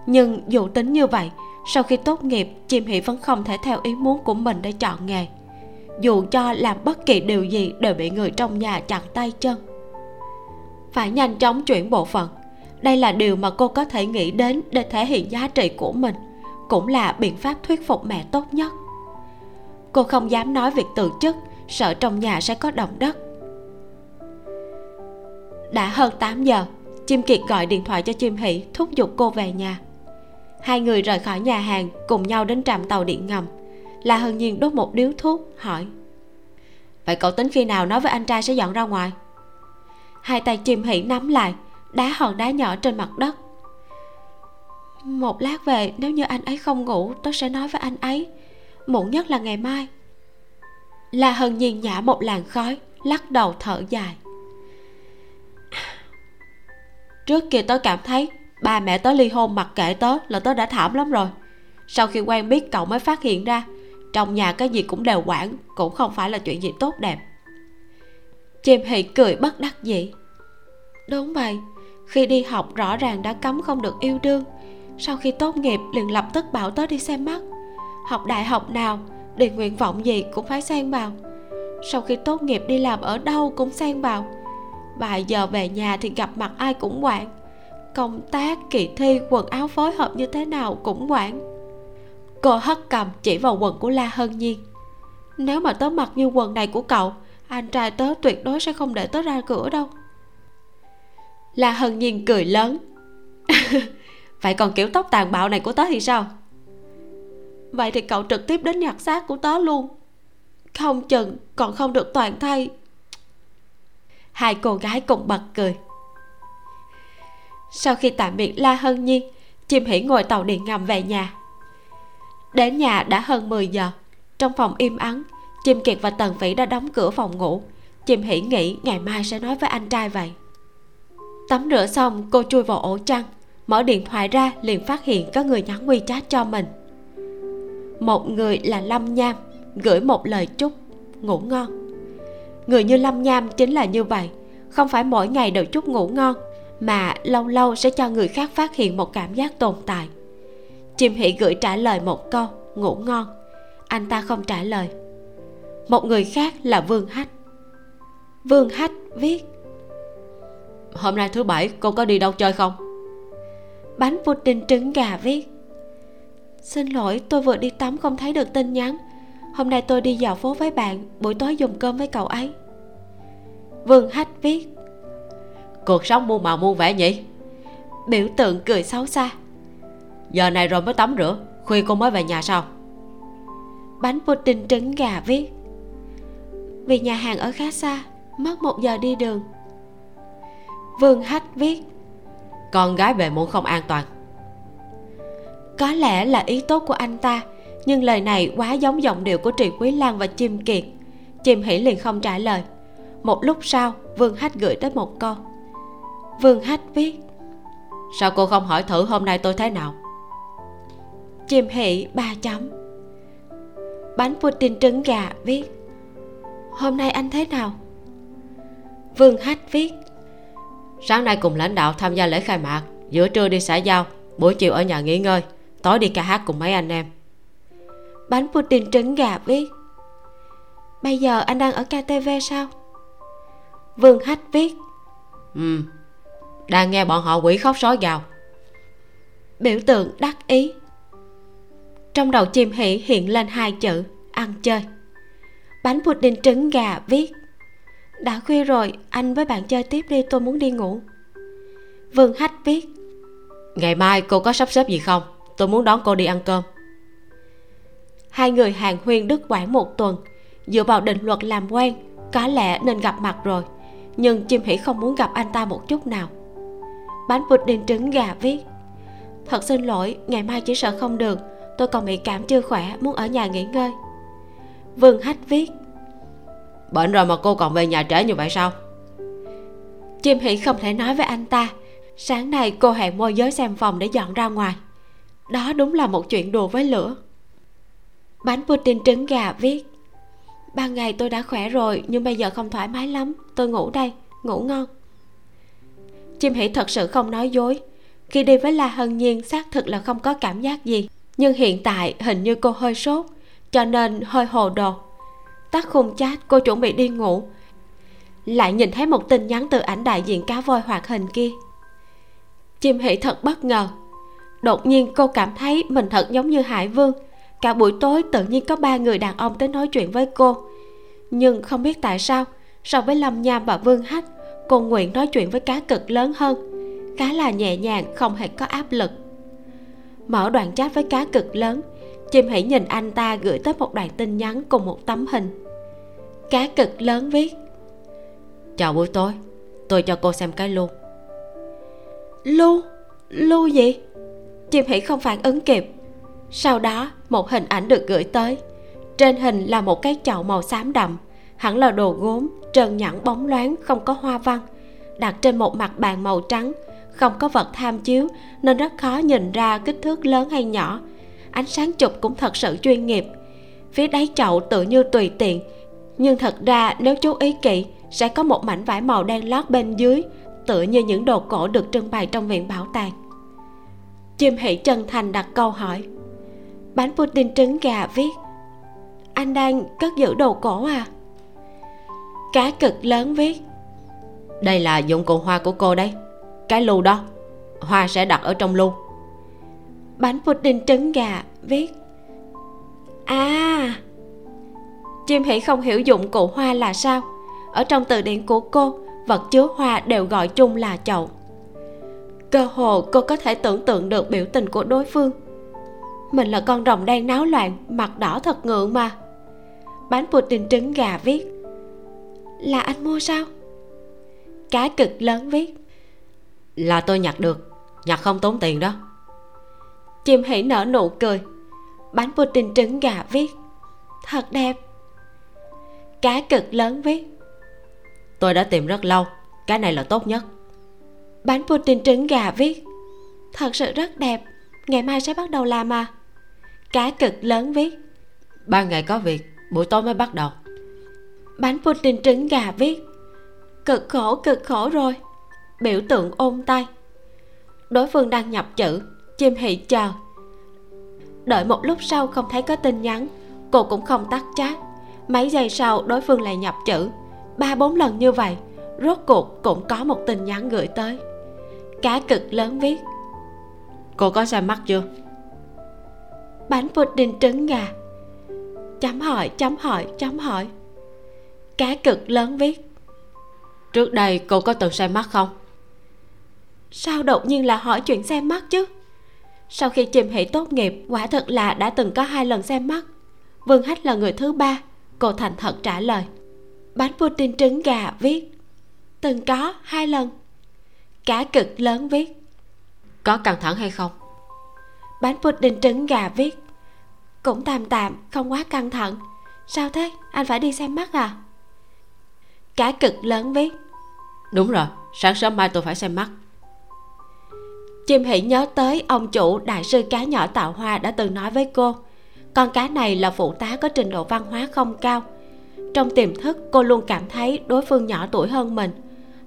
Nhưng dù tính như vậy, sau khi tốt nghiệp, chim hỷ vẫn không thể theo ý muốn của mình để chọn nghề dù cho làm bất kỳ điều gì đều bị người trong nhà chặn tay chân. Phải nhanh chóng chuyển bộ phận. Đây là điều mà cô có thể nghĩ đến để thể hiện giá trị của mình, cũng là biện pháp thuyết phục mẹ tốt nhất. Cô không dám nói việc từ chức, sợ trong nhà sẽ có động đất. Đã hơn 8 giờ, chim kiệt gọi điện thoại cho chim hỷ thúc giục cô về nhà. Hai người rời khỏi nhà hàng, cùng nhau đến trạm tàu điện ngầm là hân nhiên đốt một điếu thuốc, hỏi. Vậy cậu tính khi nào nói với anh trai sẽ dọn ra ngoài? Hai tay chim hỉ nắm lại, đá hòn đá nhỏ trên mặt đất. Một lát về, nếu như anh ấy không ngủ, tôi sẽ nói với anh ấy. Muộn nhất là ngày mai. La hân nhiên nhả một làn khói, lắc đầu thở dài. Trước kia tớ cảm thấy ba mẹ tớ ly hôn mặc kệ tớ là tớ đã thảm lắm rồi. Sau khi quen biết cậu mới phát hiện ra trong nhà cái gì cũng đều quản cũng không phải là chuyện gì tốt đẹp. Chim hỉ cười bất đắc dĩ. Đúng vậy, khi đi học rõ ràng đã cấm không được yêu đương. Sau khi tốt nghiệp liền lập tức bảo tớ đi xem mắt. Học đại học nào đề nguyện vọng gì cũng phải xen vào. Sau khi tốt nghiệp đi làm ở đâu cũng xen vào. Vài giờ về nhà thì gặp mặt ai cũng quản công tác, kỳ thi, quần áo phối hợp như thế nào cũng quản cô hất cầm chỉ vào quần của la hân nhiên. Nếu mà tớ mặc như quần này của cậu, anh trai tớ tuyệt đối sẽ không để tớ ra cửa đâu. La hân nhiên cười lớn. Vậy còn kiểu tóc tàn bạo này của tớ thì sao? Vậy thì cậu trực tiếp đến nhặt xác của tớ luôn. Không chừng còn không được toàn thay. Hai cô gái cùng bật cười. Sau khi tạm biệt la hân nhiên, chim hỉ ngồi tàu điện ngầm về nhà đến nhà đã hơn 10 giờ. Trong phòng im ắng, chim kiệt và tần vĩ đã đóng cửa phòng ngủ. Chim hỉ nghĩ ngày mai sẽ nói với anh trai vậy. Tắm rửa xong, cô chui vào ổ chăn, mở điện thoại ra liền phát hiện có người nhắn quy chat cho mình. Một người là lâm nham, gửi một lời chúc. Ngủ ngon. Người như lâm nham chính là như vậy. Không phải mỗi ngày đều chúc ngủ ngon, mà lâu lâu sẽ cho người khác phát hiện một cảm giác tồn tại chim hỷ gửi trả lời một câu, ngủ ngon. Anh ta không trả lời. Một người khác là vương hách. Vương hách viết, hôm nay thứ bảy cô có đi đâu chơi không? Bánh pudding trứng gà viết, xin lỗi, tôi vừa đi tắm không thấy được tin nhắn. Hôm nay tôi đi dạo phố với bạn, buổi tối dùng cơm với cậu ấy. Vương hách viết, cuộc sống muôn màu muôn vẻ nhỉ? Biểu tượng cười xấu xa giờ này rồi mới tắm rửa. Khuya cô mới về nhà sao? Bánh pudding trứng gà viết. Vì nhà hàng ở khá xa mất một giờ đi đường. Vương hách viết. Con gái về muộn không an toàn. Có lẽ là ý tốt của anh ta nhưng lời này quá giống giọng điệu của trì quý lan và chim kiệt. Chim hỉ liền không trả lời. Một lúc sau vương hách gửi tới một câu. Vương hách viết. Sao cô không hỏi thử hôm nay tôi thế nào chim hỉ ba chấm. Bánh pudding trứng gà viết hôm nay anh thế nào? Vương hách viết sáng nay cùng lãnh đạo tham gia lễ khai mạc giữa trưa đi xã giao buổi chiều ở nhà nghỉ ngơi tối đi ca hát cùng mấy anh em. Bánh pudding trứng gà viết bây giờ anh đang ở ktv sao? Vương hách viết ừ đang nghe bọn họ quỷ khóc sói gào. Biểu tượng đắc ý trong đầu chim hỉ hiện lên hai chữ ăn chơi. Bánh pudding trứng gà viết. Đã khuya rồi anh với bạn chơi tiếp đi tôi muốn đi ngủ. Vương hách viết. Ngày mai cô có sắp xếp gì không? Tôi muốn đón cô đi ăn cơm. Hai người hàng huyên đứt quãng một tuần. Dựa vào định luật làm quen có lẽ nên gặp mặt rồi. Nhưng chim hỉ không muốn gặp anh ta một chút nào. Bánh pudding trứng gà viết. Thật xin lỗi ngày mai chỉ sợ không được tôi còn bị cảm chưa khỏe muốn ở nhà nghỉ ngơi. Vương hách viết. Bệnh rồi mà cô còn về nhà trễ như vậy sao? Chim hỉ không thể nói với anh ta. Sáng nay cô hẹn môi giới xem phòng để dọn ra ngoài. Đó đúng là một chuyện đùa với lửa. Bánh pudding trứng gà viết. Ban ngày tôi đã khỏe rồi nhưng bây giờ không thoải mái lắm. Tôi ngủ đây ngủ ngon. Chim hỉ thật sự không nói dối. Khi đi với la hân nhiên xác thực là không có cảm giác gì nhưng hiện tại hình như cô hơi sốt, cho nên hơi hồ đồ. Tắt khung chat, cô chuẩn bị đi ngủ. Lại nhìn thấy một tin nhắn từ ảnh đại diện cá voi hoạt hình kia. Chim hỉ thật bất ngờ. Đột nhiên cô cảm thấy mình thật giống như hải vương. Cả buổi tối tự nhiên có ba người đàn ông tới nói chuyện với cô. Nhưng không biết tại sao, so với lâm nham và vương hách, cô nguyện nói chuyện với cá cực lớn hơn. Khá là nhẹ nhàng, không hề có áp lực mở đoạn chat với cá cực lớn. Chim hãy nhìn anh ta gửi tới một đoạn tin nhắn cùng một tấm hình. Cá cực lớn viết, chào buổi tối, tôi cho cô xem cái luôn lu? Lu gì? Chim hỷ không phản ứng kịp. Sau đó, một hình ảnh được gửi tới. Trên hình là một cái chậu màu xám đậm, hẳn là đồ gốm, trơn nhẵn bóng loáng, không có hoa văn. Đặt trên một mặt bàn màu trắng không có vật tham chiếu, nên rất khó nhìn ra kích thước lớn hay nhỏ. Ánh sáng chụp cũng thật sự chuyên nghiệp. Phía đáy chậu tự như tùy tiện, nhưng thật ra nếu chú ý kỹ, sẽ có một mảnh vải màu đen lót bên dưới, tựa như những đồ cổ được trưng bày trong viện bảo tàng. Chim hỷ chân thành đặt câu hỏi. Bánh pudding trứng gà viết. Anh đang cất giữ đồ cổ à? Cá cực lớn viết. Đây là dụng cụ hoa của cô đấy cái lu đó, hoa sẽ đặt ở trong lu bánh pudding trứng gà, viết. À chim hỉ không hiểu dụng cụ hoa là sao. Ở trong từ điển của cô, vật chứa hoa đều gọi chung là chậu. Cơ hồ cô có thể tưởng tượng được biểu tình của đối phương. Mình là con rồng đang náo loạn, mặt đỏ thật ngượng mà. Bánh pudding trứng gà viết. Là anh mua sao? Cá cực lớn viết là tôi nhặt được. Nhặt không tốn tiền đó. Chim hỉ nở nụ cười. Bánh pudding trứng gà viết. Thật đẹp. Cá cực lớn viết. Tôi đã tìm rất lâu. Cái này là tốt nhất. Bánh pudding trứng gà viết. Thật sự rất đẹp. Ngày mai sẽ bắt đầu làm à. Cá cực lớn viết. Ban ngày có việc buổi tối mới bắt đầu. Bánh pudding trứng gà viết. Cực khổ cực khổ rồi biểu tượng ôm tay. Đối phương đang nhập chữ chim hị chờ đợi một lúc sau không thấy có tin nhắn cô cũng không tắt chat. Mấy giây sau đối phương lại nhập chữ. Ba bốn lần như vậy rốt cuộc cũng có một tin nhắn gửi tới. Cá cực lớn viết. Cô có xem mắt chưa? Bánh pudding trứng gà. Chấm hỏi chấm hỏi chấm hỏi. Cá cực lớn viết. Trước đây cô có từng xem mắt không sao đột nhiên là hỏi chuyện xem mắt chứ? Sau khi chìm hỷ tốt nghiệp quả thật là đã từng có hai lần xem mắt. Vương hách là người thứ ba cô thành thật trả lời. Bánh pudding trứng gà viết. Từng có hai lần. Cá cực lớn viết. Có căng thẳng hay không? Bánh pudding trứng gà viết. Cũng tạm tạm không quá căng thẳng. Sao thế? Anh phải đi xem mắt à? Cá cực lớn viết. Đúng rồi sáng sớm mai tôi phải xem mắt chim hỷ nhớ tới ông chủ đại sư cá nhỏ tạo hoa đã từng nói với cô. Con cá này là phụ tá có trình độ văn hóa không cao. Trong tiềm thức cô luôn cảm thấy đối phương nhỏ tuổi hơn mình.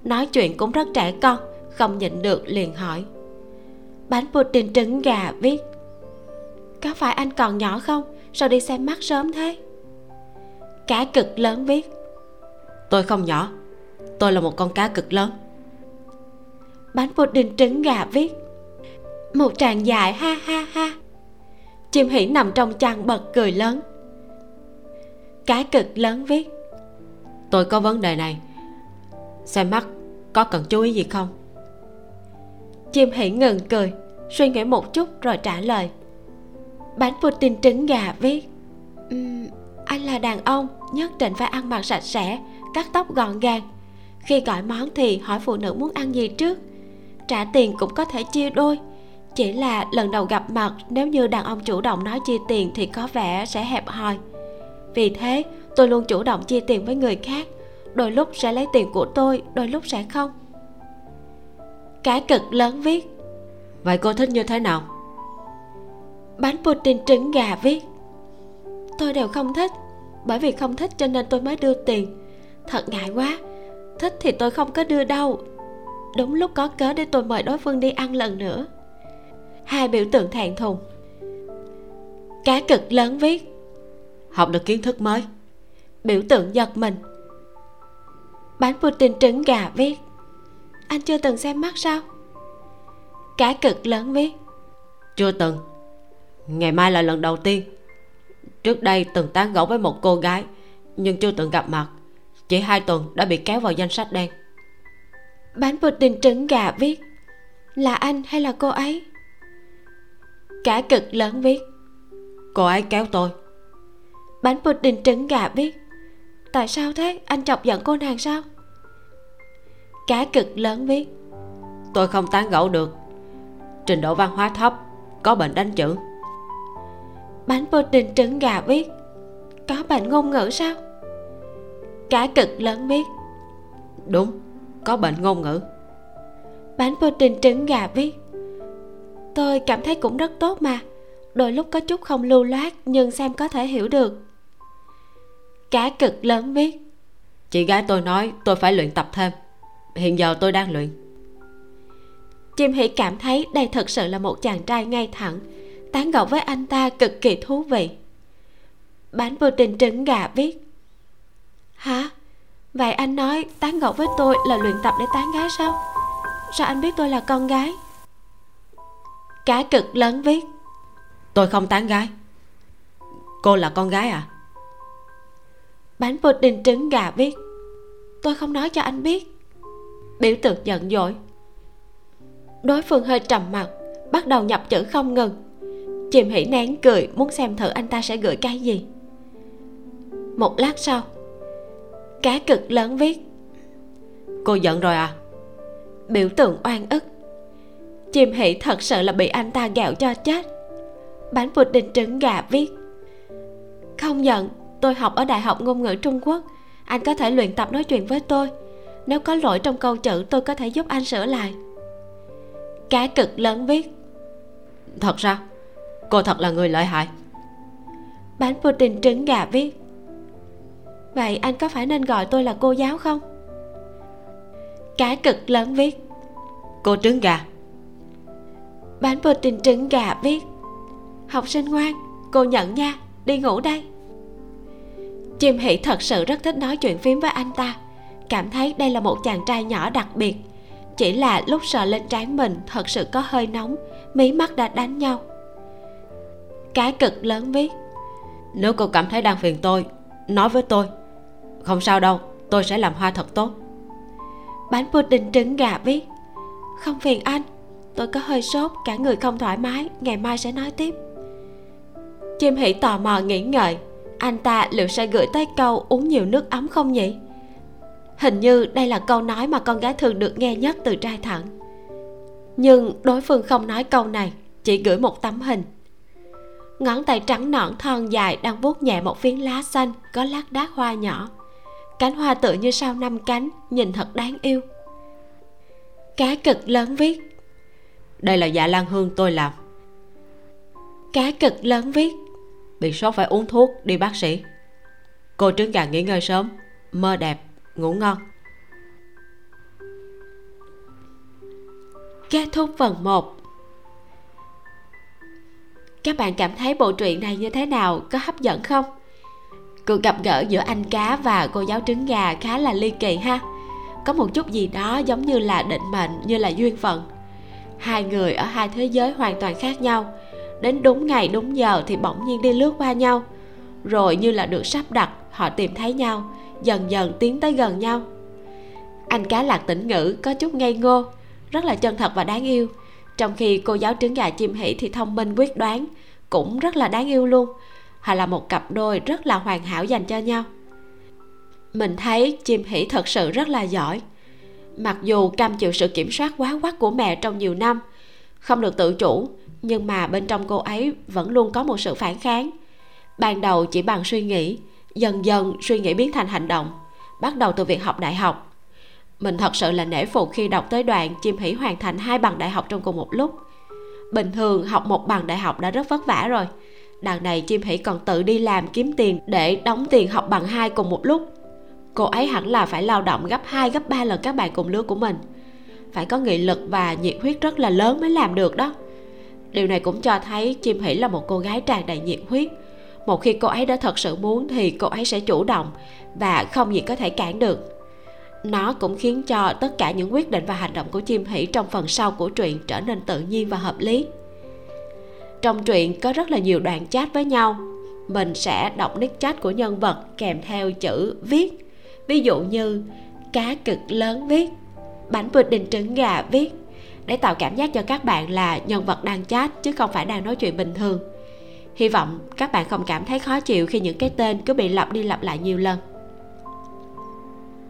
Nói chuyện cũng rất trẻ con không nhịn được liền hỏi. Bánh pudding trứng gà viết. Có phải anh còn nhỏ không? Sao đi xem mắt sớm thế? Cá cực lớn viết. Tôi không nhỏ. Tôi là một con cá cực lớn. Bánh pudding trứng gà viết một tràng dài ha ha ha. Chim hỉ nằm trong chăn bật cười lớn. Cá cực lớn viết. Tôi có vấn đề này. Xem mắt có cần chú ý gì không? Chim hỉ ngừng cười suy nghĩ một chút rồi trả lời. Bánh pudding trứng gà viết. Um, anh là đàn ông nhất định phải ăn mặc sạch sẽ cắt tóc gọn gàng. Khi gọi món thì hỏi phụ nữ muốn ăn gì trước. Trả tiền cũng có thể chia đôi chỉ là lần đầu gặp mặt nếu như đàn ông chủ động nói chia tiền thì có vẻ sẽ hẹp hòi. Vì thế tôi luôn chủ động chia tiền với người khác. Đôi lúc sẽ lấy tiền của tôi đôi lúc sẽ không. Cái cực lớn viết. Vậy cô thích như thế nào? Bánh pudding trứng gà viết. Tôi đều không thích bởi vì không thích cho nên tôi mới đưa tiền. Thật ngại quá thích thì tôi không có đưa đâu. Đúng lúc có cớ để tôi mời đối phương đi ăn lần nữa hai biểu tượng thẹn thùng. Cá cực lớn viết. Học được kiến thức mới. Biểu tượng giật mình. Bánh pudding trứng gà viết. Anh chưa từng xem mắt sao? Cá cực lớn viết. Chưa từng. Ngày mai là lần đầu tiên. Trước đây từng tán gẫu với một cô gái nhưng chưa từng gặp mặt. Chỉ hai tuần đã bị kéo vào danh sách đen. Bánh pudding trứng gà viết. Là anh hay là cô ấy cả cực lớn viết. Cô ấy kéo tôi. Bánh pudding trứng gà viết. Tại sao thế? Anh chọc giận cô nàng sao? Cá cực lớn viết. Tôi không tán gẫu được. Trình độ văn hóa thấp có bệnh đánh chữ. Bánh pudding trứng gà viết. Có bệnh ngôn ngữ sao? Cá cực lớn viết. Đúng có bệnh ngôn ngữ. Bánh pudding trứng gà viết tôi cảm thấy cũng rất tốt mà. Đôi lúc có chút không lưu loát nhưng xem có thể hiểu được. Cá cực lớn viết chị gái tôi nói tôi phải luyện tập thêm. Hiện giờ tôi đang luyện. Chim hỷ cảm thấy đây thật sự là một chàng trai ngay thẳng tán gẫu với anh ta cực kỳ thú vị. Bánh pudding trứng gà viết hả? Vậy anh nói tán gẫu với tôi là luyện tập để tán gái sao? Sao anh biết tôi là con gái cá cực lớn viết. Tôi không tán gái. Cô là con gái à? Bánh pudding trứng gà viết. Tôi không nói cho anh biết. Biểu tượng giận dỗi. Đối phương hơi trầm mặt bắt đầu nhập chữ không ngừng. Chìm hỉ nén cười muốn xem thử anh ta sẽ gửi cái gì. Một lát sau cá cực lớn viết. Cô giận rồi à? Biểu tượng oan ức chim hỷ thật sự là bị anh ta gạo cho chết. Bánh pudding trứng gà viết. Không giận tôi học ở đại học ngôn ngữ trung quốc. Anh có thể luyện tập nói chuyện với tôi. Nếu có lỗi trong câu chữ tôi có thể giúp anh sửa lại. Cá cực lớn viết. Thật sao? Cô thật là người lợi hại. Bánh pudding trứng gà viết. Vậy anh có phải nên gọi tôi là cô giáo không? Cá cực lớn viết. Cô trứng gà bánh pudding trứng gà viết học sinh ngoan cô nhận nha đi ngủ đây. Chim hỷ thật sự rất thích nói chuyện phím với anh ta. Cảm thấy đây là một chàng trai nhỏ đặc biệt. Chỉ là lúc sờ lên trán mình thật sự có hơi nóng mí mắt đã đánh nhau. Cái cực lớn viết nếu cô cảm thấy đang phiền tôi nói với tôi. Không sao đâu tôi sẽ làm hoa thật tốt. Bánh pudding trứng gà viết không phiền anh tôi có hơi sốt, cả người không thoải mái, ngày mai sẽ nói tiếp. Chim hỉ tò mò nghĩ ngợi, anh ta liệu sẽ gửi tới câu uống nhiều nước ấm không nhỉ? Hình như đây là câu nói mà con gái thường được nghe nhất từ trai thẳng. Nhưng đối phương không nói câu này, chỉ gửi một tấm hình. Ngón tay trắng nõn thon dài đang vuốt nhẹ một phiến lá xanh có lát đá hoa nhỏ. Cánh hoa tựa như sao năm cánh, nhìn thật đáng yêu. Cá cực lớn viết đây là dạ lan hương tôi làm. Cá cực lớn viết. Bị sốt phải uống thuốc, đi bác sĩ. Cô trứng gà nghỉ ngơi sớm. Mơ đẹp, ngủ ngon. Kết thúc phần 1 các bạn cảm thấy bộ truyện này như thế nào? Có hấp dẫn không? Cuộc gặp gỡ giữa anh cá và cô giáo trứng gà khá là ly kỳ ha. Có một chút gì đó giống như là định mệnh, như là duyên phận hai người ở hai thế giới hoàn toàn khác nhau. Đến đúng ngày, đúng giờ thì bỗng nhiên đi lướt qua nhau. Rồi như là được sắp đặt, họ tìm thấy nhau, dần dần tiến tới gần nhau. Anh cá lạc tỉnh ngữ, có chút ngây ngô, rất là chân thật và đáng yêu. Trong khi cô giáo trứng gà chim hỉ thì thông minh quyết đoán, cũng rất là đáng yêu luôn. Họ là một cặp đôi rất là hoàn hảo dành cho nhau. Mình thấy chim hỉ thật sự rất là giỏi mặc dù cam chịu sự kiểm soát quá quắt của mẹ trong nhiều năm, không được tự chủ, nhưng mà bên trong cô ấy vẫn luôn có một sự phản kháng. Ban đầu chỉ bằng suy nghĩ, dần dần suy nghĩ biến thành hành động, bắt đầu từ việc học đại học. Mình thật sự là nể phục khi đọc tới đoạn chim hỉ hoàn thành hai bằng đại học trong cùng một lúc. Bình thường học một bằng đại học đã rất vất vả rồi. Đằng này chim hỉ còn tự đi làm kiếm tiền để đóng tiền học bằng hai cùng một lúc cô ấy hẳn là phải lao động gấp 2 gấp 3 lần các bạn cùng lứa của mình. Phải có nghị lực và nhiệt huyết rất là lớn mới làm được đó. Điều này cũng cho thấy chim hỉ là một cô gái tràn đầy nhiệt huyết. Một khi cô ấy đã thật sự muốn thì cô ấy sẽ chủ động và không gì có thể cản được. Nó cũng khiến cho tất cả những quyết định và hành động của chim hỉ trong phần sau của truyện trở nên tự nhiên và hợp lý. Trong truyện có rất là nhiều đoạn chat với nhau. Mình sẽ đọc nick chat của nhân vật kèm theo chữ viết ví dụ như cá cực lớn viết, bánh pudding trứng gà viết, để tạo cảm giác cho các bạn là nhân vật đang chat chứ không phải đang nói chuyện bình thường. Hy vọng các bạn không cảm thấy khó chịu khi những cái tên cứ bị lặp đi lặp lại nhiều lần.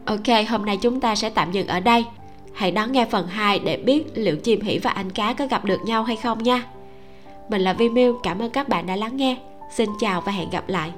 Ok, hôm nay chúng ta sẽ tạm dừng ở đây. Hãy đón nghe phần 2 để biết liệu chim hỉ và anh cá có gặp được nhau hay không nha. Mình là vi miu, cảm ơn các bạn đã lắng nghe. Xin chào và hẹn gặp lại.